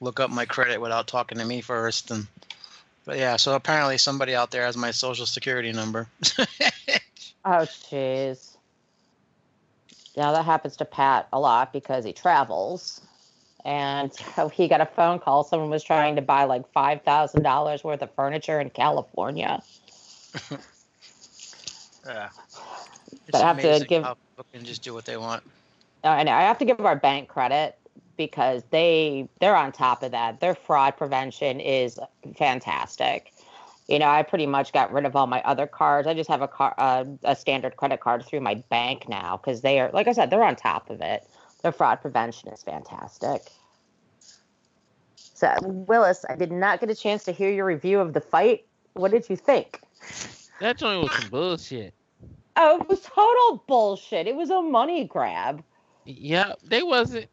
Speaker 5: look up my credit without talking to me first. And but yeah, so apparently somebody out there has my social security number. *laughs*
Speaker 9: Oh jeez. Yeah, that happens to Pat a lot because he travels. And *laughs* so he got a phone call. Someone was trying to buy like five thousand dollars worth of furniture in California. *laughs*
Speaker 5: yeah. It's
Speaker 9: But I have to give-
Speaker 5: can just do what they want.
Speaker 9: Uh, and I have to give our bank credit because they they're on top of that. Their fraud prevention is fantastic. You know, I pretty much got rid of all my other cards. I just have a car, uh, a standard credit card through my bank now because they are, like I said, they're on top of it. Their fraud prevention is fantastic. So, Willis, I did not get a chance to hear your review of the fight. What did you think?
Speaker 10: That joint was some bullshit.
Speaker 9: Oh, it was total bullshit. It was a money grab.
Speaker 10: Yeah, they wasn't.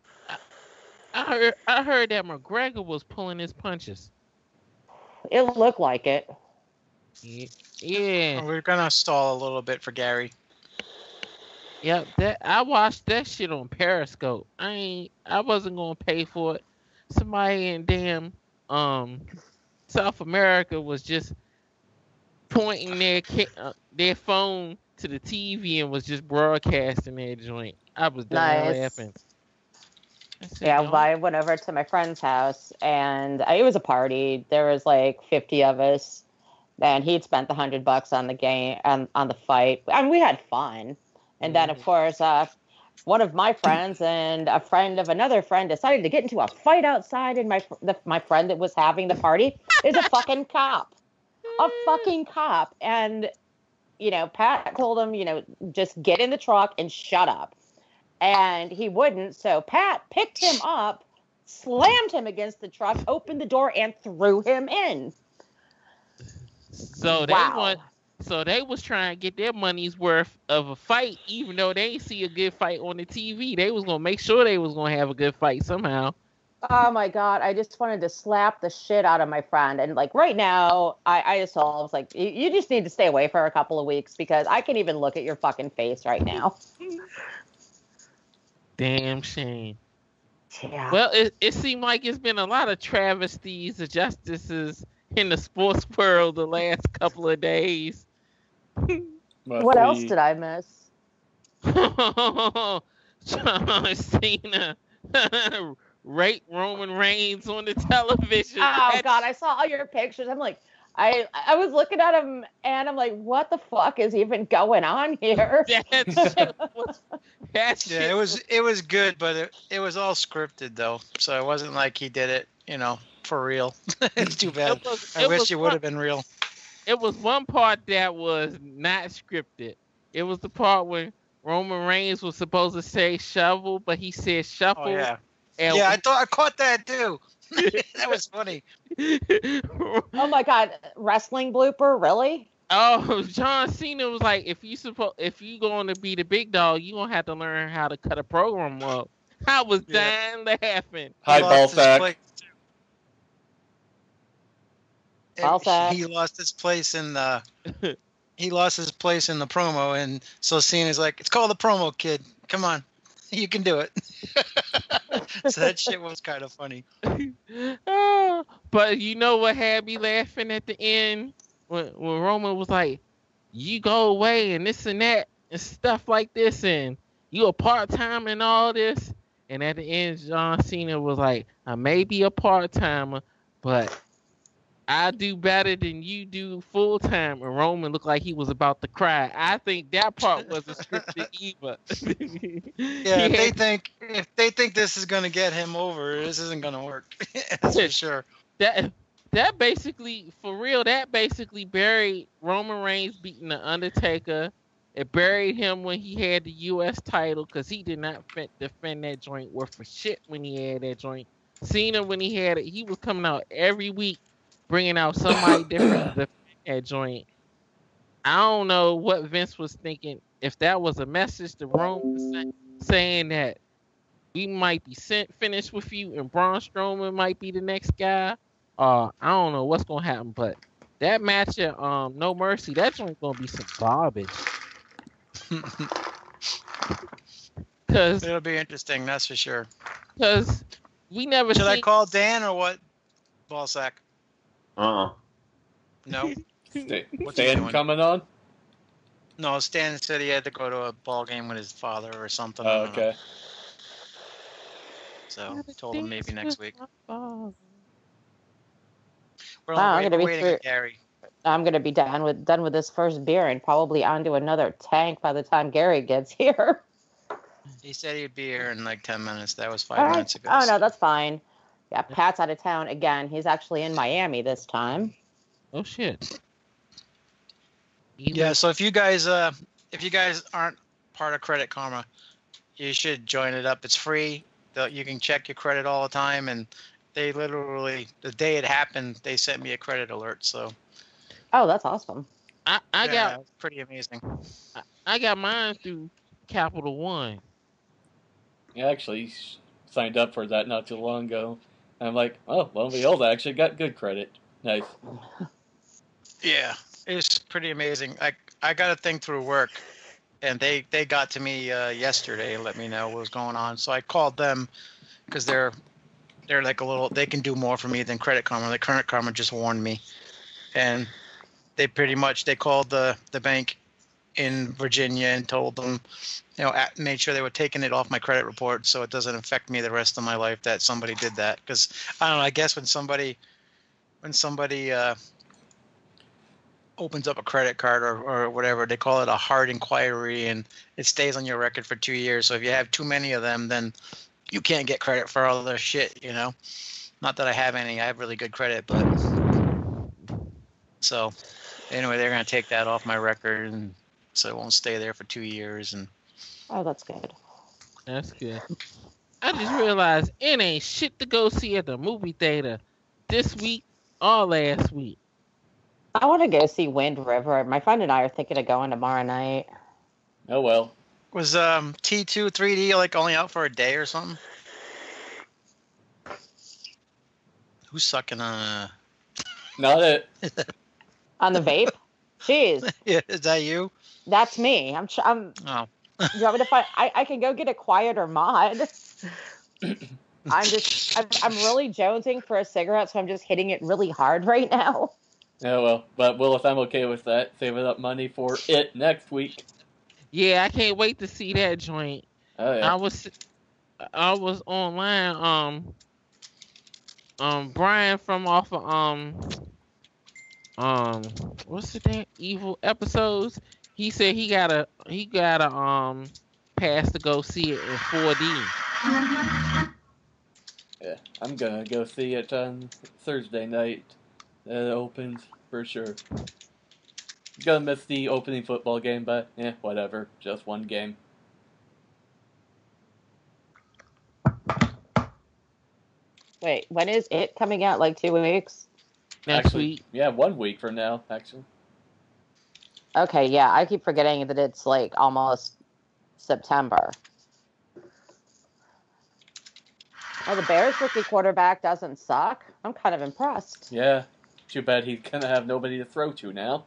Speaker 10: I- heard. I heard that McGregor was pulling his punches.
Speaker 9: It looked like it.
Speaker 10: Yeah.
Speaker 5: We're gonna stall a little bit for Gary.
Speaker 10: Yep, that I watched that shit on Periscope. I ain't I wasn't gonna pay for it. Somebody in damn um South America was just pointing their ca- uh, their phone to the TV and was just broadcasting their joint. I was dying
Speaker 9: Nice.
Speaker 10: laughing.
Speaker 9: Yeah, well, I went over to my friend's house and uh, it was a party. There was like 50 of us, and he'd spent the hundred bucks on the game and on the fight, and we had fun. And then, of course, uh, one of my friends and a friend of another friend decided to get into a fight outside, and my the, my friend that was having the party is a fucking cop, a fucking cop, and you know, Pat told him, you know, just get in the truck and shut up and he wouldn't. So Pat picked him up, slammed him against the truck, opened the door, and threw him in.
Speaker 10: So they
Speaker 9: Wow.
Speaker 10: want so they was trying to get their money's worth of a fight, even though they ain't see a good fight on the TV. They was gonna make sure they was gonna have a good fight somehow.
Speaker 9: Oh my god! I just wanted to slap the shit out of my friend, and like right now, I, I just told him, I was like, "You- you just need to stay away for a couple of weeks because I can't even look at your fucking face right now.
Speaker 10: Damn shame.
Speaker 9: Yeah.
Speaker 10: Well, it, it seemed like it's been a lot of travesties of justices *laughs* in the sports world the last couple of days. *laughs*
Speaker 9: what else did I miss?
Speaker 10: John *laughs* Cena rape Roman Reigns on the television.
Speaker 9: Oh
Speaker 10: That
Speaker 9: god, I saw all your pictures. I'm like, I I was looking at him and I'm like, what the fuck is even going on here?
Speaker 10: That shit was, that shit
Speaker 5: Yeah, it was it was good, but it, it was all scripted though, so it wasn't like he did it, you know, for real. *laughs* it's too bad.
Speaker 10: It was-
Speaker 5: I
Speaker 10: it
Speaker 5: wish it would have been real.
Speaker 10: it was one part that was not scripted. It was the part where Roman Reigns was supposed to say shovel, but he said oh, shuffle.
Speaker 5: Oh yeah.
Speaker 10: And
Speaker 5: yeah, I thought I caught that too. *laughs* *laughs* that was funny.
Speaker 9: Oh my god, wrestling blooper, really?
Speaker 10: Oh, John Cena was like, if you suppo- if you going to be the big dog, you gonna have to learn how to cut a program up. I was dying laughing.
Speaker 13: Hi,
Speaker 5: He lost his
Speaker 13: Ballsack.
Speaker 5: place-
Speaker 9: Ballsack.
Speaker 5: He lost his place in the. He lost his place in the promo, and so Cena's like, "It's called the promo, kid. Come on, *laughs* you can do it." *laughs* so that shit was kind of funny.
Speaker 10: Oh, *laughs* but you know what had me laughing at the end when when Roman was like, "You go away and this and that and stuff like this, and you a part time and all this." And at the end, John Cena was like, "I may be a part timer, but I do better than you do full time." And Roman looked like he was about to cry. I think that part wasn't scripted Eva.
Speaker 5: Yeah, if they think if they think this is gonna get him over, this isn't gonna work. *laughs* That's for sure.
Speaker 10: that that basically for real that basically buried Roman Reigns beating the Undertaker. It buried him when he had the U.S. title because he did not fe- defend that joint worth for shit when he had that joint. Cena when he had it, he was coming out every week bringing out somebody different *coughs* to defend that joint. I don't know what Vince was thinking. If that was a message to Roman say- saying that we might be sent finished with you and Braun Strowman might be the next guy. Uh, I don't know what's gonna happen, but that match at um No Mercy, that joint gonna be some garbage. *laughs* Cause,
Speaker 5: It'll be interesting, that's for sure.
Speaker 10: cause we never
Speaker 5: Should I call Dan or what? Ballsack.
Speaker 12: Uh-uh.
Speaker 5: No. *laughs*
Speaker 13: Stan,
Speaker 5: What's he
Speaker 13: Stan coming on?
Speaker 5: No, Stan said he had to go to a ball game with his father or something.
Speaker 13: Oh, okay.
Speaker 5: So told him maybe next week. We're
Speaker 9: Wow, I'm gonna be
Speaker 5: waiting
Speaker 9: through-
Speaker 5: Gary.
Speaker 9: I'm gonna be done with done with this first beer and probably onto another tank by the time Gary gets *laughs* here.
Speaker 5: He said he'd be here in like ten minutes. That was five
Speaker 9: All right.
Speaker 5: minutes ago.
Speaker 9: Oh no, that's fine. Yeah, Pat's out of town again. He's actually in Miami this time.
Speaker 10: Oh shit.
Speaker 5: Yeah, so if you guys uh if you guys aren't part of Credit Karma, you should join it up. It's free. You can check your credit all the time and they literally the day it happened, they sent me a credit alert. So
Speaker 9: Oh, that's awesome.
Speaker 10: I, I
Speaker 5: yeah,
Speaker 10: got
Speaker 5: it's pretty amazing.
Speaker 10: I, I got mine through Capital One.
Speaker 13: I actually signed up for that not too long ago. I'm like, oh, lo and behold, I actually got good credit. Nice.
Speaker 5: Yeah, it's pretty amazing. I I got a thing through work, and they they got to me uh, yesterday and let me know what was going on. So I called them because they're they're like a little they can do more for me than Credit Karma. The Credit Karma just warned me, and they pretty much they called the the bank in Virginia and told them, you know, at, made sure they were taking it off my credit report so it doesn't affect me the rest of my life that somebody did that. Because I don't know. I guess when somebody when somebody uh, opens up a credit card or, or whatever, they call it a hard inquiry and it stays on your record for two years. So if you have too many of them, then you can't get credit for all the shit, you know? Not that I have any, I have really good credit, but. So anyway, they're to take that off my record and so it won't stay there for two years. And
Speaker 9: Oh, that's good.
Speaker 10: That's good. I just realized it ain't shit to go see at the movie theater this week or last week.
Speaker 9: I want to go see Wind River. My friend and I are thinking of going tomorrow night.
Speaker 13: Oh well.
Speaker 5: was um, T2 3D like only out for a day or something? Who's sucking on a.
Speaker 13: Not it.
Speaker 9: On the vape? *laughs* Jeez,
Speaker 5: Yeah, is that you?
Speaker 9: That's me. I'm. Tr- I'm.
Speaker 5: Oh.
Speaker 9: You want me to find? I, I can go get a quieter mod. *laughs* I'm just. I'm, I'm really jonesing for a cigarette, so I'm just hitting it really hard right now.
Speaker 13: Yeah, well. But Will, if I'm okay with that, saving up money for it next week.
Speaker 10: Yeah, I can't wait to see that joint.
Speaker 13: Oh yeah.
Speaker 10: I was I was online. Um, um, Brian from off of um, um, what's the name? Evil episodes. He said he got a he got a um pass to go see it in 4D.
Speaker 13: Yeah, I'm gonna go see it on Thursday night. It opens for sure. Gonna miss the opening football game, but yeah, whatever. Just one game.
Speaker 9: Wait, when is it coming out? Like two weeks?
Speaker 10: Next
Speaker 13: actually,
Speaker 10: week.
Speaker 13: Yeah, one week from now, actually.
Speaker 9: Okay, yeah, I keep forgetting that it's like almost September. Oh, the Bears rookie quarterback doesn't suck. I'm kind of impressed.
Speaker 13: Yeah. Too bad he's gonna have nobody to throw to now.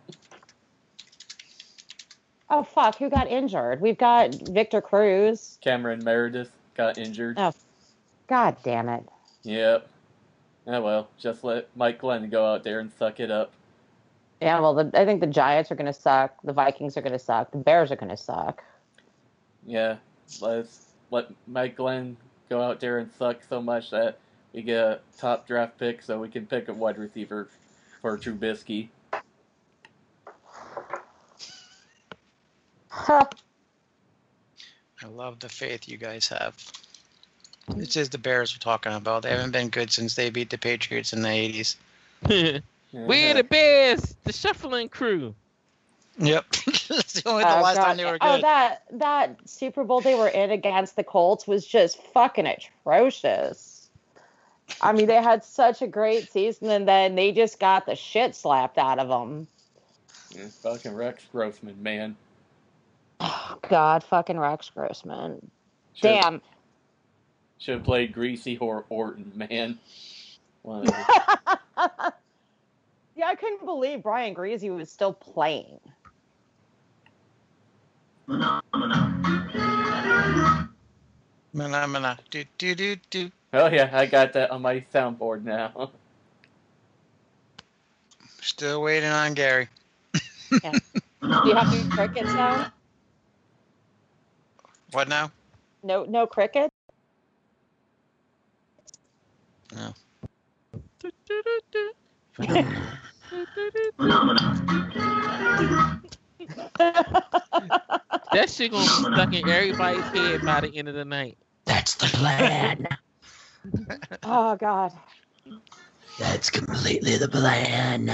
Speaker 9: Oh fuck, who got injured? We've got Victor Cruz.
Speaker 13: Cameron Meredith got injured.
Speaker 9: Oh, god damn it.
Speaker 13: Yep. Oh well, just let Mike Glenn go out there and suck it up.
Speaker 9: Yeah, well, the, I think the Giants are going to suck. The Vikings are going to suck. The Bears are going to suck.
Speaker 13: Yeah, let's let Mike Glenn go out there and suck so much that we get a top draft pick so we can pick a wide receiver for Trubisky.
Speaker 5: I love the faith you guys have. This is the Bears we're talking about. They haven't been good since they beat the Patriots in the 80s. *laughs*
Speaker 10: We're the uh-huh. Bears, the shuffling crew.
Speaker 5: Yep. *laughs* That's the only the
Speaker 9: Oh,
Speaker 5: last
Speaker 9: God.
Speaker 5: time they were
Speaker 9: oh,
Speaker 5: good.
Speaker 9: Oh, that that Super Bowl they were in against the Colts was just fucking atrocious. I mean, they had such a great season, and then they just got the shit slapped out of them.
Speaker 13: Yeah, fucking Rex Grossman, man. *sighs*
Speaker 9: God, fucking Rex Grossman.
Speaker 13: Should-
Speaker 9: Damn.
Speaker 13: Should have played Griese or Orton, man. *laughs* One of the-
Speaker 9: Yeah, I couldn't believe Brian Griese was still playing.
Speaker 5: Mana, mana. Do, do, do, do.
Speaker 13: oh yeah, I got that on my soundboard now.
Speaker 5: Still waiting on Gary.
Speaker 9: Do you have any crickets now?
Speaker 5: What now?
Speaker 9: No, no crickets.
Speaker 5: No. *laughs*
Speaker 10: That shit gonna be stuck in everybody's head by the end of the night.
Speaker 15: That's the plan.
Speaker 9: Oh God.
Speaker 15: That's completely the plan.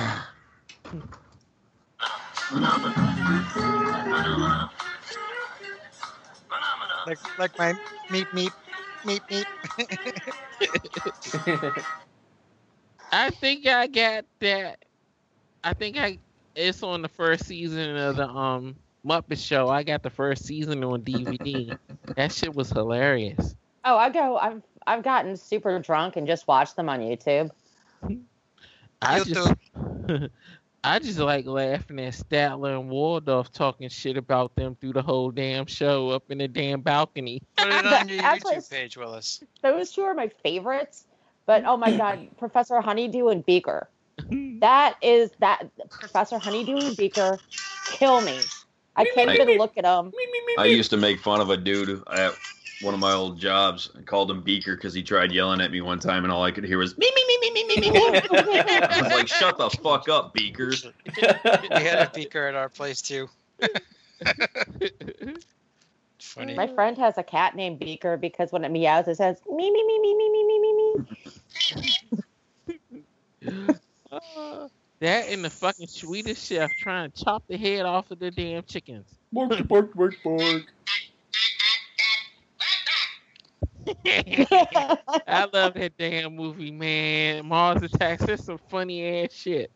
Speaker 5: Like, like my meep, meep, meep, meep. *laughs*
Speaker 10: I think I got that. I think I it's on the first season of the um Muppet Show. I got the first season on DVD. *laughs* that shit was hilarious.
Speaker 9: Oh, I go. I've I've gotten super drunk and just watched them on YouTube.
Speaker 10: I just *laughs* I just like laughing at Statler and Waldorf talking shit about them through the whole damn show up in the damn balcony.
Speaker 5: Put it *laughs* on your
Speaker 9: Actually,
Speaker 5: YouTube page, Willis.
Speaker 9: Those two are my favorites. But oh my God, *clears throat* Professor Honeydew and Beaker. That is that Professor Honeydew and Beaker kill me. I can't even look at them.
Speaker 12: I used to make fun of a dude at one of my old jobs. I called him Beaker because he tried yelling at me one time, and all I could hear was me, me, me, me, me, me, me. I was like, "Shut the fuck up, Beaker."
Speaker 5: we had a beaker at our place too. Funny.
Speaker 9: My friend has a cat named Beaker because when it meows, it says me me me me me me me me me.
Speaker 10: That and the fucking Swedish chef trying to chop the head off of the damn chickens. *laughs*
Speaker 13: Bork, bork, bork, bork.
Speaker 10: I love that damn movie, man. Mars Attacks. That's some funny ass shit.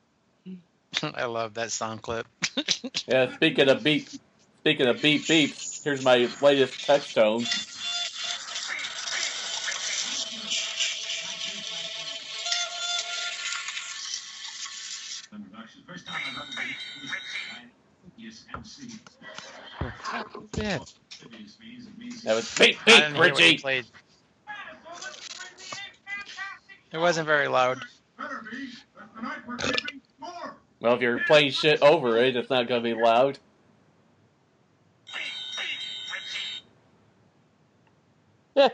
Speaker 10: *laughs*
Speaker 5: I love that sound clip.
Speaker 13: Yeah, speaking of beep, speaking of beep beeps, here's my latest text tone.
Speaker 10: Yeah.
Speaker 13: That was beep
Speaker 5: I
Speaker 13: beep,
Speaker 5: didn't hear what he
Speaker 13: Richie.
Speaker 5: played. It wasn't very loud.
Speaker 13: Well, if you're playing shit over it, it's not gonna be loud. *laughs*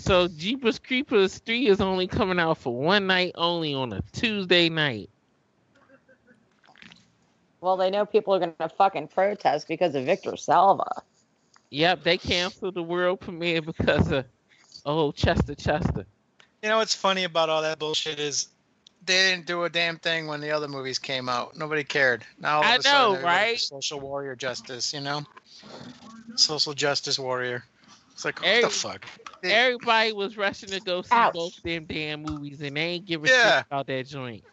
Speaker 10: So Jeepers Creepers 3 is only coming out for one night only on a Tuesday night.
Speaker 9: well, they know people are gonna fucking protest because of Victor Salva.
Speaker 10: Yep, they canceled the world premiere because of oh Chester Chester.
Speaker 5: You know what's funny about all that bullshit is they didn't do a damn thing when the other movies came out. Nobody cared. Now all of
Speaker 10: I
Speaker 5: a
Speaker 10: know,
Speaker 5: everybody's
Speaker 10: right?
Speaker 5: Social warrior justice, you know, social justice warrior. It's like, what
Speaker 10: Every-
Speaker 5: the fuck?
Speaker 10: Everybody was rushing to go see
Speaker 9: Ouch.
Speaker 10: both them damn movies, and they ain't give a
Speaker 5: Yeah.
Speaker 10: shit about that joint.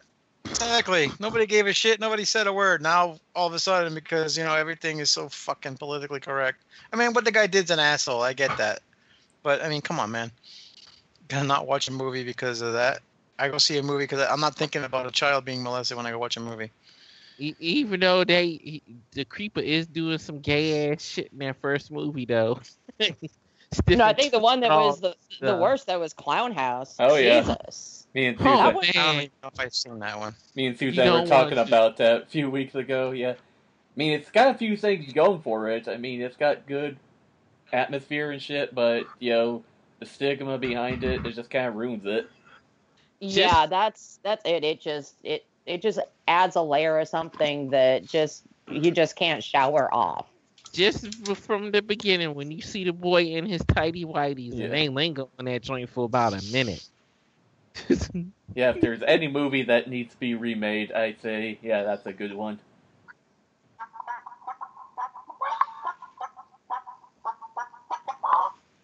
Speaker 5: Exactly. Nobody gave a shit. Nobody said a word. Now, all of a sudden, because, you know, everything is so fucking politically correct. I mean, what the guy did's an asshole. I get that. But, I mean, come on, man. Gonna not watch a movie because of that. I go see a movie because I'm not thinking about a child being molested when I go watch a movie.
Speaker 10: E- even though they, the creeper is doing some gay ass shit in that first movie, though. *laughs*
Speaker 9: No, I think the one that was the, the worst that was Clown House.
Speaker 13: Oh, yeah.
Speaker 9: Jesus.
Speaker 13: Me and
Speaker 10: Oh,
Speaker 13: Susan,
Speaker 9: That
Speaker 10: man.
Speaker 5: I don't even know if I've seen that one.
Speaker 13: me and
Speaker 10: You
Speaker 13: Susan were talking about that a few weeks ago. Yeah, I mean it's got a few things going for it. I mean it's got good atmosphere and shit, but you know the stigma behind it, it just kind of ruins it.
Speaker 9: Yeah, that's that's it. It just it it just adds a layer of something that just you just can't shower off.
Speaker 10: Just from the beginning, when you see the boy in his tidy whities,
Speaker 13: Yeah.
Speaker 10: and they linger on that joint for about a minute. *laughs*
Speaker 13: Yeah, if there's any movie that needs to be remade, I'd say yeah, that's a good one.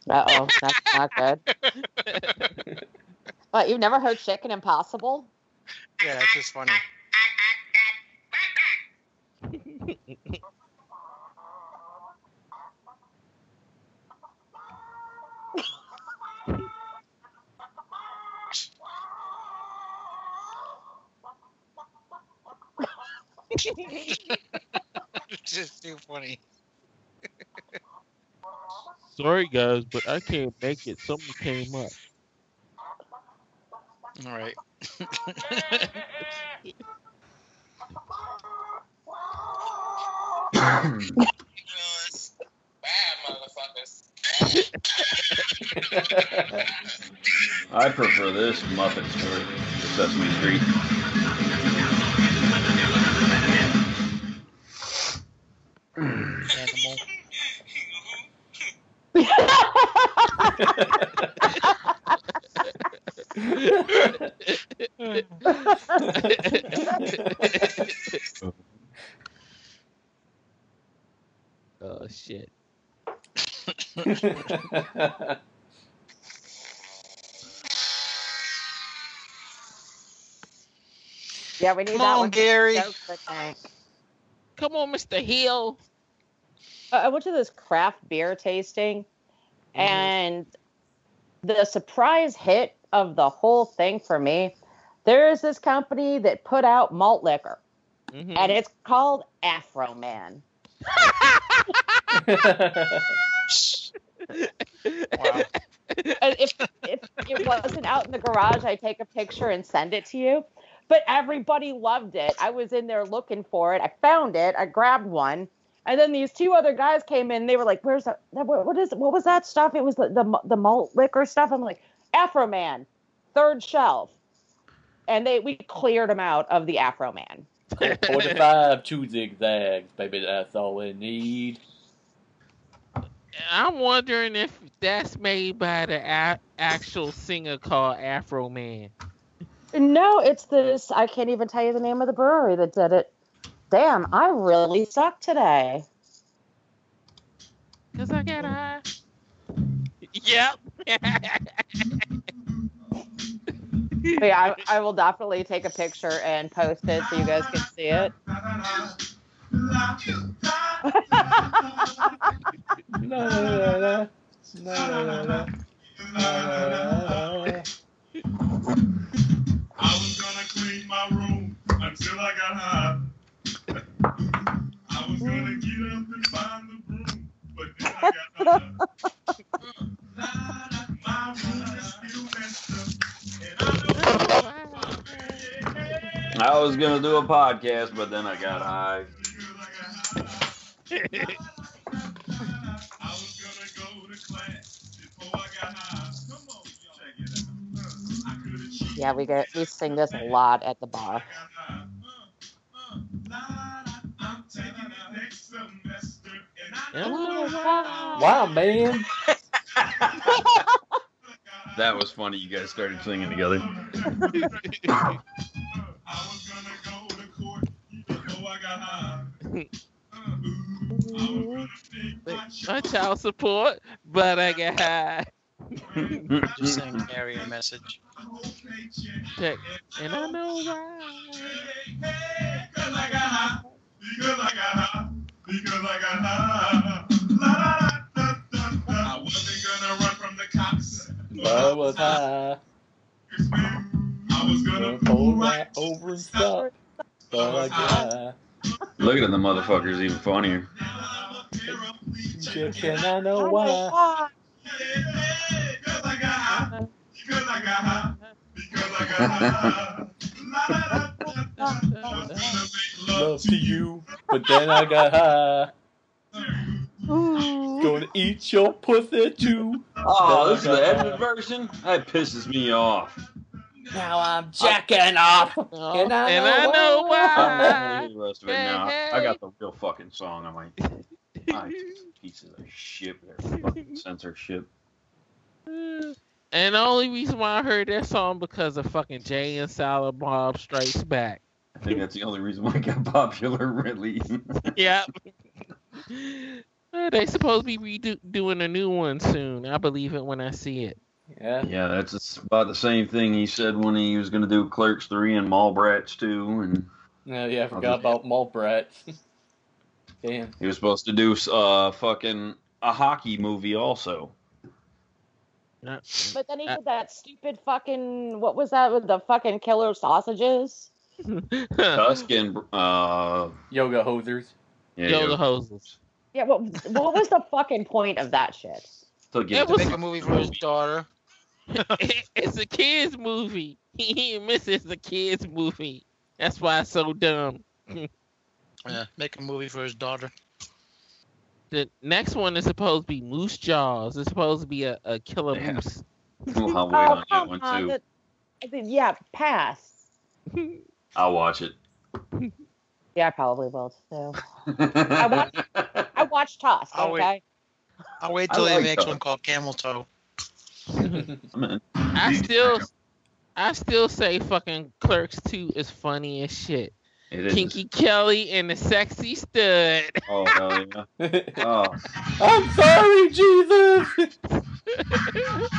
Speaker 9: Uh oh, that's not good. *laughs* What you've never heard Chicken Impossible?
Speaker 5: Yeah, that's just funny. *laughs* it's just too funny.
Speaker 10: Sorry, guys, but I can't make it. Something came up.
Speaker 5: All right. *laughs*
Speaker 12: I prefer this Muppet story to Sesame Street.
Speaker 5: Animal.
Speaker 10: oh shit.
Speaker 9: Yeah, we need
Speaker 5: Come
Speaker 9: that
Speaker 5: on,
Speaker 9: one.
Speaker 5: Gary.
Speaker 9: Joke the tank.
Speaker 10: Come on, Mr. Hill.
Speaker 9: I went to this craft beer tasting, and the surprise hit of the whole thing for me. There is this company that put out malt liquor,
Speaker 10: Mhm.
Speaker 9: and it's called Afro Man. *laughs*
Speaker 5: Wow.
Speaker 9: If if it wasn't out in the garage, I'd take a picture and send it to you. But everybody loved it. I was in there looking for it. I found it. I grabbed one, and then these two other guys came in. They were like, "Where's that? that- What, what is? What was that stuff? It was the the, the malt liquor stuff." I'm like, "Afro Man, third shelf," and they we cleared them out of the Afro Man. *laughs*
Speaker 13: Forty-five, two zigzags, baby. That's all we need.
Speaker 10: I'm wondering if that's made by the a- actual singer called Afroman.
Speaker 9: No, it's this. I can't even tell you the name of the brewery that did it. Damn, I really suck today.
Speaker 10: Cause I got high. Yep. *laughs*
Speaker 9: But yeah, I, I will definitely take a picture and post it so you guys can see it.
Speaker 16: I was gonna clean my room until I got high. I was gonna get up and find the broom, but then I got high. My room is still messed up, and I know
Speaker 12: I was gonna do a podcast, but then I got high.
Speaker 16: I was gonna go to class before I got high.
Speaker 9: Yeah, we get we sing this a lot at the bar.
Speaker 16: I'm taking it next semester, and I
Speaker 10: Yeah.
Speaker 13: Wow, man. *laughs*
Speaker 12: That was funny. You guys started singing together.
Speaker 16: I was gonna go to court before I got high. I was gonna make my
Speaker 10: My child support but I got high.
Speaker 5: Just send Gary a message.
Speaker 10: Check. And I know why.
Speaker 14: Because I got high. Because I got high. La, la, da, da, da. I wasn't gonna run from the cops.
Speaker 13: But I was high.
Speaker 14: I was gonna
Speaker 13: pull right over and stop. But I got high.
Speaker 12: Look at the motherfuckers even funnier.
Speaker 13: Just and I know why.
Speaker 14: Because I got high. Because I got high. Because I got high. La, la, da, da, da. I was love
Speaker 13: Love to you, but then I got high. Gonna eat your pussy too.
Speaker 12: Oh, this is the
Speaker 13: But
Speaker 12: edited version? That pisses me off.
Speaker 13: Now I'm jacking off. Oh.
Speaker 10: And I know
Speaker 12: I'm
Speaker 10: why.
Speaker 12: not gonna hear the rest of it now.
Speaker 10: Hey,
Speaker 12: I got the real fucking song. I'm like, pieces of shit. They're fucking *laughs* censorship. *sighs*
Speaker 10: And the only reason why I heard that song because of fucking Jay and Silent Bob Strikes Back.
Speaker 12: I think that's the only reason why it got *laughs* popular, really. *laughs*
Speaker 10: Yep. Uh, they supposed to be redo- doing a new one soon. I believe it when I see it.
Speaker 13: Yeah.
Speaker 12: yeah, that's about the same thing he said when he was going to do Clerks 3 and Mallrats 2. And
Speaker 13: No, yeah, I forgot about Mallrats. Damn.
Speaker 12: he was supposed to do uh, fucking a hockey movie also.
Speaker 9: But then he did that stupid fucking what was that with the fucking killer sausages? *laughs*
Speaker 12: Tusk and uh,
Speaker 13: Yoga hosers.
Speaker 12: yeah,
Speaker 10: Yoga
Speaker 12: Yoga
Speaker 10: hoses.
Speaker 9: Yeah, what what was the fucking point of that shit?
Speaker 12: To get
Speaker 5: To make a movie for his daughter. *laughs*
Speaker 10: it's a kids movie. *laughs* He misses a kids movie. That's why it's so dumb.
Speaker 5: Yeah, make a movie for his daughter.
Speaker 10: The next one is supposed to be Moose Jaws. It's supposed to be a, a killer
Speaker 12: Yeah.
Speaker 10: moose.
Speaker 12: I'll *laughs* wait
Speaker 9: Oh,
Speaker 12: on that one
Speaker 9: on,
Speaker 12: too.
Speaker 9: that- I yeah, pass. *laughs*
Speaker 12: I'll watch it. *laughs*
Speaker 9: Yeah, I probably will too. I watched I watched Tusk,
Speaker 5: I'll wait.
Speaker 9: okay?
Speaker 5: I'll wait till he
Speaker 12: like
Speaker 5: makes one called Camel Toe.
Speaker 10: I still, I still say fucking Clerks 2 is funny as shit.
Speaker 12: It is.
Speaker 10: Kinky Kelly and the sexy stud.
Speaker 12: Oh, hell yeah. *laughs* Oh.
Speaker 13: I'm sorry, Jesus. *laughs*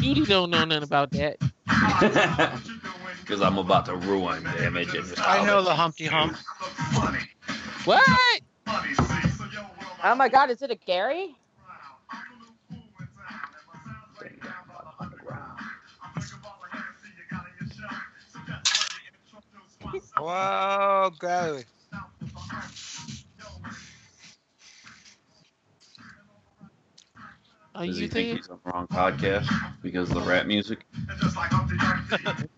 Speaker 10: You don't know nothing about that. *laughs*
Speaker 12: Because I'm about to ruin the image. And
Speaker 5: I know the Humpty Hump.
Speaker 10: What?
Speaker 9: Oh my god, is it a Gary?
Speaker 5: Whoa, go.
Speaker 10: Are
Speaker 12: Does
Speaker 10: you
Speaker 12: he think he's on the wrong podcast because of the rap music? *laughs*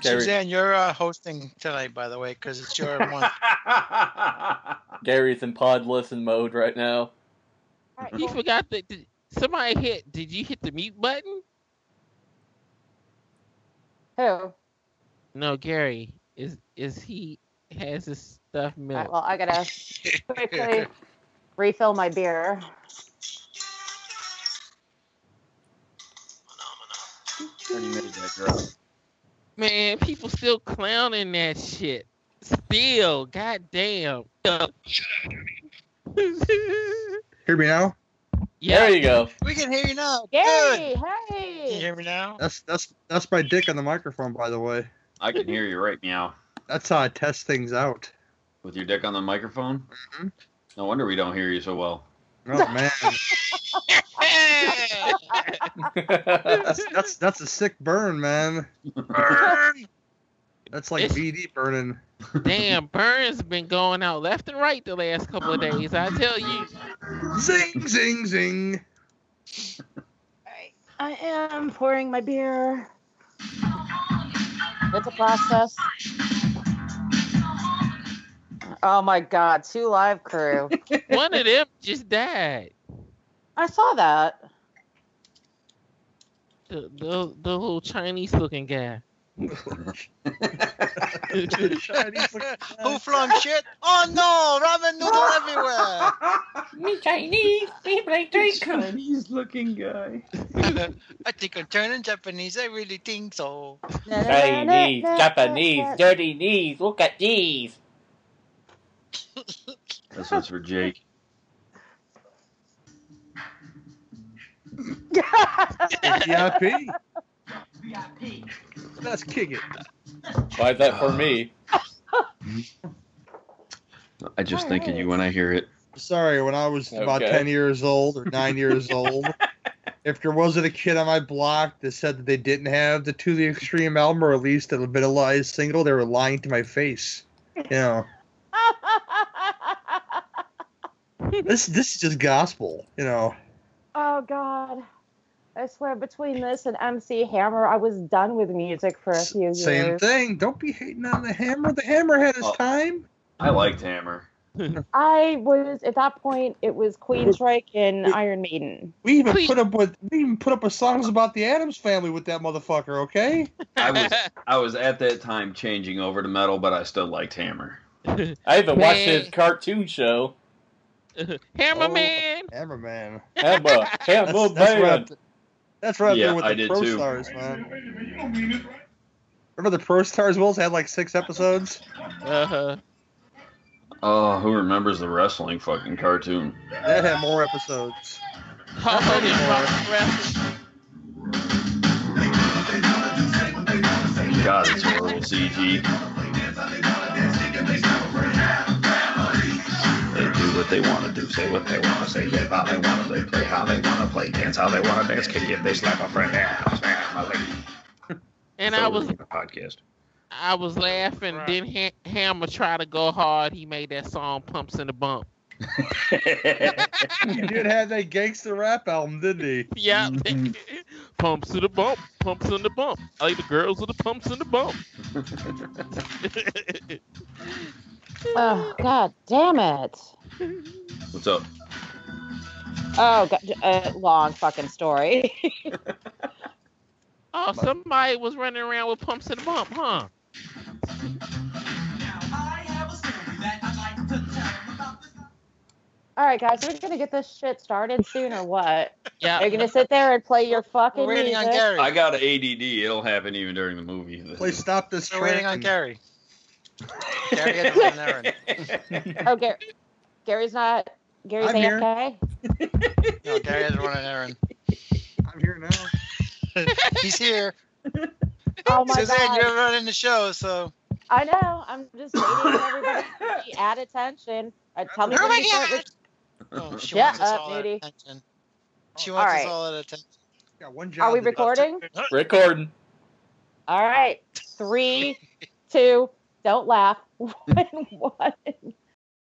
Speaker 13: Gary,
Speaker 5: Suzanne, you're uh, hosting tonight, by the way, because it's your *laughs* month.
Speaker 13: Gary's in pod listen mode right now.
Speaker 10: You forgot that did, somebody hit. Did you hit the mute button?
Speaker 9: Who?
Speaker 10: No, Gary. Is is he has his stuff
Speaker 9: All
Speaker 10: milk?
Speaker 9: right, well, I gotta *laughs* quickly refill my beer.
Speaker 12: Already made that drop.
Speaker 10: Man, people still clowning that shit. Still, goddamn. *laughs*
Speaker 11: Hear me now?
Speaker 10: yeah,
Speaker 13: There you go.
Speaker 5: We can hear you now.
Speaker 9: Gary,
Speaker 5: Good. Can you
Speaker 9: hey!
Speaker 5: hear me now?
Speaker 11: That's that's that's my dick on the microphone, by the way.
Speaker 12: I can hear you right meow.
Speaker 11: That's how I test things out.
Speaker 12: With your dick on the microphone?
Speaker 11: Mhm.
Speaker 12: No wonder we don't hear you so well.
Speaker 11: Oh man, *laughs* that's that's that's a sick burn, man.
Speaker 5: Burn. *laughs*
Speaker 11: That's like
Speaker 10: It's-
Speaker 11: VD burning.
Speaker 10: Damn, Burns been going out left and right the last couple of days. I tell you.
Speaker 11: Zing zing zing.
Speaker 9: I am pouring my beer. It's a process. Oh my god, two live crew. *laughs*
Speaker 10: One of them just died.
Speaker 9: I saw that.
Speaker 10: The the, the little Chinese looking guy.
Speaker 5: Who flung shit? Oh no! Ramen noodle everywhere. *laughs*
Speaker 13: Me Chinese, me play drink.
Speaker 12: Chinese looking guy.
Speaker 5: I think I'm turning Japanese. I really think so.
Speaker 13: Chinese, Japanese, dirty knees. Look at these.
Speaker 12: This one's for Jake. *laughs*
Speaker 11: VIP. Let's kick it.
Speaker 13: Why is that for me?
Speaker 12: I just think of you when I hear it.
Speaker 11: Sorry, when I was about
Speaker 13: Okay.
Speaker 11: 10 years old or 9 years old, if there wasn't a kid on my block that said that they didn't have the To the Extreme album or at least a Vitalized single, they were lying to my face. You know, *laughs* this this is just gospel, you know.
Speaker 9: Oh God. I swear, between this and MC Hammer, I was done with music for a few years.
Speaker 11: Same thing. Don't be hating on the Hammer. The Hammer had his
Speaker 12: Oh.
Speaker 11: time.
Speaker 12: I liked Hammer. *laughs*
Speaker 9: I was at that point. It was Queensryche and Iron Maiden.
Speaker 11: We even put up with we even put up with songs about the Addams family with that motherfucker, okay?
Speaker 12: I was I was at that time changing over to metal, but I still liked Hammer.
Speaker 13: I haven't watched his cartoon show. *laughs*
Speaker 10: Hammer
Speaker 11: Oh,
Speaker 10: Man.
Speaker 11: Hammerman.
Speaker 13: Hammer, *laughs* Hammer
Speaker 11: That's, that's right.
Speaker 13: Man.
Speaker 11: Up th- That's right up
Speaker 12: Yeah,
Speaker 11: there with
Speaker 12: I
Speaker 11: the
Speaker 12: did
Speaker 11: Pro
Speaker 12: too.
Speaker 11: Stars, man. Remember the Pro Stars Wills had like six episodes?
Speaker 10: Uh-huh.
Speaker 12: Oh, who remembers the wrestling fucking cartoon?
Speaker 11: That had more episodes.
Speaker 10: Hulk Hogan
Speaker 12: God, it's horrible CG. They do what they want to do, say what they want to say, live how they want to live, play how they want to play, dance how they want to dance, kick if they slap a friend down, smash my lady. *laughs*
Speaker 10: And I was
Speaker 12: podcast.
Speaker 10: I was laughing. Then ha- Hammer tried to go hard. He made that song "Pumps in the Bump." *laughs*
Speaker 11: he did have that gangster rap album, didn't he? *laughs*
Speaker 10: Yeah, pumps in the bump, pumps in the bump. I like the girls with the pumps in the bump.
Speaker 9: Oh God, damn it!
Speaker 12: What's up?
Speaker 9: Oh, God, uh, long fucking story. *laughs*
Speaker 10: oh, somebody was running around with pumps in the bump, huh?
Speaker 9: All right, guys, we're we gonna get this shit started soon or what?
Speaker 10: Yeah.
Speaker 9: you're gonna sit there and play your fucking
Speaker 5: We're waiting on? Gary.
Speaker 12: I got an ADD. It'll happen even during the movie.
Speaker 11: Please stop this
Speaker 5: We're waiting on
Speaker 11: train.
Speaker 5: Gary. *laughs* Gary had to run an errand.
Speaker 9: Oh, Gar- Gary's not. Gary's
Speaker 11: I'm here.
Speaker 9: AFK. *laughs*
Speaker 5: No, Gary had to run an errand.
Speaker 11: I'm here now. *laughs*
Speaker 5: He's here. *laughs*
Speaker 9: Oh my god.
Speaker 5: Suzanne,
Speaker 9: God.
Speaker 5: you're running the show, so
Speaker 9: I know. I'm just waiting for everybody to be at attention. Uh, tell me
Speaker 5: Oh
Speaker 9: when
Speaker 5: my
Speaker 9: you start
Speaker 5: God.
Speaker 9: with-
Speaker 5: oh, she
Speaker 9: Shut
Speaker 5: wants us
Speaker 9: up,
Speaker 5: all at attention. She wants
Speaker 9: right.
Speaker 5: us all at attention.
Speaker 11: Got one job.
Speaker 9: Are we
Speaker 11: to
Speaker 9: recording?
Speaker 13: Recording.
Speaker 9: All right. Three, two. Don't laugh. One, One.